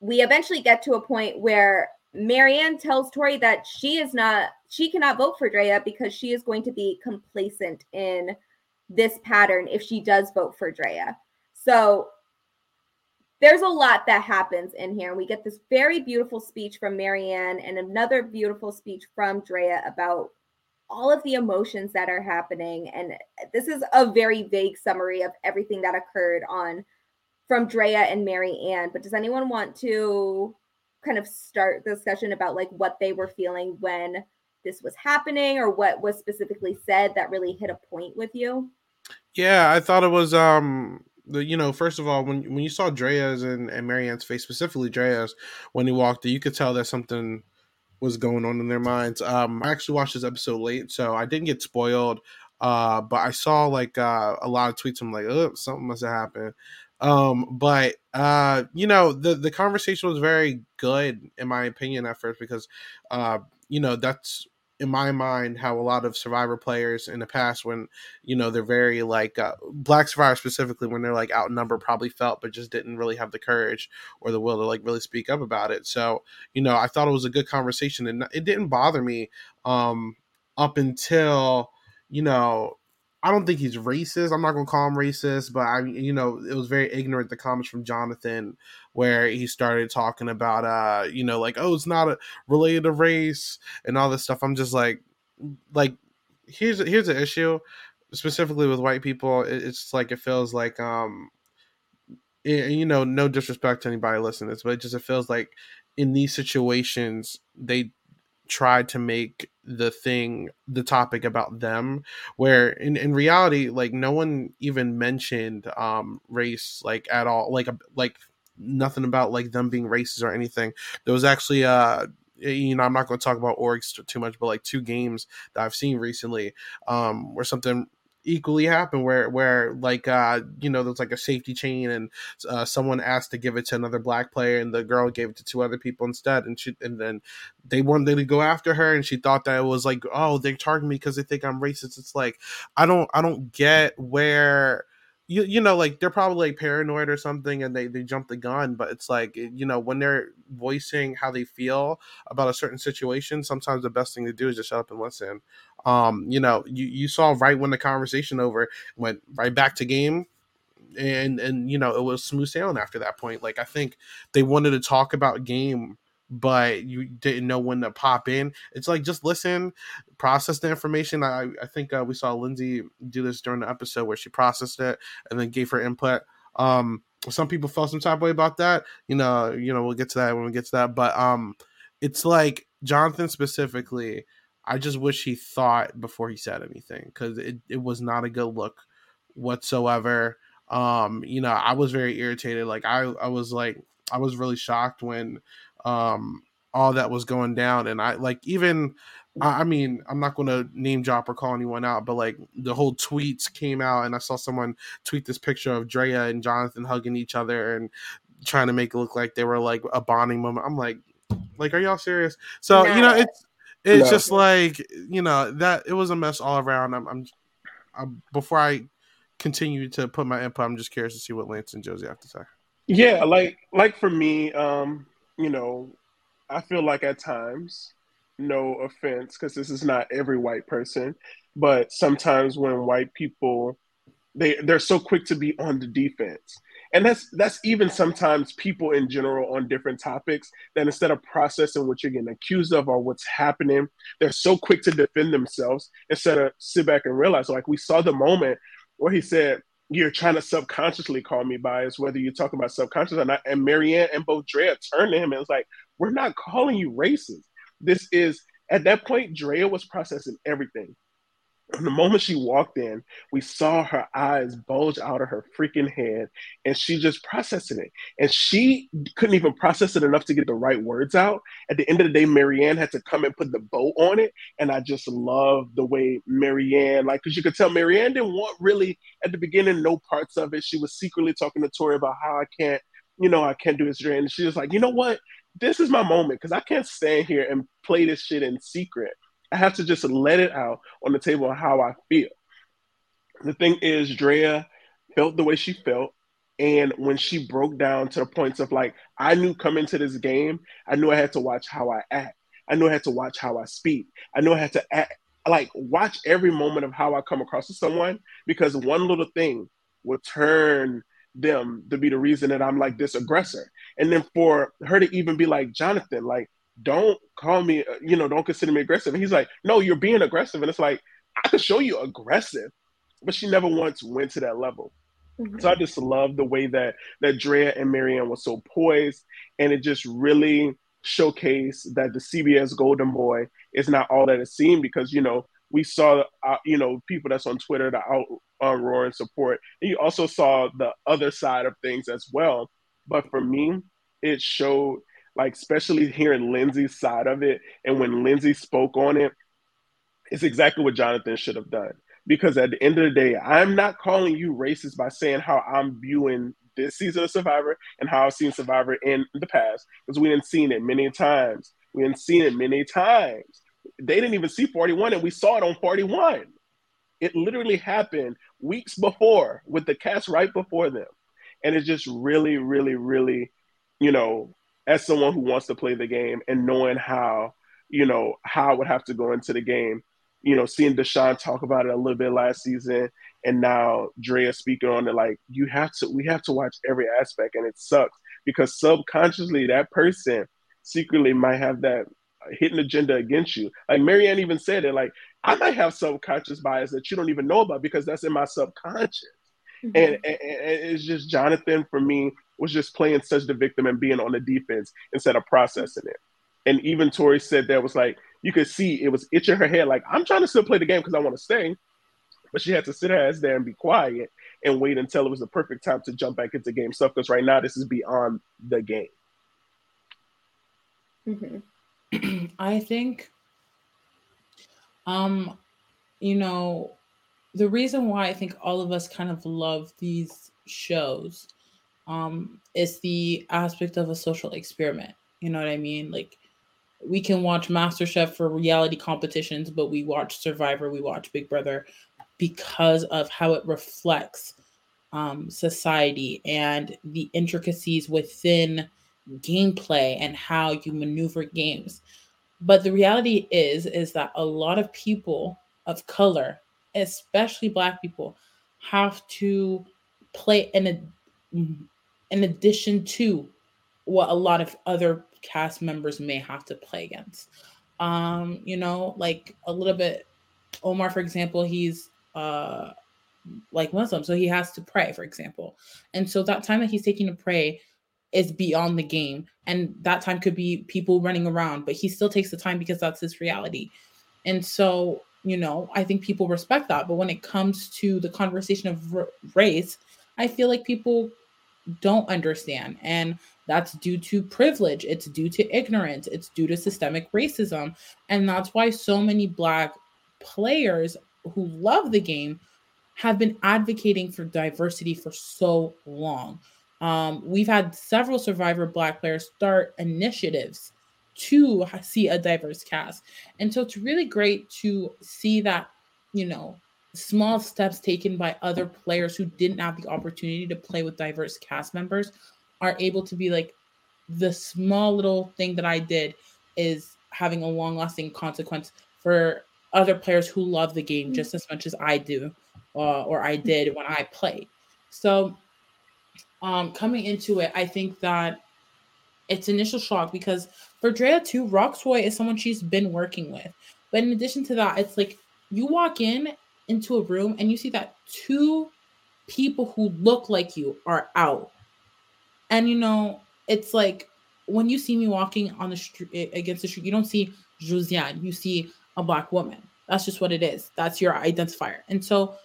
Speaker 3: we eventually get to a point where Maryanne tells Tori that she is not she cannot vote for Drea because she is going to be complacent in this pattern if she does vote for Drea. So there's a lot that happens in here. And we get this very beautiful speech from Maryanne and another beautiful speech from Drea about all of the emotions that are happening. And this is a very vague summary of everything that occurred on from Drea and Maryanne. But does anyone want to kind of start the discussion about like what they were feeling when this was happening or what was specifically said that really hit a point with you?
Speaker 6: Yeah, I thought it was um the you know first of all when when you saw Drea's and, and Maryanne's face specifically Drea's when he walked you could tell that something was going on in their minds. Um, I actually watched this episode late, so I didn't get spoiled. Uh, but I saw like uh, a lot of tweets. I'm like, oh, something must have happened. Um, but uh, you know, the the conversation was very good in my opinion at first because uh, you know, that's in my mind how a lot of survivor players in the past when you know they're very like uh, black survivor specifically when they're like outnumbered probably felt but just didn't really have the courage or the will to like really speak up about it. So you know i thought it was a good conversation and it didn't bother me um up until you know I don't think he's racist. I'm not gonna call him racist, but I, you know, it was very ignorant the comments from Jonathan where he started talking about, uh, you know, like, oh, it's not a related to race and all this stuff. I'm just like, like, here's here's the issue specifically with white people. It's like it feels like, um, it, you know, no disrespect to anybody listening to this, but it just it feels like in these situations they try to make the thing the topic about them where in, in reality like no one even mentioned um race like at all like like nothing about like them being racist or anything. There was actually uh you know i'm not going to talk about orgs too much but like two games that i've seen recently um where something equally happen where where like uh you know there's like a safety chain and uh, someone asked to give it to another black player and the girl gave it to two other people instead and she and then they wanted to go after her and she thought that it was like oh they're targeting me because they think i'm racist. It's like i don't i don't get where you you know like they're probably like paranoid or something and they they jump the gun but it's like you know when they're voicing how they feel about a certain situation sometimes the best thing to do is just shut up and listen. Um you know you you saw right when the conversation over went right back to game and and you know it was smooth sailing after that point. Like i think they wanted to talk about game but you didn't know when to pop in. It's like just listen, process the information. I I think uh, we saw Lindsay do this during the episode where she processed it and then gave her input. Um, some people felt some type of way about that. You know, you know, we'll get to that when we get to that. But um, it's like Jonathan specifically. I just wish he thought before he said anything because it, it was not a good look whatsoever. Um, you know, I was very irritated. Like I, I was like, I was really shocked when um, all that was going down. And I like even I mean, I'm not going to name drop or call anyone out, but like the whole tweets came out, and I saw someone tweet this picture of Drea and Jonathan hugging each other and trying to make it look like they were like a bonding moment. I'm like, like, are y'all serious? So no. you know, it's it's no. just like you know that it was a mess all around. I'm, I'm, I'm, before I continue to put my input, I'm just curious to see what Lance and Josie have to say.
Speaker 5: Yeah, like like for me, um, you know, I feel like at times, no offense, because this is not every white person, but sometimes when white people they they're so quick to be on the defense. And that's that's even sometimes people in general on different topics that instead of processing what you're getting accused of or what's happening, they're so quick to defend themselves instead of sit back and realize. Like we saw the moment where he said, you're trying to subconsciously call me biased, whether you're talking about subconscious or not. And Maryanne and both Drea turned to him and was like, We're not calling you racist. This is at that point, Drea was processing everything. [clears throat] the moment she walked in, we saw her eyes bulge out of her freaking head and she just processing it. And she couldn't even process it enough to get the right words out. At the end of the day, Maryanne had to come and put the bow on it. And I just love the way Maryanne, like, because you could tell Maryanne didn't want really at the beginning no parts of it. She was secretly talking to Tori about how I can't, you know, I can't do this. And she was like, you know what? This is my moment because I can't stand here and play this shit in secret. I have to just let it out on the table how I feel. The thing is, Drea felt the way she felt. And when she broke down to the points of like, I knew coming to this game, I knew I had to watch how I act. I knew I had to watch how I speak. I knew I had to act, like watch every moment of how I come across to someone because one little thing will turn them to be the reason that I'm like this aggressor. And then for her to even be like, Jonathan, like, don't call me, uh, you know, don't consider me aggressive. And he's like, no, you're being aggressive. And it's like, I can show you aggressive, but she never once went to that level. Mm-hmm. So I just love the way that that Drea and Maryanne was so poised, and it just really showcased that the CBS Golden Boy is not all that it seemed because you know we saw uh, you know people that's on Twitter the out uh, roar and support, and you also saw the other side of things as well. But for me, it showed like especially hearing Lindsay's side of it. And when Lindsay spoke on it, it's exactly what Jonathan should have done. Because at the end of the day, I'm not calling you racist by saying how I'm viewing this season of Survivor and how I've seen Survivor in the past. Because we didn't seen it many times. We didn't seen it many times. They didn't even see 41, and we saw it on 41. It literally happened weeks before with the cast right before them. And it's just really, really, really, you know, as someone who wants to play the game and knowing how, you know, how I would have to go into the game, you know, seeing Deshawn talk about it a little bit last season and now Drea speaking on it, like you have to, we have to watch every aspect and it sucks because subconsciously that person secretly might have that hidden agenda against you. Like Maryanne even said it, like I might have subconscious bias that you don't even know about because that's in my subconscious. Mm-hmm. And, and, and, it's just Jonathan for me was just playing such the victim and being on the defense instead of processing it. And even Tori said that was like you could see it was itching her head, like I'm trying to still play the game because I want to stay, but she had to sit her ass there and be quiet and wait until it was the perfect time to jump back into game stuff. Because right now this is beyond the game.
Speaker 4: Mm-hmm. [clears throat] I think, um, you know, the reason why I think all of us kind of love these shows um, is the aspect of a social experiment. You know what I mean? Like we can watch MasterChef for reality competitions, but we watch Survivor, we watch Big Brother because of how it reflects um, society and the intricacies within gameplay and how you maneuver games. But the reality is, is that a lot of people of color, especially Black people, have to play in a in addition to what a lot of other cast members may have to play against. Um, you know, like a little bit Omar, for example, he's uh like Muslim, so he has to pray, for example. And so that time that he's taking to pray is beyond the game. And that time could be people running around, but he still takes the time because that's his reality. And so, you know, I think people respect that. But when it comes to the conversation of r- race, I feel like people don't understand. And that's due to privilege, it's due to ignorance, it's due to systemic racism. And that's why so many Black players who love the game have been advocating for diversity for so long. Um, we've had several Survivor Black players start initiatives to see a diverse cast. And so it's really great to see that, you know, small steps taken by other players who didn't have the opportunity to play with diverse cast members are able to be like the small little thing that I did is having a long lasting consequence for other players who love the game just as much as I do uh, or I did when I played. So um, coming into it, I think that it's initial shock because for Drea too, Rocksroy is someone she's been working with. But in addition to that, it's like you walk in into a room and you see that two people who look like you are out. And you know, it's like when you see me walking on the street against the street, you don't see Josiane, you see a black woman. That's just what it is. That's your identifier. And so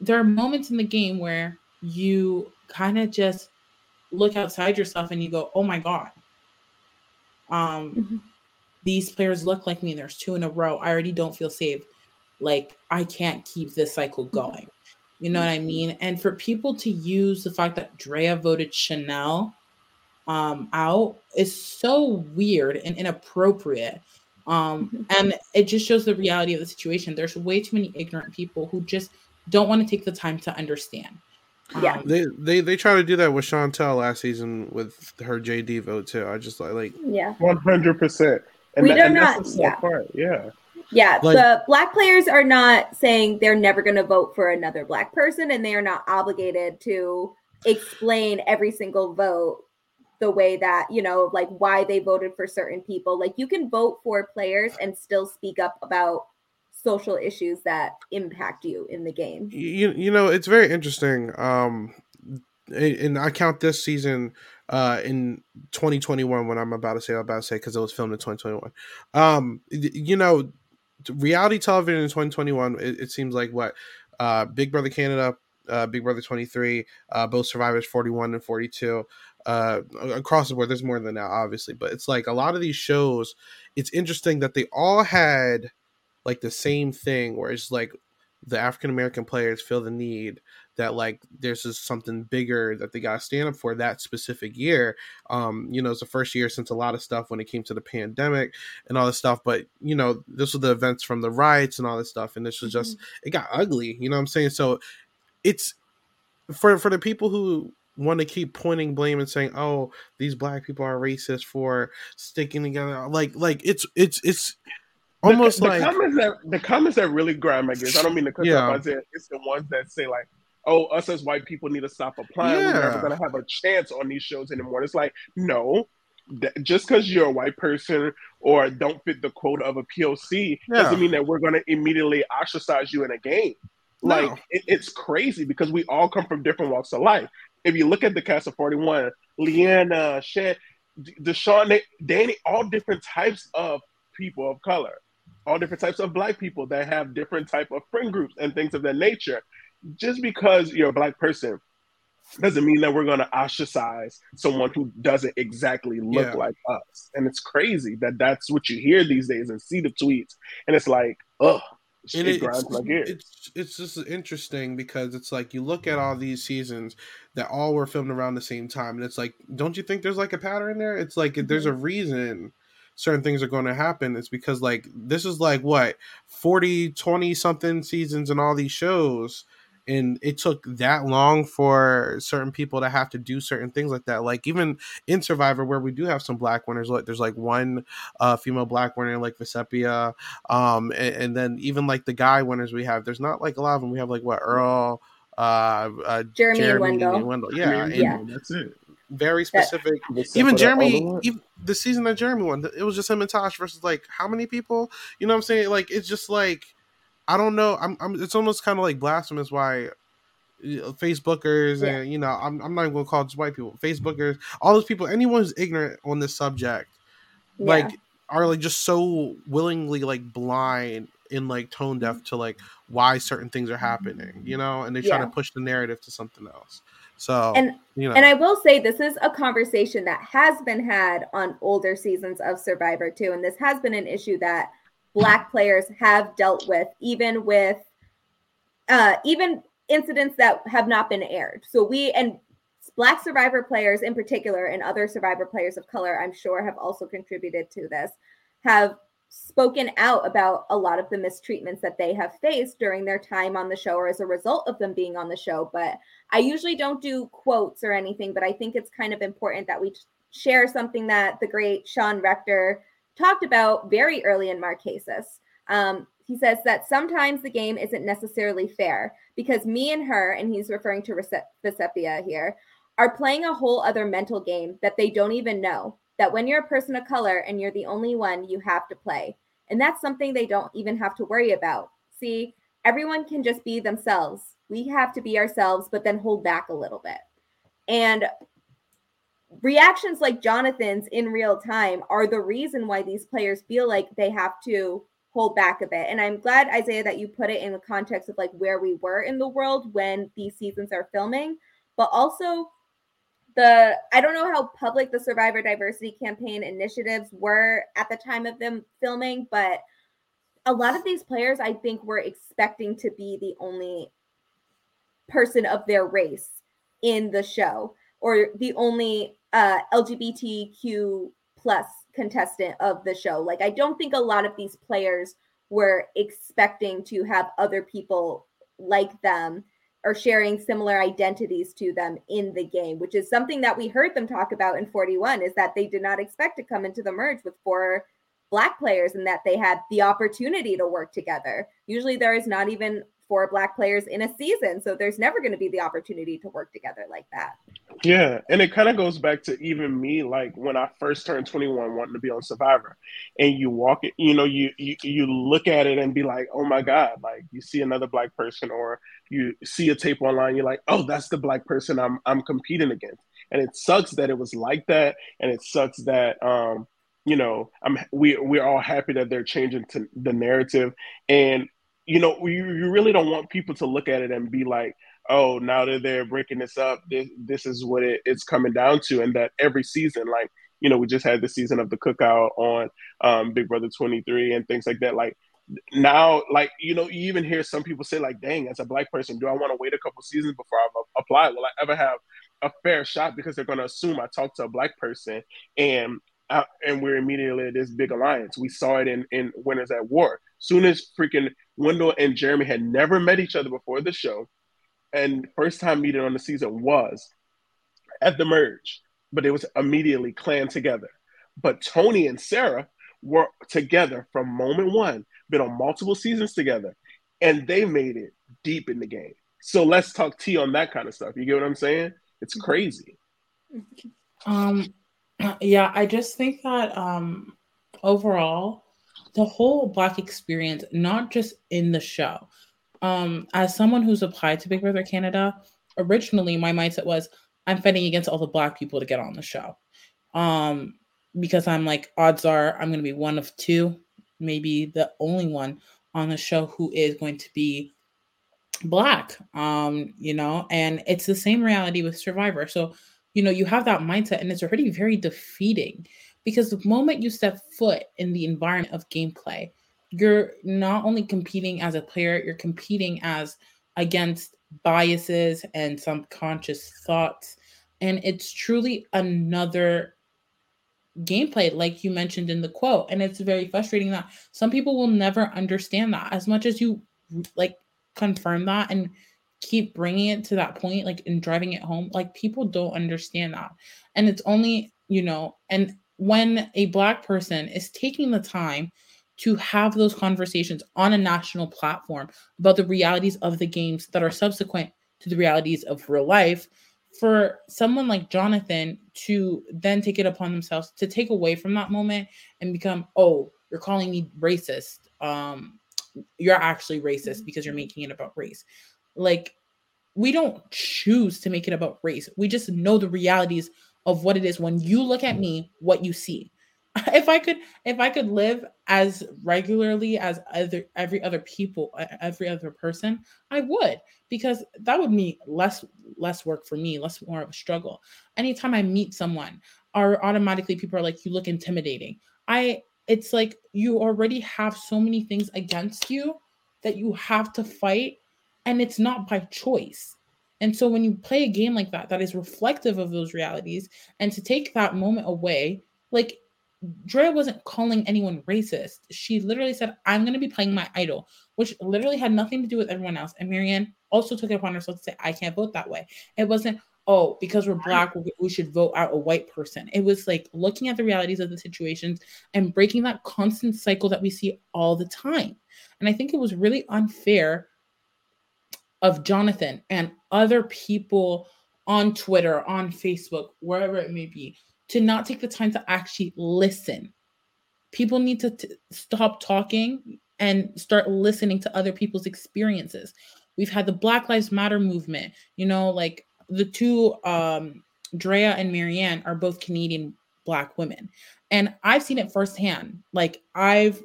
Speaker 4: there are moments in the game where you kind of just look outside yourself and you go, "Oh my god." Um mm-hmm. these players look like me. There's two in a row. I already don't feel safe. Like I can't keep this cycle mm-hmm. going. You know what I mean? And for people to use the fact that Drea voted Chanelle um, out is so weird and inappropriate. Um, mm-hmm. and it just shows the reality of the situation. There's way too many ignorant people who just don't want to take the time to understand.
Speaker 3: Yeah,
Speaker 6: um, they they they try to do that with Shantel last season with her JD vote too. I just like like
Speaker 3: yeah,
Speaker 5: one hundred percent.
Speaker 3: We do not. Yeah.
Speaker 5: Part. yeah.
Speaker 3: Yeah, like, the black players are not saying they're never going to vote for another black person, and they are not obligated to explain every single vote the way that you know, like why they voted for certain people. Like you can vote for players and still speak up about social issues that impact you in the game.
Speaker 6: You you know, it's very interesting. Um, and I count this season uh in 2021 when I'm about to say I'm about to say because it was filmed in 2021. Um, you know reality television in 2021 it, it seems like what uh big brother canada uh, Big Brother 23, uh, both survivors 41 and 42. Uh, across the board, there's more than that, obviously, but it's like a lot of these shows. It's interesting that they all had like the same thing, where it's like the African American players feel the need that like there's just something bigger that they got to stand up for that specific year. Um, you know, it's the first year since a lot of stuff when it came to the pandemic and all this stuff. But you know, this was the events from the riots and all this stuff, and this was just mm-hmm. it got ugly. You know what I'm saying? So it's for for the people who want to keep pointing blame and saying, "Oh, these black people are racist for sticking together." Like, like it's it's it's almost
Speaker 5: the, the
Speaker 6: like
Speaker 5: comments that the comments that really grind my gears. I don't mean to cut yeah. off Isaiah. It's the ones that say like, oh, us as white people need to stop applying. Yeah. We're never going to have a chance on these shows anymore. It's like, no, just because you're a white person or don't fit the quota of a POC yeah. doesn't mean that we're going to immediately ostracize you in a game. No. Like, it, it's crazy because we all come from different walks of life. If you look at the cast of 41, Liana, Shed, Deshawn, Danny, all different types of people of color, all different types of black people that have different type of friend groups and things of that nature just because you're a black person doesn't mean that we're going to ostracize someone who doesn't exactly look yeah. like us. And it's crazy that that's what you hear these days and see the tweets. And it's like, ugh.
Speaker 6: It, it it's, it's, it's just interesting because it's like you look at all these seasons that all were filmed around the same time, and it's like, don't you think there's like a pattern there? It's like mm-hmm. there's a reason certain things are going to happen it's because like this is like what 40 20 something seasons and all these shows and it took that long for certain people to have to do certain things like that like even in survivor where we do have some black winners like there's like one uh female black winner like Vecepia um and, and, then even like the guy winners we have there's not like a lot of them we have like what earl uh, uh
Speaker 3: jeremy, jeremy and, Wendell. and
Speaker 6: wendell yeah,
Speaker 3: yeah.
Speaker 6: that's it very specific. even Jeremy, even the season that Jeremy won, it was just him and Tosh versus like how many people? You know what I'm saying? Like it's just like I don't know. I'm, I'm it's almost kind of like blasphemous why uh, Facebookers yeah. and you know I'm I'm not even gonna call it just white people. Facebookers, all those people, anyone who's ignorant on this subject, yeah. like are like just so willingly like blind in like tone deaf to like why certain things are happening, you know, and they try yeah. to push the narrative to something else. So
Speaker 3: and
Speaker 6: you know.
Speaker 3: and I will say this is a conversation that has been had on older seasons of Survivor too, and this has been an issue that black players have dealt with, even with uh, even incidents that have not been aired. So we and black survivor players in particular and other survivor players of color, I'm sure have also contributed to this, have spoken out about a lot of the mistreatments that they have faced during their time on the show or as a result of them being on the show. But I usually don't do quotes or anything, but I think it's kind of important that we share something that the great Sean Rector talked about very early in Marquesas. Um, he says that sometimes the game isn't necessarily fair because me and her, and he's referring to Vecepia here, are playing a whole other mental game that they don't even know. That when you're a person of color and you're the only one, you have to play. And that's something they don't even have to worry about. See, everyone can just be themselves. We have to be ourselves, but then hold back a little bit. And reactions like Jonathan's in real time are the reason why these players feel like they have to hold back a bit. And I'm glad, Isaiah, that you put it in the context of like where we were in the world when these seasons are filming, but also the I don't know how public the Survivor Diversity Campaign initiatives were at the time of them filming, but a lot of these players I think were expecting to be the only person of their race in the show or the only uh, LGBTQ plus contestant of the show. Like, I don't think a lot of these players were expecting to have other people like them or sharing similar identities to them in the game, which is something that we heard them talk about in 41 is that they did not expect to come into the merge with four black players and that they had the opportunity to work together. Usually there is not even four black players in a season. So there's never going to be the opportunity to work together like that.
Speaker 5: Yeah. And it kind of goes back to even me, like when I first turned 21, wanting to be on Survivor. And you walk it, you know, you, you you look at it and be like, oh my God, like you see another black person or you see a tape online, you're like, oh, that's the black person I'm I'm competing against. And it sucks that it was like that. And it sucks that um, you know, I'm we we're all happy that they're changing to the narrative. And you know, you, you really don't want people to look at it and be like, oh, now that they're breaking this up, this, this is what it, it's coming down to. And that every season, like, you know, we just had the season of the cookout on um, Big Brother 23 and things like that. Like, now, like, you know, you even hear some people say, like, dang, as a black person, do I want to wait a couple seasons before I apply? Will I ever have a fair shot? Because they're going to assume I talked to a black person and uh, and we're immediately this big alliance. We saw it in in Winners at War. Soon as freaking Wendell and Jeremy had never met each other before the show, and first time meeting on the season was at the merge, but it was immediately clan together. But Tony and Sarah were together from moment one, been on multiple seasons together, and they made it deep in the game. So let's talk tea on that kind of stuff. You get what I'm saying? It's crazy.
Speaker 4: Um, [clears throat] yeah, I just think that um overall the whole black experience, not just in the show. Um, as someone who's applied to Big Brother Canada, originally my mindset was I'm fighting against all the black people to get on the show. Um, because I'm like, odds are I'm gonna be one of two, maybe the only one on the show who is going to be black. Um, you know, and it's the same reality with Survivor. So you know, you have that mindset and it's already very defeating because the moment you step foot in the environment of gameplay, you're not only competing as a player, you're competing as against biases and subconscious thoughts. And it's truly another gameplay, like you mentioned in the quote. And it's very frustrating that some people will never understand that as much as you like confirm that and keep bringing it to that point like and driving it home like people don't understand that and it's only you know and when a black person is taking the time to have those conversations on a national platform about the realities of the games that are subsequent to the realities of real life for someone like Jonathan to then take it upon themselves to take away from that moment and become oh you're calling me racist um you're actually racist because you're making it about race like, we don't choose to make it about race. We just know the realities of what it is. When you look at me, what you see. [laughs] If I could, if I could live as regularly as other every other people, every other person, I would because that would mean less less work for me, less more of a struggle. Anytime I meet someone, or automatically people are like, "You look intimidating." I, it's like you already have so many things against you that you have to fight and it's not by choice. And so when you play a game like that, that is reflective of those realities, and to take that moment away, like Drea wasn't calling anyone racist. She literally said, I'm going to be playing my idol, which literally had nothing to do with everyone else. And Maryanne also took it upon herself to say, I can't vote that way. It wasn't, oh, because we're black, we should vote out a white person. It was like looking at the realities of the situations and breaking that constant cycle that we see all the time. And I think it was really unfair of Jonathan and other people on Twitter, on Facebook, wherever it may be, to not take the time to actually listen. People need to t- stop talking and start listening to other people's experiences. We've had the Black Lives Matter movement, you know, like the two um Drea and Maryanne are both Canadian black women. And I've seen it firsthand. Like I've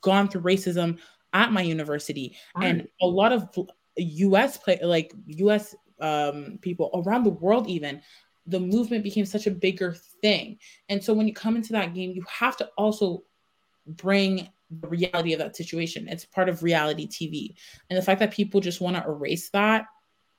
Speaker 4: gone through racism at my university, right. and a lot of U.S. play like U.S. Um, people around the world even the movement became such a bigger thing. And so when you come into that game, you have to also bring the reality of that situation. It's part of reality TV. And the fact that people just want to erase that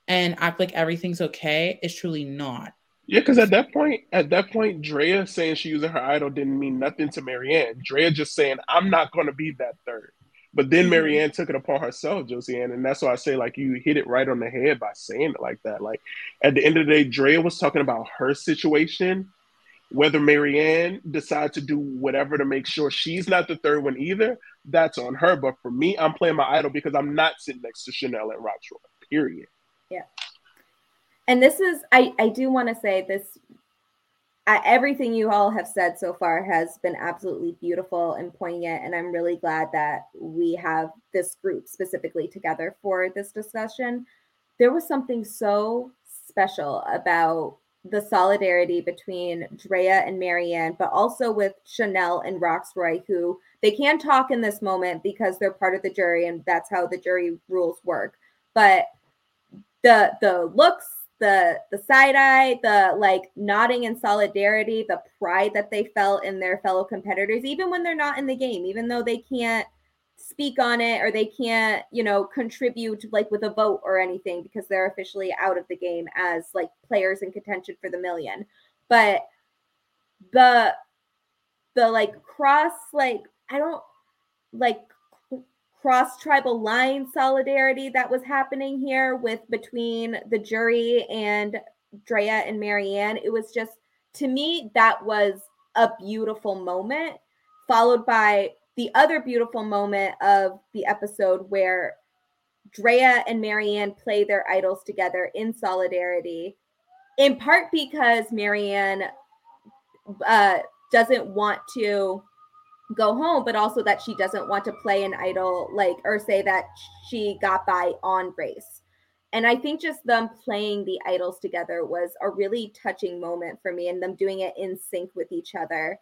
Speaker 4: and act like everything's okay is truly not.
Speaker 5: Yeah, because at that point, at that point, Drea saying she using her idol didn't mean nothing to Maryanne. Drea just saying, I'm not gonna be that third. But then mm-hmm. Maryanne took it upon herself, Josiane, and that's why I say like you hit it right on the head by saying it like that. Like at the end of the day, Drea was talking about her situation. Whether Maryanne decides to do whatever to make sure she's not the third one either, that's on her. But for me, I'm playing my idol because I'm not sitting next to Chanelle and Rocksroy. Period.
Speaker 3: Yeah. And this is I I do want to say this everything you all have said so far has been absolutely beautiful and poignant and i'm really glad that we have this group specifically together for this discussion there was something so special about the solidarity between Drea and Maryanne, but also with Chanelle and Rocksroy, who they can talk in this moment because they're part of the jury and that's how the jury rules work. But the the looks the the side eye, the like nodding in solidarity, the pride that they felt in their fellow competitors, even when they're not in the game, even though they can't speak on it or they can't, you know, contribute like with a vote or anything because they're officially out of the game as like players in contention for the million. But the the like cross like I don't like cross tribal line solidarity that was happening here with between the jury and Drea and Maryanne. It was just to me that was a beautiful moment, followed by the other beautiful moment of the episode where Drea and Maryanne play their idols together in solidarity, in part because Maryanne uh, doesn't want to go home, but also that she doesn't want to play an idol like or say that she got by on race. And I think just them playing the idols together was a really touching moment for me and them doing it in sync with each other.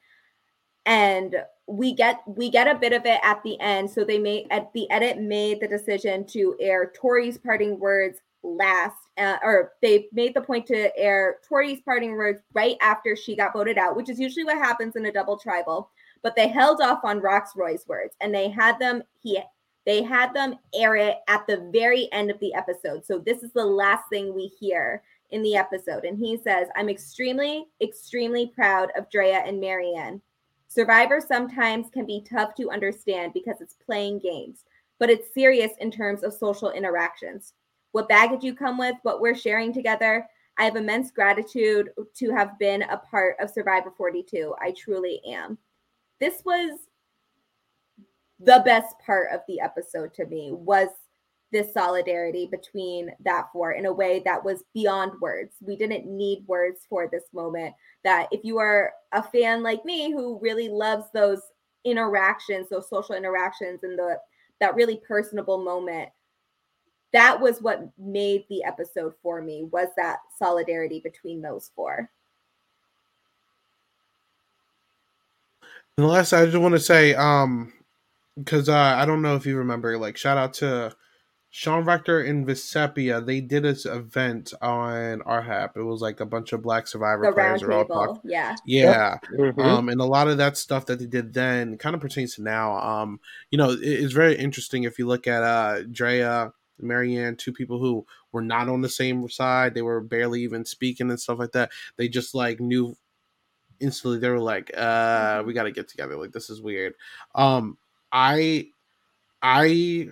Speaker 3: And we get we get a bit of it at the end. So they made at the edit made the decision to air Tori's parting words last uh, or they made the point to air Tori's parting words right after she got voted out, which is usually what happens in a double tribal but they held off on Rocksroy's words and they had them he they had them air it at the very end of the episode. So this is the last thing we hear in the episode. And he says, I'm extremely, extremely proud of Drea and Maryanne. Survivor sometimes can be tough to understand because it's playing games, but it's serious in terms of social interactions. What baggage you come with, what we're sharing together. I have immense gratitude to have been a part of Survivor 42. I truly am this was the best part of the episode to me was this solidarity between that four in a way that was beyond words. We didn't need words for this moment. That if you are a fan like me who really loves those interactions, those social interactions and the that really personable moment, that was what made the episode for me was that solidarity between those four.
Speaker 6: And the last I just want to say, um, because uh, I don't know if you remember, like shout out to Sean Rector and Vecepia. They did this event on RHAP. It was like a bunch of Black Survivor the players are all talking.
Speaker 3: Yeah,
Speaker 6: yeah. Yep. Mm-hmm. Um, and a lot of that stuff that they did then kind of pertains to now. Um, you know, it, it's very interesting if you look at uh Drea. Maryanne, two people who were not on the same side. They were barely even speaking and stuff like that. They just like knew instantly they were like, uh, mm-hmm. we got to get together. Like this is weird. Um, I, I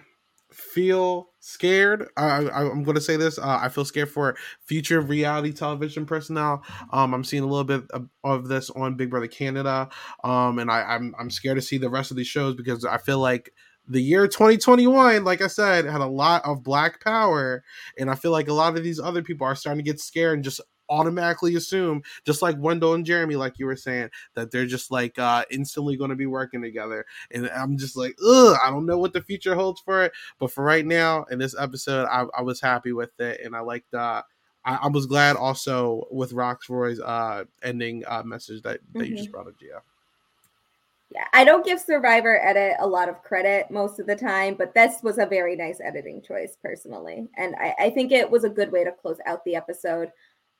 Speaker 6: feel scared. I, am going to say this. Uh, I feel scared for future reality television personnel. Um, I'm seeing a little bit of, of this on Big Brother Canada. Um, and I, I'm I'm scared to see the rest of these shows because I feel like the year 2021, like I said, had a lot of black power, and I feel like a lot of these other people are starting to get scared and just automatically assume, just like Wendell and Jeremy, like you were saying, that they're just like uh instantly going to be working together. And I'm just like, ugh, I don't know what the future holds for it. But for right now, in this episode, I, I was happy with it, and I liked. uh I, I was glad also with Rocksroy's uh ending uh message that that mm-hmm. you just mm-hmm. brought up, Gia.
Speaker 3: Yeah, I don't give Survivor Edit a lot of credit most of the time, but this was a very nice editing choice personally. And I, I think it was a good way to close out the episode.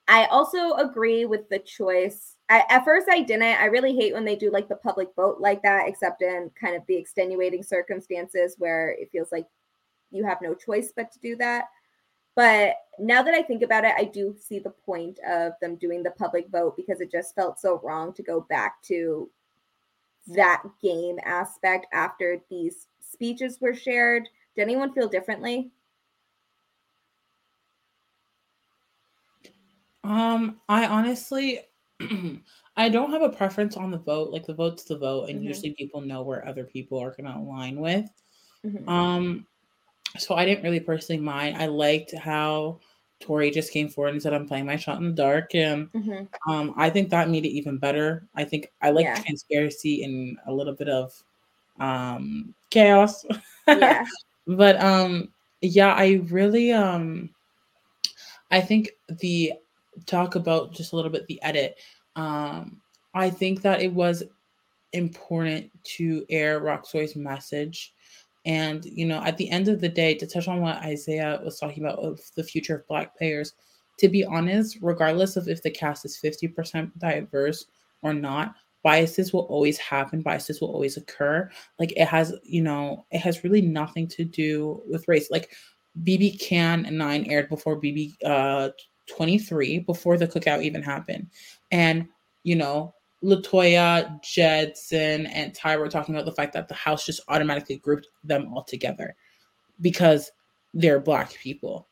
Speaker 3: I also agree with the choice. I, at first, I didn't. I really hate when they do like the public vote like that, except in kind of the extenuating circumstances where it feels like you have no choice but to do that. But now that I think about it, I do see the point of them doing the public vote because it just felt so wrong to go back to that game aspect after these speeches were shared. Did anyone feel differently?
Speaker 4: Um, I honestly [clears throat] I don't have a preference on the vote. Like the vote's the vote, and
Speaker 3: Mhm.
Speaker 4: usually people know where other people are gonna align with.
Speaker 3: Mhm.
Speaker 4: Um, so I didn't really personally mind. I liked how Tori just came forward and said, "I'm playing my shot in the dark," and
Speaker 3: Mhm.
Speaker 4: um, I think that made it even better. I think I like
Speaker 3: Yeah.
Speaker 4: transparency and a little bit of um chaos. [laughs]
Speaker 3: Yeah.
Speaker 4: but um, yeah, I really um, I think the talk about just a little bit the edit. Um, I think that it was important to air Rocksroy's message. And, you know, at the end of the day, to touch on what Isaiah was talking about of the future of Black players, to be honest, regardless of if the cast is 50% diverse or not, biases will always happen, biases will always occur. Like it has, you know, it has really nothing to do with race. Like BB Can 9 aired before BB uh 23, before the cookout even happened. And, you know, Latoya, Jedson, and Ty were talking about the fact that the house just automatically grouped them all together because they're black people.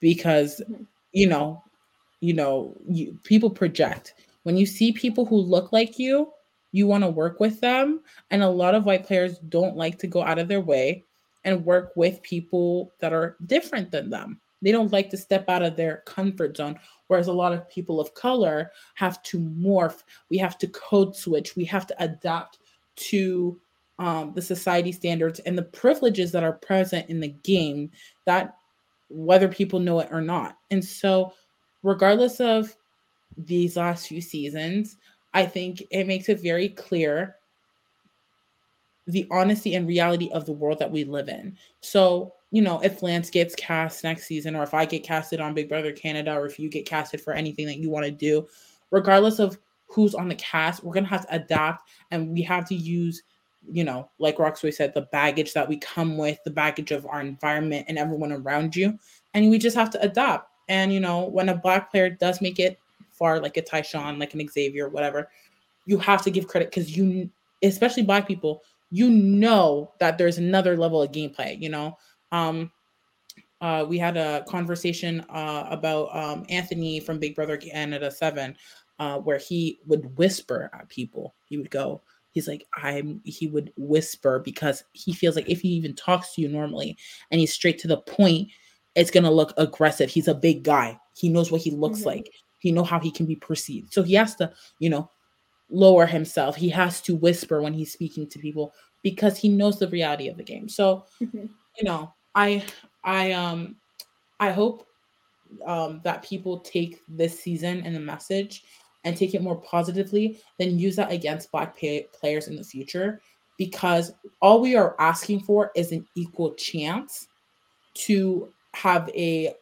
Speaker 4: Because, mm-hmm. you know, you know, you, people project. When you see people who look like you, you want to work with them. And a lot of white players don't like to go out of their way and work with people that are different than them. They don't like to step out of their comfort zone. Whereas a lot of people of color have to morph, we have to code switch, we have to adapt to um, the society standards and the privileges that are present in the game that whether people know it or not. And so, regardless of these last few seasons, I think it makes it very clear the honesty and reality of the world that we live in. So, you know, if Lance gets cast next season, or if I get casted on Big Brother Canada, or if you get casted for anything that you want to do, regardless of who's on the cast, we're going to have to adapt and we have to use, you know, like Rocksroy said, the baggage that we come with, the baggage of our environment and everyone around you. And we just have to adapt. And, you know, when a Black player does make it far, like a Tychon, like an Xavier, whatever, you have to give credit because you, especially Black people, you know that there's another level of gameplay, you know. Um, uh, we had a conversation uh, about um, Anthony from Big Brother Canada 7, uh, where he would whisper at people. He would go, he's like, I'm, he would whisper because he feels like if he even talks to you normally and he's straight to the point, it's going to look aggressive. He's a big guy. He knows what he looks
Speaker 3: Mhm.
Speaker 4: like. He know how he can be perceived. So he has to, you know, lower himself. He has to whisper when he's speaking to people because he knows the reality of the game. So,
Speaker 3: Mhm.
Speaker 4: You know, I I um I hope um that people take this season and the message and take it more positively than use that against black pay- players in the future because all we are asking for is an equal chance to have a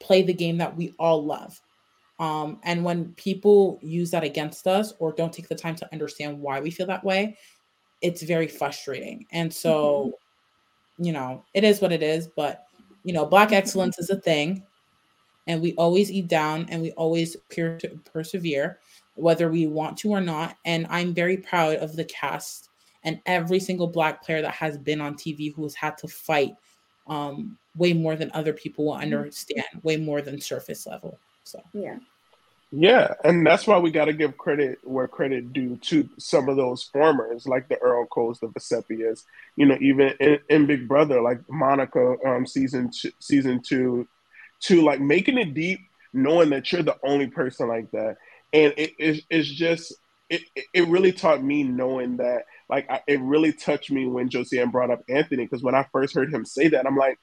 Speaker 4: play the game that we all love. Um, and when people use that against us or don't take the time to understand why we feel that way, it's very frustrating. And so, you know, it is what it is. But, you know, Black excellence is a thing. And we always eat down and we always per- persevere, whether we want to or not. And I'm very proud of the cast and every single Black player that has been on TV who has had to fight um, way more than other people will understand, way more than surface level. So,
Speaker 3: Yeah.
Speaker 5: Yeah, and that's why we got to give credit where credit due to some of those formers, like the Earl Coles, the Vecepias. You know, even in, in Big Brother, like Monica, um, season two, season two, to like making it deep, knowing that you're the only person like that, and it it's just it it really taught me knowing that like I, it really touched me when Josiane brought up Anthony because when I first heard him say that, I'm like,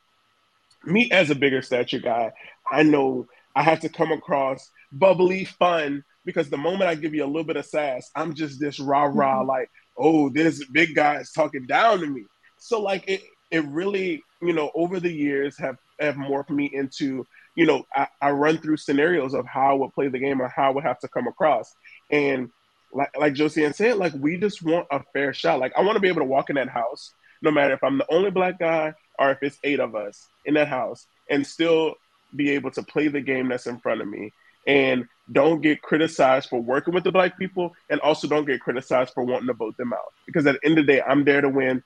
Speaker 5: me as a bigger stature guy, I know I have to come across bubbly, fun, because the moment I give you a little bit of sass, I'm just this rah rah mm-hmm. like, oh, this big guy is talking down to me. So like it it really, you know, over the years have have morphed me into, you know, I, I run through scenarios of how I would play the game or how I would have to come across. And like like Josie said, like we just want a fair shot. Like I want to be able to walk in that house, no matter if I'm the only black guy or if it's eight of us in that house, and still be able to play the game that's in front of me. And don't get criticized for working with the black people and also don't get criticized for wanting to vote them out. Because at the end of the day i'm there to win.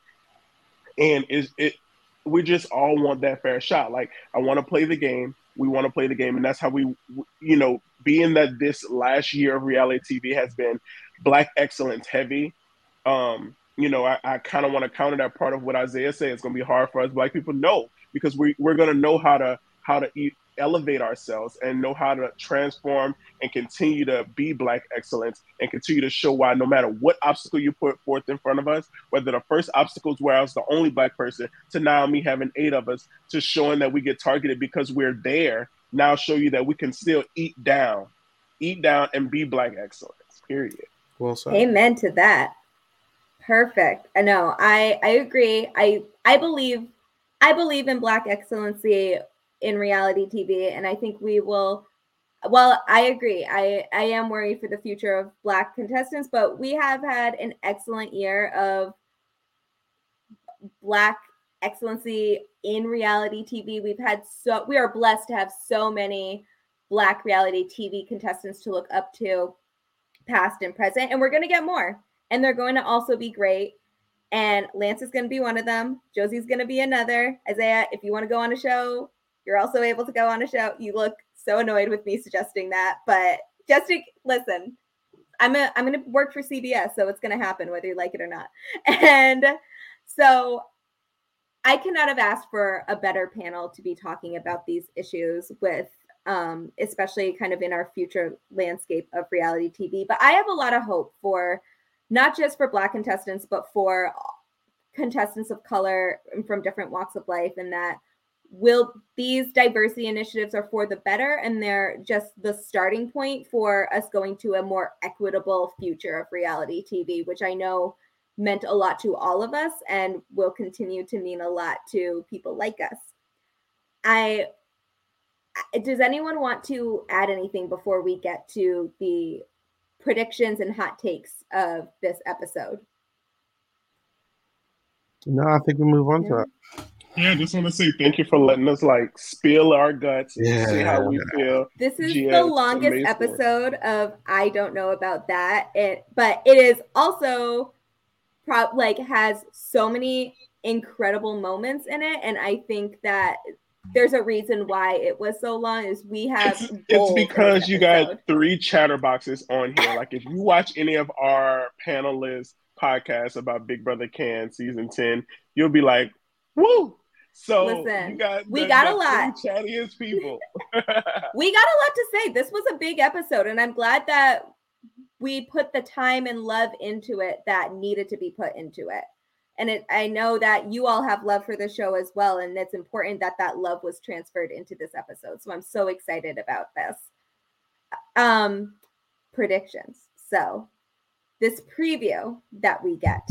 Speaker 5: And it, it we just all want that fair shot. Like i want to play the game. We want to play the game. And that's how we you know being that this last year of reality tv has been black excellence heavy um you know i, I kind of want to counter that part of what isaiah said. It's going to be hard for us black people. No because we, we're going to know how to how to eat elevate ourselves and know how to transform and continue to be black excellence and continue to show why no matter what obstacle you put forth in front of us whether the first obstacle is where i was the only black person to now me having eight of us to showing that we get targeted because we're there now show you that we can still eat down eat down and be black excellence period.
Speaker 6: Well said.
Speaker 3: Amen to that. Perfect. I know. I i agree. I i believe i believe in black excellency in reality TV. And I think we will. Well, I agree. I I am worried for the future of Black contestants, but we have had an excellent year of Black excellency in reality TV. We've had so we are blessed to have so many Black reality TV contestants to look up to, past and present, and we're going to get more. And they're going to also be great. And Lance is going to be one of them. Josie's going to be another. Isaiah, if you want to go on a show, you're also able to go on a show. You look so annoyed with me suggesting that, but just to listen, I'm a I'm gonna work for CBS, so it's gonna happen whether you like it or not. [laughs] And so I cannot have asked for a better panel to be talking about these issues with um, especially kind of in our future landscape of reality TV. But I have a lot of hope for not just for Black contestants, but for contestants of color from different walks of life, and that will these diversity initiatives are for the better and they're just the starting point for us going to a more equitable future of reality TV, which I know meant a lot to all of us and will continue to mean a lot to people like us. I does anyone want to add anything before we get to the predictions and hot takes of this episode?
Speaker 6: No, I think we move on yeah. to that.
Speaker 5: Yeah, I just want to say thank you for letting us like spill our guts, yeah. see how we feel.
Speaker 3: This is the longest episode of I don't know about that. It, but it is also pro- like has so many incredible moments in it, and I think that there's a reason why it was so long. Is we have
Speaker 5: it's, it's because you got three chatterboxes on here. like if you watch any of our panelists podcasts about Big Brother Can season ten, you'll be like, "Woo!" So
Speaker 3: listen, got, we got a lot.
Speaker 5: Chattiest people. [laughs]
Speaker 3: we got a lot to say. This was a big episode, and I'm glad that we put the time and love into it that needed to be put into it. And it, I know that you all have love for the show as well, and it's important that that love was transferred into this episode. So I'm so excited about this. Um, predictions. So this preview that we get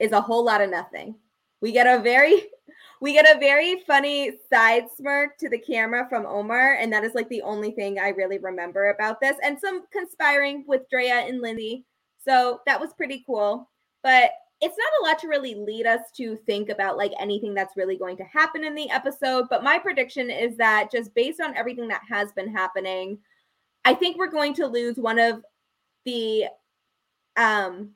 Speaker 3: is a whole lot of nothing. We get a very we get a very funny side smirk to the camera from Omar, and that is like the only thing I really remember about this, and some conspiring with Drea and Lindsay. So that was pretty cool. But it's not a lot to really lead us to think about like anything that's really going to happen in the episode. But my prediction is that just based on everything that has been happening, I think we're going to lose one of the um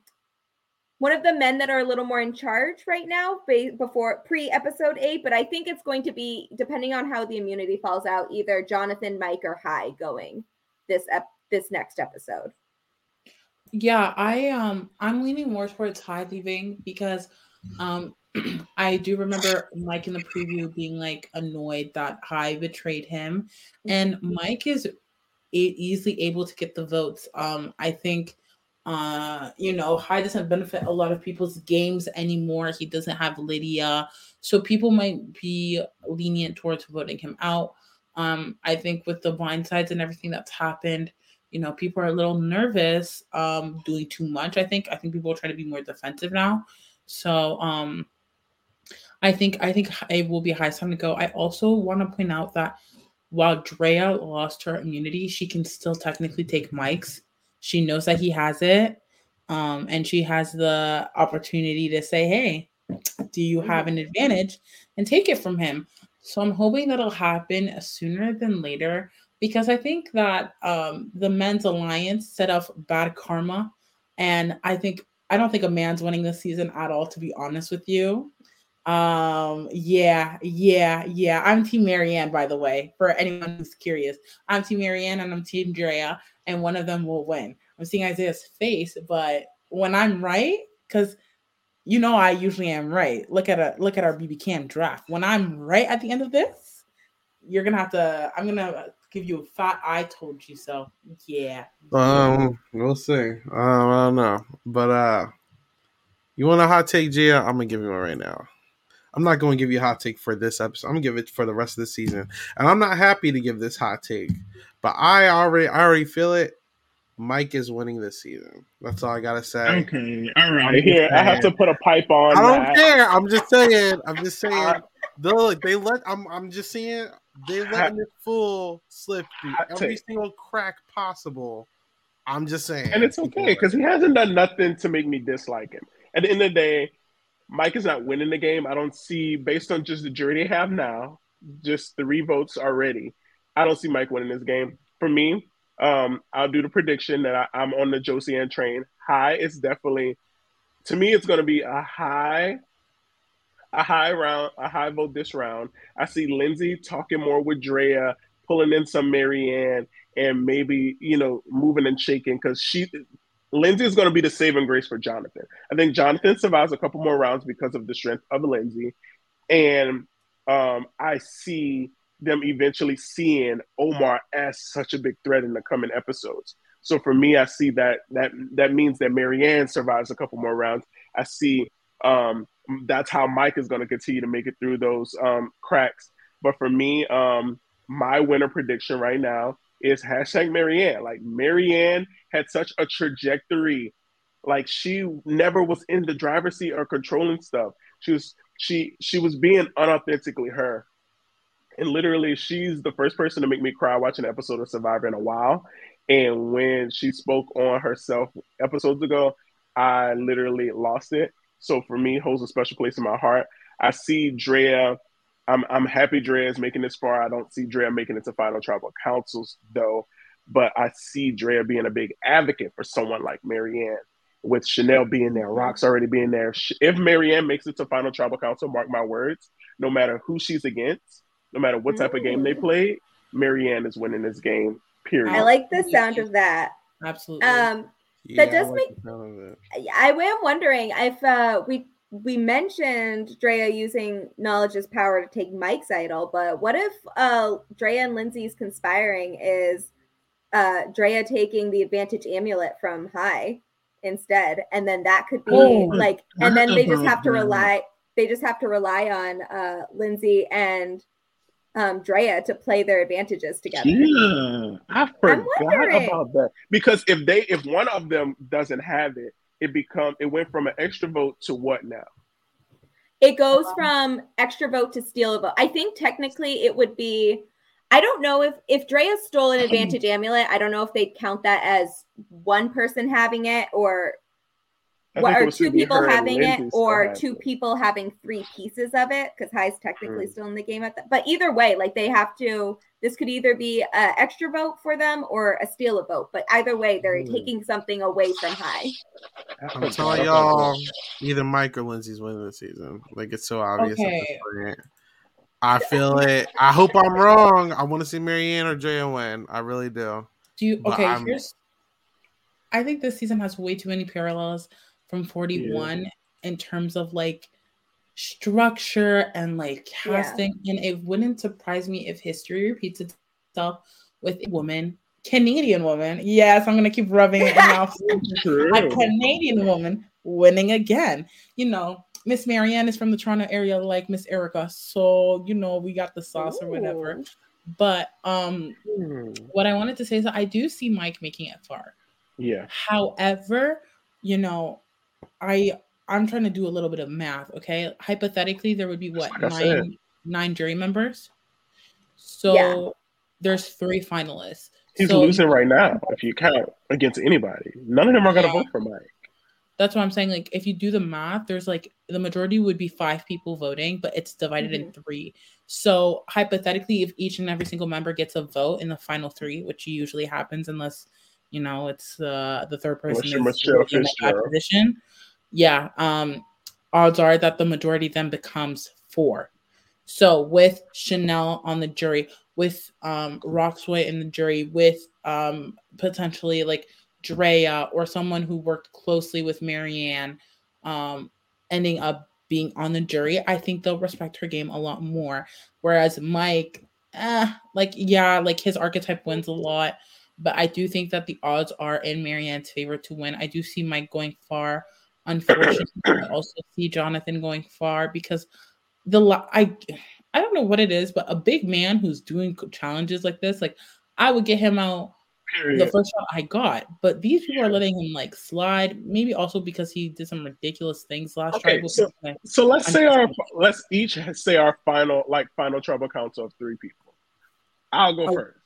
Speaker 3: one of the men that are a little more in charge right now before pre episode eight, but I think it's going to be depending on how the immunity falls out, either Jonathan, Mike, or Hai going this ep- this next episode.
Speaker 4: Yeah, I um I'm leaning more towards Hai leaving because um [clears throat] I do remember Mike in the preview being like annoyed that Hai betrayed him, and mm-hmm. Mike is easily able to get the votes. Um, I think uh, you know, Hai doesn't benefit a lot of people's games anymore. He doesn't have Lydia. So people might be lenient towards voting him out. Um, I think with the blind sides and everything that's happened, you know, people are a little nervous um doing too much. I think I think people are trying to be more defensive now. So um I think I think it will be high time to go. I also want to point out that while Drea lost her immunity, she can still technically take Mike's. She knows that he has it. Um, and she has the opportunity to say, Hey, do you have an advantage? And take it from him. So I'm hoping that'll happen sooner than later because I think that um, the men's alliance set up bad karma. And I think, I don't think a man's winning this season at all, to be honest with you. Um, yeah, yeah, yeah. I'm Team Maryanne, by the way, for anyone who's curious. I'm Team Maryanne and I'm Team Drea, and one of them will win. I'm seeing Isaiah's face, but when I'm right, because you know I usually am right. Look at a look at our BB Can draft. When I'm right at the end of this, you're gonna have to. I'm gonna give you a fat I told you so. Yeah.
Speaker 6: Um, we'll see. Um, I don't know, but uh, you want a hot take, Gia? I'm gonna give you one right now. I'm not going to give you a hot take for this episode. I'm going to give it for the rest of the season. And I'm not happy to give this hot take, but I already I already feel it. Mike is winning this season. That's all I gotta say.
Speaker 5: Okay, all right. Here, I have to put a pipe on.
Speaker 6: I don't
Speaker 5: that.
Speaker 6: care. I'm just saying. I'm just [laughs] saying. Look, they let. I'm. I'm just saying. They let this fool slip through every
Speaker 5: take.
Speaker 6: single crack possible. I'm just saying.
Speaker 5: and it's okay because he hasn't done nothing to make me dislike him. At the end of the day, Mike is not winning the game. I don't see, based on just the jury they have now, just three votes already. I don't see Mike winning this game. For me, um, I'll do the prediction that I, I'm on the Josiane train. Hai is definitely, to me, it's going to be a Hai, a Hai round, a Hai vote this round. I see Lindsay talking more with Drea, pulling in some Maryanne, and maybe you know moving and shaking because she Lindsay is going to be the saving grace for Jonathan. I think Jonathan survives a couple more rounds because of the strength of Lindsay, and um, I see them eventually seeing Omar as such a big threat in the coming episodes. So for me, I see that that that means that Maryanne survives a couple more rounds. I see um, that's how Mike is going to continue to make it through those um, cracks. But for me, um, my winner prediction right now is hashtag Maryanne. Like Maryanne had such a trajectory. Like she never was in the driver's seat or controlling stuff. She was she she was being unauthentically her. And literally she's the first person to make me cry watching an episode of Survivor in a while. And when she spoke on herself episodes ago, I literally lost it. So for me, holds a special place in my heart. I see Drea I'm I'm happy Drea is making this far. I don't see Drea making it to final tribal councils though, but I see Drea being a big advocate for someone like Maryanne. With Chanelle being there, Rocksroy being there. If Maryanne makes it to final tribal council, mark my words, no matter who she's against, no matter what type of game they play, Maryanne is winning this game. Period.
Speaker 3: I like the sound of that.
Speaker 4: Absolutely.
Speaker 3: Um, that does make. I am wondering if uh, we we mentioned Drea using knowledge as power to take Mike's idol, but what if uh, Drea and Lindsay's conspiring is uh, Drea taking the advantage amulet from Hai instead, and then that could be
Speaker 7: Oh,
Speaker 3: like, and then they just have to rely. They just have to rely on uh, Lindsay and um, Drea to play their advantages together.
Speaker 5: Yeah, I forgot about that because if they if one of them doesn't have it, it become it went from an extra vote to what now?
Speaker 3: It goes from extra vote to steal a vote. I think technically it would be. I don't know if if Drea stole an advantage amulet. I don't know if they'd count that as one person having it or what,
Speaker 5: think
Speaker 3: or two people having it or two
Speaker 5: it.
Speaker 3: people having three pieces of it because Hai's technically
Speaker 5: Mm.
Speaker 3: still in the game at that. But either way, like they have to. This could either be an extra vote for them or a steal a vote. But either way, they're
Speaker 6: Mm.
Speaker 3: taking something away from Hai.
Speaker 6: I'm telling y'all, either Mike or Lindsay's winning the season. Like it's so obvious. at this
Speaker 4: Okay.
Speaker 6: point. I feel it. I hope I'm wrong. I want to see Maryanne or Drea win. I really do.
Speaker 4: Do you
Speaker 6: But
Speaker 4: okay?
Speaker 6: I'm-
Speaker 4: Here's, I think this season has way too many parallels from 41 in terms of like structure and like
Speaker 3: Yeah.
Speaker 4: casting, and it wouldn't surprise me if history repeats itself with a woman, Canadian woman. Yes, I'm gonna keep rubbing it mouth. [laughs] a Canadian woman winning again. You know, Miss Maryanne is from the Toronto area, like Miss Erika. So, you know, we got the sauce or whatever. But um,
Speaker 5: Hmm.
Speaker 4: what I wanted to say is that I do see Mike making it far.
Speaker 5: Yeah.
Speaker 4: However, you know, I I'm trying to do a little bit of math. Okay, hypothetically, there would be what
Speaker 5: like I said.
Speaker 4: nine nine jury members. So
Speaker 3: Yeah.
Speaker 4: there's three finalists.
Speaker 5: He's
Speaker 4: So-
Speaker 5: losing right now if you count against anybody. None of them are going to
Speaker 4: Yeah.
Speaker 5: vote for Mike.
Speaker 4: That's what I'm saying. Like, if you do the math, there's like the majority would be five people voting, but it's divided in three. So hypothetically, if each and every single member gets a vote in the final three, which usually happens unless you know it's uh, the third person
Speaker 5: Unless
Speaker 4: is in a bad position, yeah, um, odds are that the majority then becomes four. So with Chanelle on the jury, with um Rocksroy in the jury, with um potentially like Drea or someone who worked closely with Maryanne, um, ending up being on the jury, I think they'll respect her game a lot more. Whereas Mike, eh, like yeah, like his archetype wins a lot, but I do think that the odds are in Maryanne's favor to win. I do see Mike going far. Unfortunately, I also see Jonathan going far because the I I don't know what it is, but a big man who's doing challenges like this, like I would get him out the first shot I got. But these people are letting him like slide, maybe also because he did some ridiculous things last
Speaker 5: Okay,
Speaker 4: try.
Speaker 5: so, so let's say our let's each say our final like final trouble council of three people. I'll go
Speaker 4: Oh,
Speaker 5: first.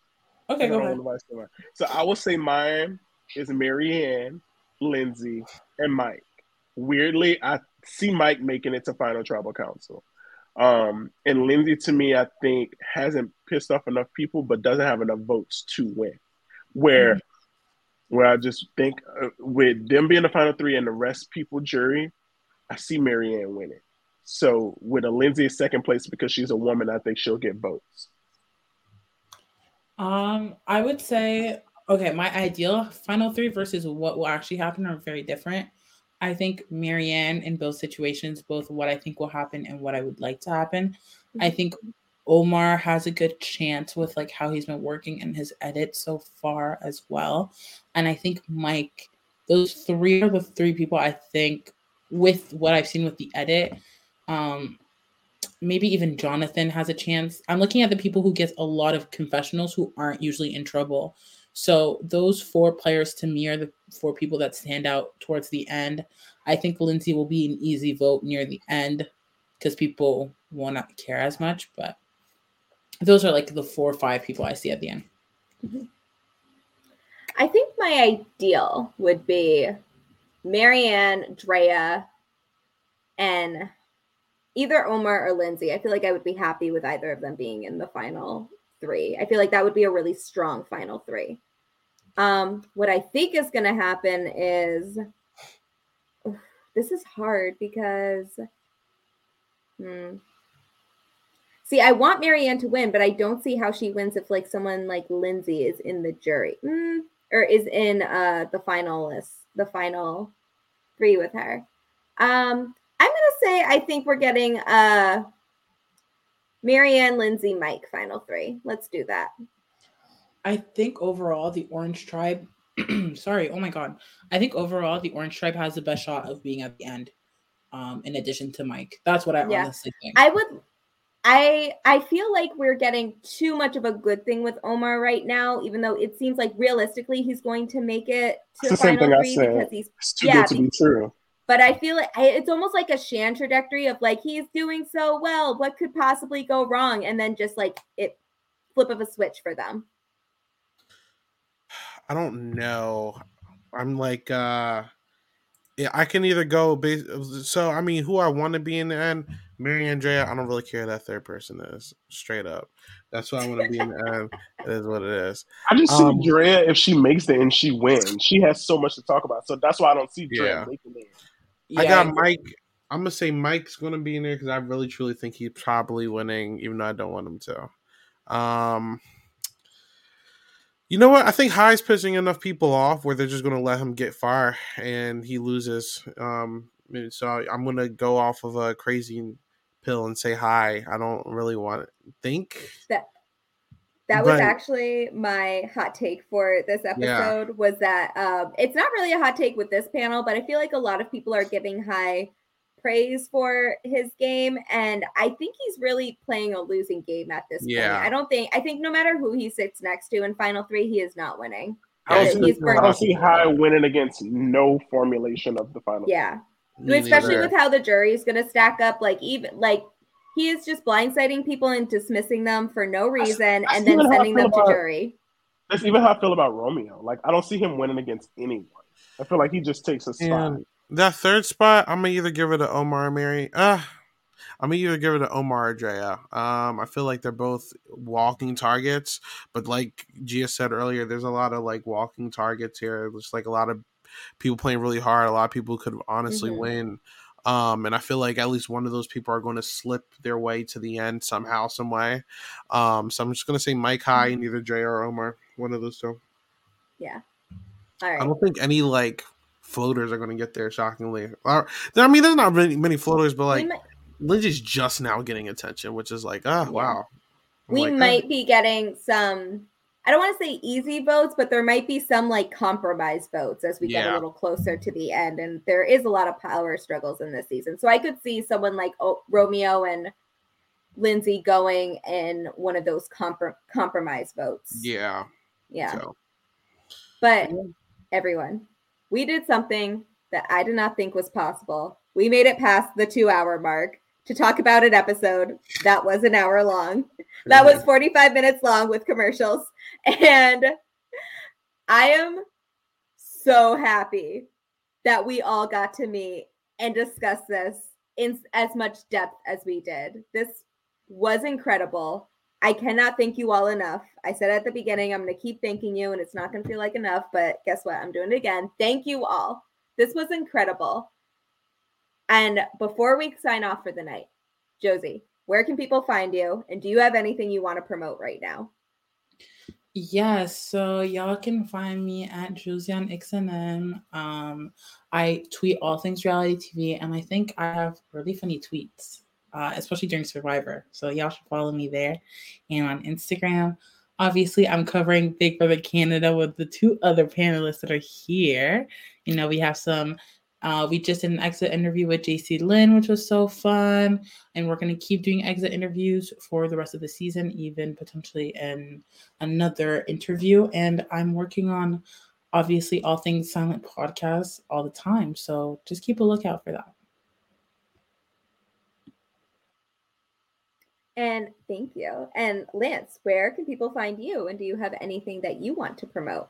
Speaker 4: okay, go ahead.
Speaker 5: want to vice versa. So I will say mine is Maryanne, Lindsay, and Mike. Weirdly, I see Mike making it to final tribal council. Um, and Lindsay, to me, I think hasn't pissed off enough people, but doesn't have enough votes to win. Where, where I just think uh, with them being the final three and the rest people jury, I see Maryanne winning. So with a Lindsay second place because she's a woman, I think she'll get votes.
Speaker 4: Um, I would say okay, my ideal final three versus what will actually happen are very different. I think Maryanne in both situations, both what I think will happen and what I would like to happen. I think Omar has a good chance with like how he's been working in his edit so far as well. And I think Mike, those three are the three people I think with what I've seen with the edit. Um, maybe even Jonathan has a chance. I'm looking at the people who get a lot of confessionals who aren't usually in trouble. So those four players to me are the four people that stand out towards the end. I think Lindsay will be an easy vote near the end because people will not care as much. But those are like the four or five people I see at the end. Mm-hmm.
Speaker 3: I think my ideal would be Maryanne, Drea, and either Omar or Lindsay. I feel like I would be happy with either of them being in the final three. I feel like that would be a really strong final three. Um, what I think is going to happen is [sighs] this is hard because hmm. see, I want Maryanne to win, but I don't see how she wins if like someone like Lindsay is in the jury mm, or is in uh the finalists, the final three with her. Um, I'm gonna say I think we're getting uh Maryanne, Lindsay, Mike, final three. Let's do that.
Speaker 4: I think overall the Orange Tribe, [clears throat] sorry, oh my god, I think overall the Orange Tribe has the best shot of being at the end. Um, in addition to Mike, that's what I
Speaker 3: Yeah.
Speaker 4: honestly think.
Speaker 3: I would I I feel like we're getting too much of a good thing with Omar right now, even though it seems like realistically he's going to make it to
Speaker 5: It's the same
Speaker 3: final
Speaker 5: thing I
Speaker 3: three
Speaker 5: said.
Speaker 3: because he's
Speaker 5: It's too
Speaker 3: yeah,
Speaker 5: good to be true.
Speaker 3: But I feel like it's almost like a Shan trajectory of like he's doing so well. What could possibly go wrong? And then just like it flip of a switch for them.
Speaker 6: I don't know. I'm like, uh, yeah, I can either go base. So I mean, who I want to be in the end, Mary Andrea. I don't really care who that third person is. Straight up, that's what I want to be in the end. It is what it is.
Speaker 5: I just see
Speaker 6: Um,
Speaker 5: Drea if she makes it and she wins. She has so much to talk about. So that's why I don't see Drea
Speaker 6: Yeah.
Speaker 5: making it.
Speaker 6: I got
Speaker 4: I-
Speaker 6: Mike. I'm gonna say Mike's gonna be in there because I really truly think he's probably winning, even though I don't want him to. Um, you know what? I think Hai's pissing enough people off where they're just gonna let him get far and he loses. Um, so I'm gonna go off of a crazy pill and say High. I don't really want to think.
Speaker 3: That that was
Speaker 6: But-
Speaker 3: actually my hot take for this episode was that um, it's not really a hot take with this panel, but I feel like a lot of people are giving high praise for his game, and I think he's really playing a losing game at this
Speaker 6: Yeah.
Speaker 3: point. I don't think I think no matter who he sits next to in Final Three, he is not winning.
Speaker 5: I
Speaker 3: He's
Speaker 5: don't, see, I
Speaker 3: burnt-
Speaker 5: don't see Hai winning against no formulation of the final.
Speaker 3: Yeah. Especially with how the jury is going to stack up like even like he is just blindsiding people and dismissing them for no reason
Speaker 5: that's
Speaker 3: and then
Speaker 5: even how I
Speaker 3: sending
Speaker 5: feel
Speaker 3: them to jury
Speaker 5: That's even how I feel about Romeo. Like I don't see him winning against anyone. I feel like he just takes a spot.
Speaker 6: And that third spot, I'm gonna either give it to Omar or Mary. Uh, I'm gonna either give it to Omar or Drea. Um, I feel like they're both walking targets, but like Gia said earlier, there's a lot of like walking targets here. There's like a lot of people playing really hard. A lot of people could honestly
Speaker 7: Mhm.
Speaker 6: win. Um, and I feel like at least one of those people are going to slip their way to the end somehow, some way. Um, so I'm just gonna say Mike Hai and either Drea or Omar, one of those two.
Speaker 3: yeah all
Speaker 6: I don't think any like floaters are going to get there. Shockingly, I mean, there's not many, many floaters, but like
Speaker 3: might-
Speaker 6: Lindsay's just now getting attention, which is like, oh wow. I'm
Speaker 3: we
Speaker 6: like, oh.
Speaker 3: might be getting some i don't want to say easy votes but there might be some like compromise votes as we get a little closer to the end and there is a lot of power struggles in this season. So i could see someone like oh, romeo and lindsay going in one of those comprom- compromise votes.
Speaker 6: Yeah,
Speaker 3: yeah.
Speaker 6: So,
Speaker 3: But everyone, we did something that I did not think was possible. We made it past the two hour mark to talk about an episode that was an hour long. That was 45 minutes long with commercials. [laughs] And I am so happy that we all got to meet and discuss this in as much depth as we did. This was incredible. I cannot thank you all enough. I said at the beginning, I'm going to keep thanking you, and it's not going to feel like enough, but guess what? I'm doing it again. Thank you all. This was incredible. And before we sign off for the night, Josie, where can people find you? And do you have anything you want to promote right now?
Speaker 4: Yes, so y'all can find me at Josiane XNM. Um, I tweet all things reality TV, and I think I have really funny tweets, uh, especially during Survivor. So y'all should follow me there. And on Instagram, obviously, I'm covering Big Brother Canada with the two other panelists that are here. You know, we have some. Uh, we just did an exit interview with Jacey-Lyn, which was so fun. And we're going to keep doing exit interviews for the rest of the season, even potentially in another interview. And I'm working on obviously all things silent podcasts all the time. So just keep a lookout for that.
Speaker 3: And thank you. And Lance, where can people find you? And do you have anything that you want to promote?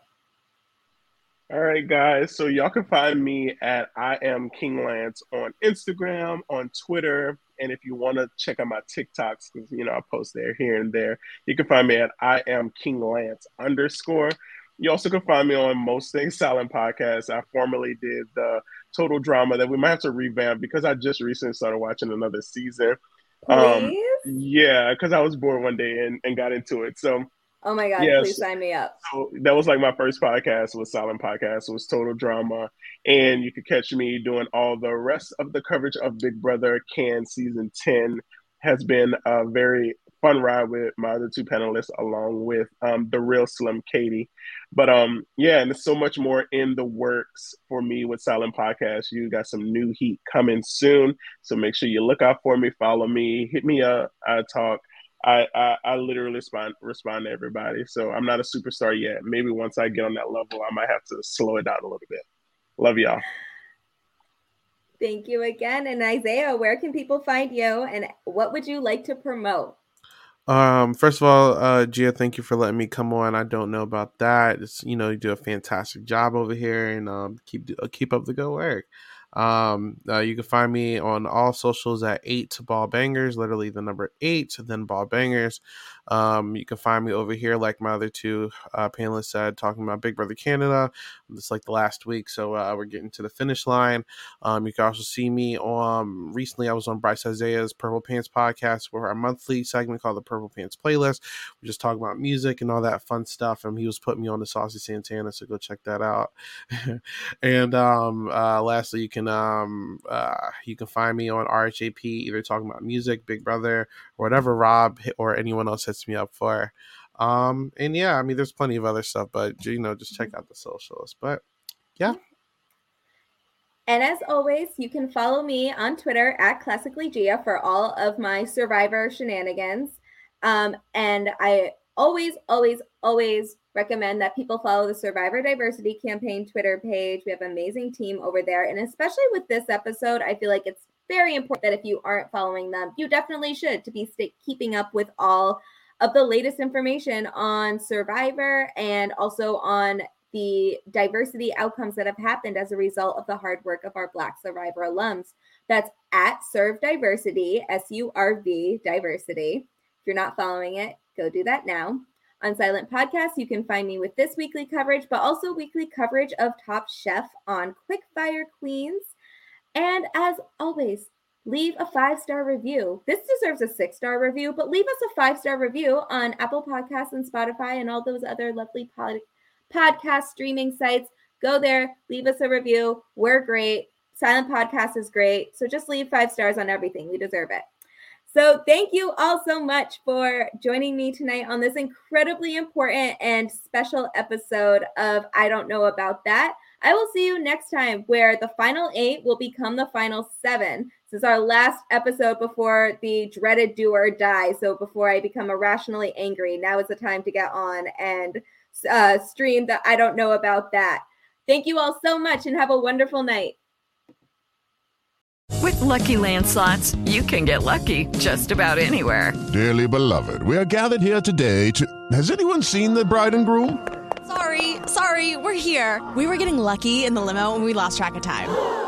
Speaker 5: All right, guys. So y'all can find me at I am King Lance on Instagram, on Twitter, and if you want to check out my TikToks, because you know I post there here and there, you can find me at I am King Lance underscore. You also can find me on most things silent podcast. I formerly did the total drama that we might have to revamp because I just recently started watching another season. Um, yeah, because I was bored one day and, and got into it. So
Speaker 3: Oh my God,
Speaker 5: Yes.
Speaker 3: please sign me up.
Speaker 5: so that was like my first podcast was silent podcast. It was total drama. And you could catch me doing all the rest of the coverage of big brother can season 10 has been a very fun ride with my other two panelists along with um, the real slim katie. But um yeah and there's so much more in the works for me with silent podcast. You got some new heat coming soon. So make sure you look out for me follow me hit me up i talk I, I I literally respond respond to everybody. So I'm not a superstar yet. Maybe once I get on that level, I might have to slow it down a little bit. Love y'all.
Speaker 3: Thank you again. And Isaiah, where can people find you? And what would you like to promote?
Speaker 6: Um, first of all, uh, Gia, thank you for letting me come on. I don't know about that. It's you know you do a fantastic job over here, and um, keep uh, keep up the good work. Um, uh, you can find me on all socials at eight ball bangers, literally the number eight, then ball bangers. Um, you can find me over here, like my other two uh, panelists said, talking about Big Brother Canada. It's like the last week, so uh, we're getting to the finish line. Um, you can also see me on recently. I was on Bryce Isaiah's Purple Pants podcast, where our monthly segment called the Purple Pants Playlist. We just talk about music and all that fun stuff. And he was putting me on the Saucy Santana, so go check that out. [laughs] and um, uh, lastly, you can um, uh, you can find me on RHAP, either talking about music, Big Brother, or whatever Rob or anyone else hits me up for. Um, and yeah, I mean, there's plenty of other stuff, but you know, just check out the socials. But yeah.
Speaker 3: And as always, you can follow me on Twitter at Classically Gia for all of my Survivor shenanigans. Um, and I always, always, always recommend that people follow the Survivor Diversity Campaign Twitter page. We have an amazing team over there. And especially with this episode, I feel like it's very important that if you aren't following them, you definitely should to be keeping up with all of the latest information on Survivor and also on the diversity outcomes that have happened as a result of the hard work of our Black Survivor alums. That's at Surv Diversity, S U R V Diversity. If you're not following it, go do that now. On Silent Podcast, you can find me with this weekly coverage, but also weekly coverage of Top Chef on Quickfire Queens. And as always, leave a five star review. This deserves a six star review, but leave us a five star review on Apple Podcasts and Spotify and all those other lovely pod- podcast streaming sites. Go there, leave us a review. We're great. Silent Podcast is great. So just leave five stars on everything. We deserve it. So, thank you all so much for joining me tonight on this incredibly important and special episode of I Don't Know About That. I will see you next time where the final eight will become the final seven. This is our last episode before the dreaded do or die. So, before I become irrationally angry, now is the time to get on and uh, stream that I Don't Know About That. Thank you all so much and have a wonderful night.
Speaker 2: With lucky landslots, you can get lucky just about anywhere.
Speaker 1: Dearly beloved, we are gathered here today to. Has anyone seen the bride and groom?
Speaker 8: Sorry, sorry, we're here. We were getting lucky in the limo and we lost track of time.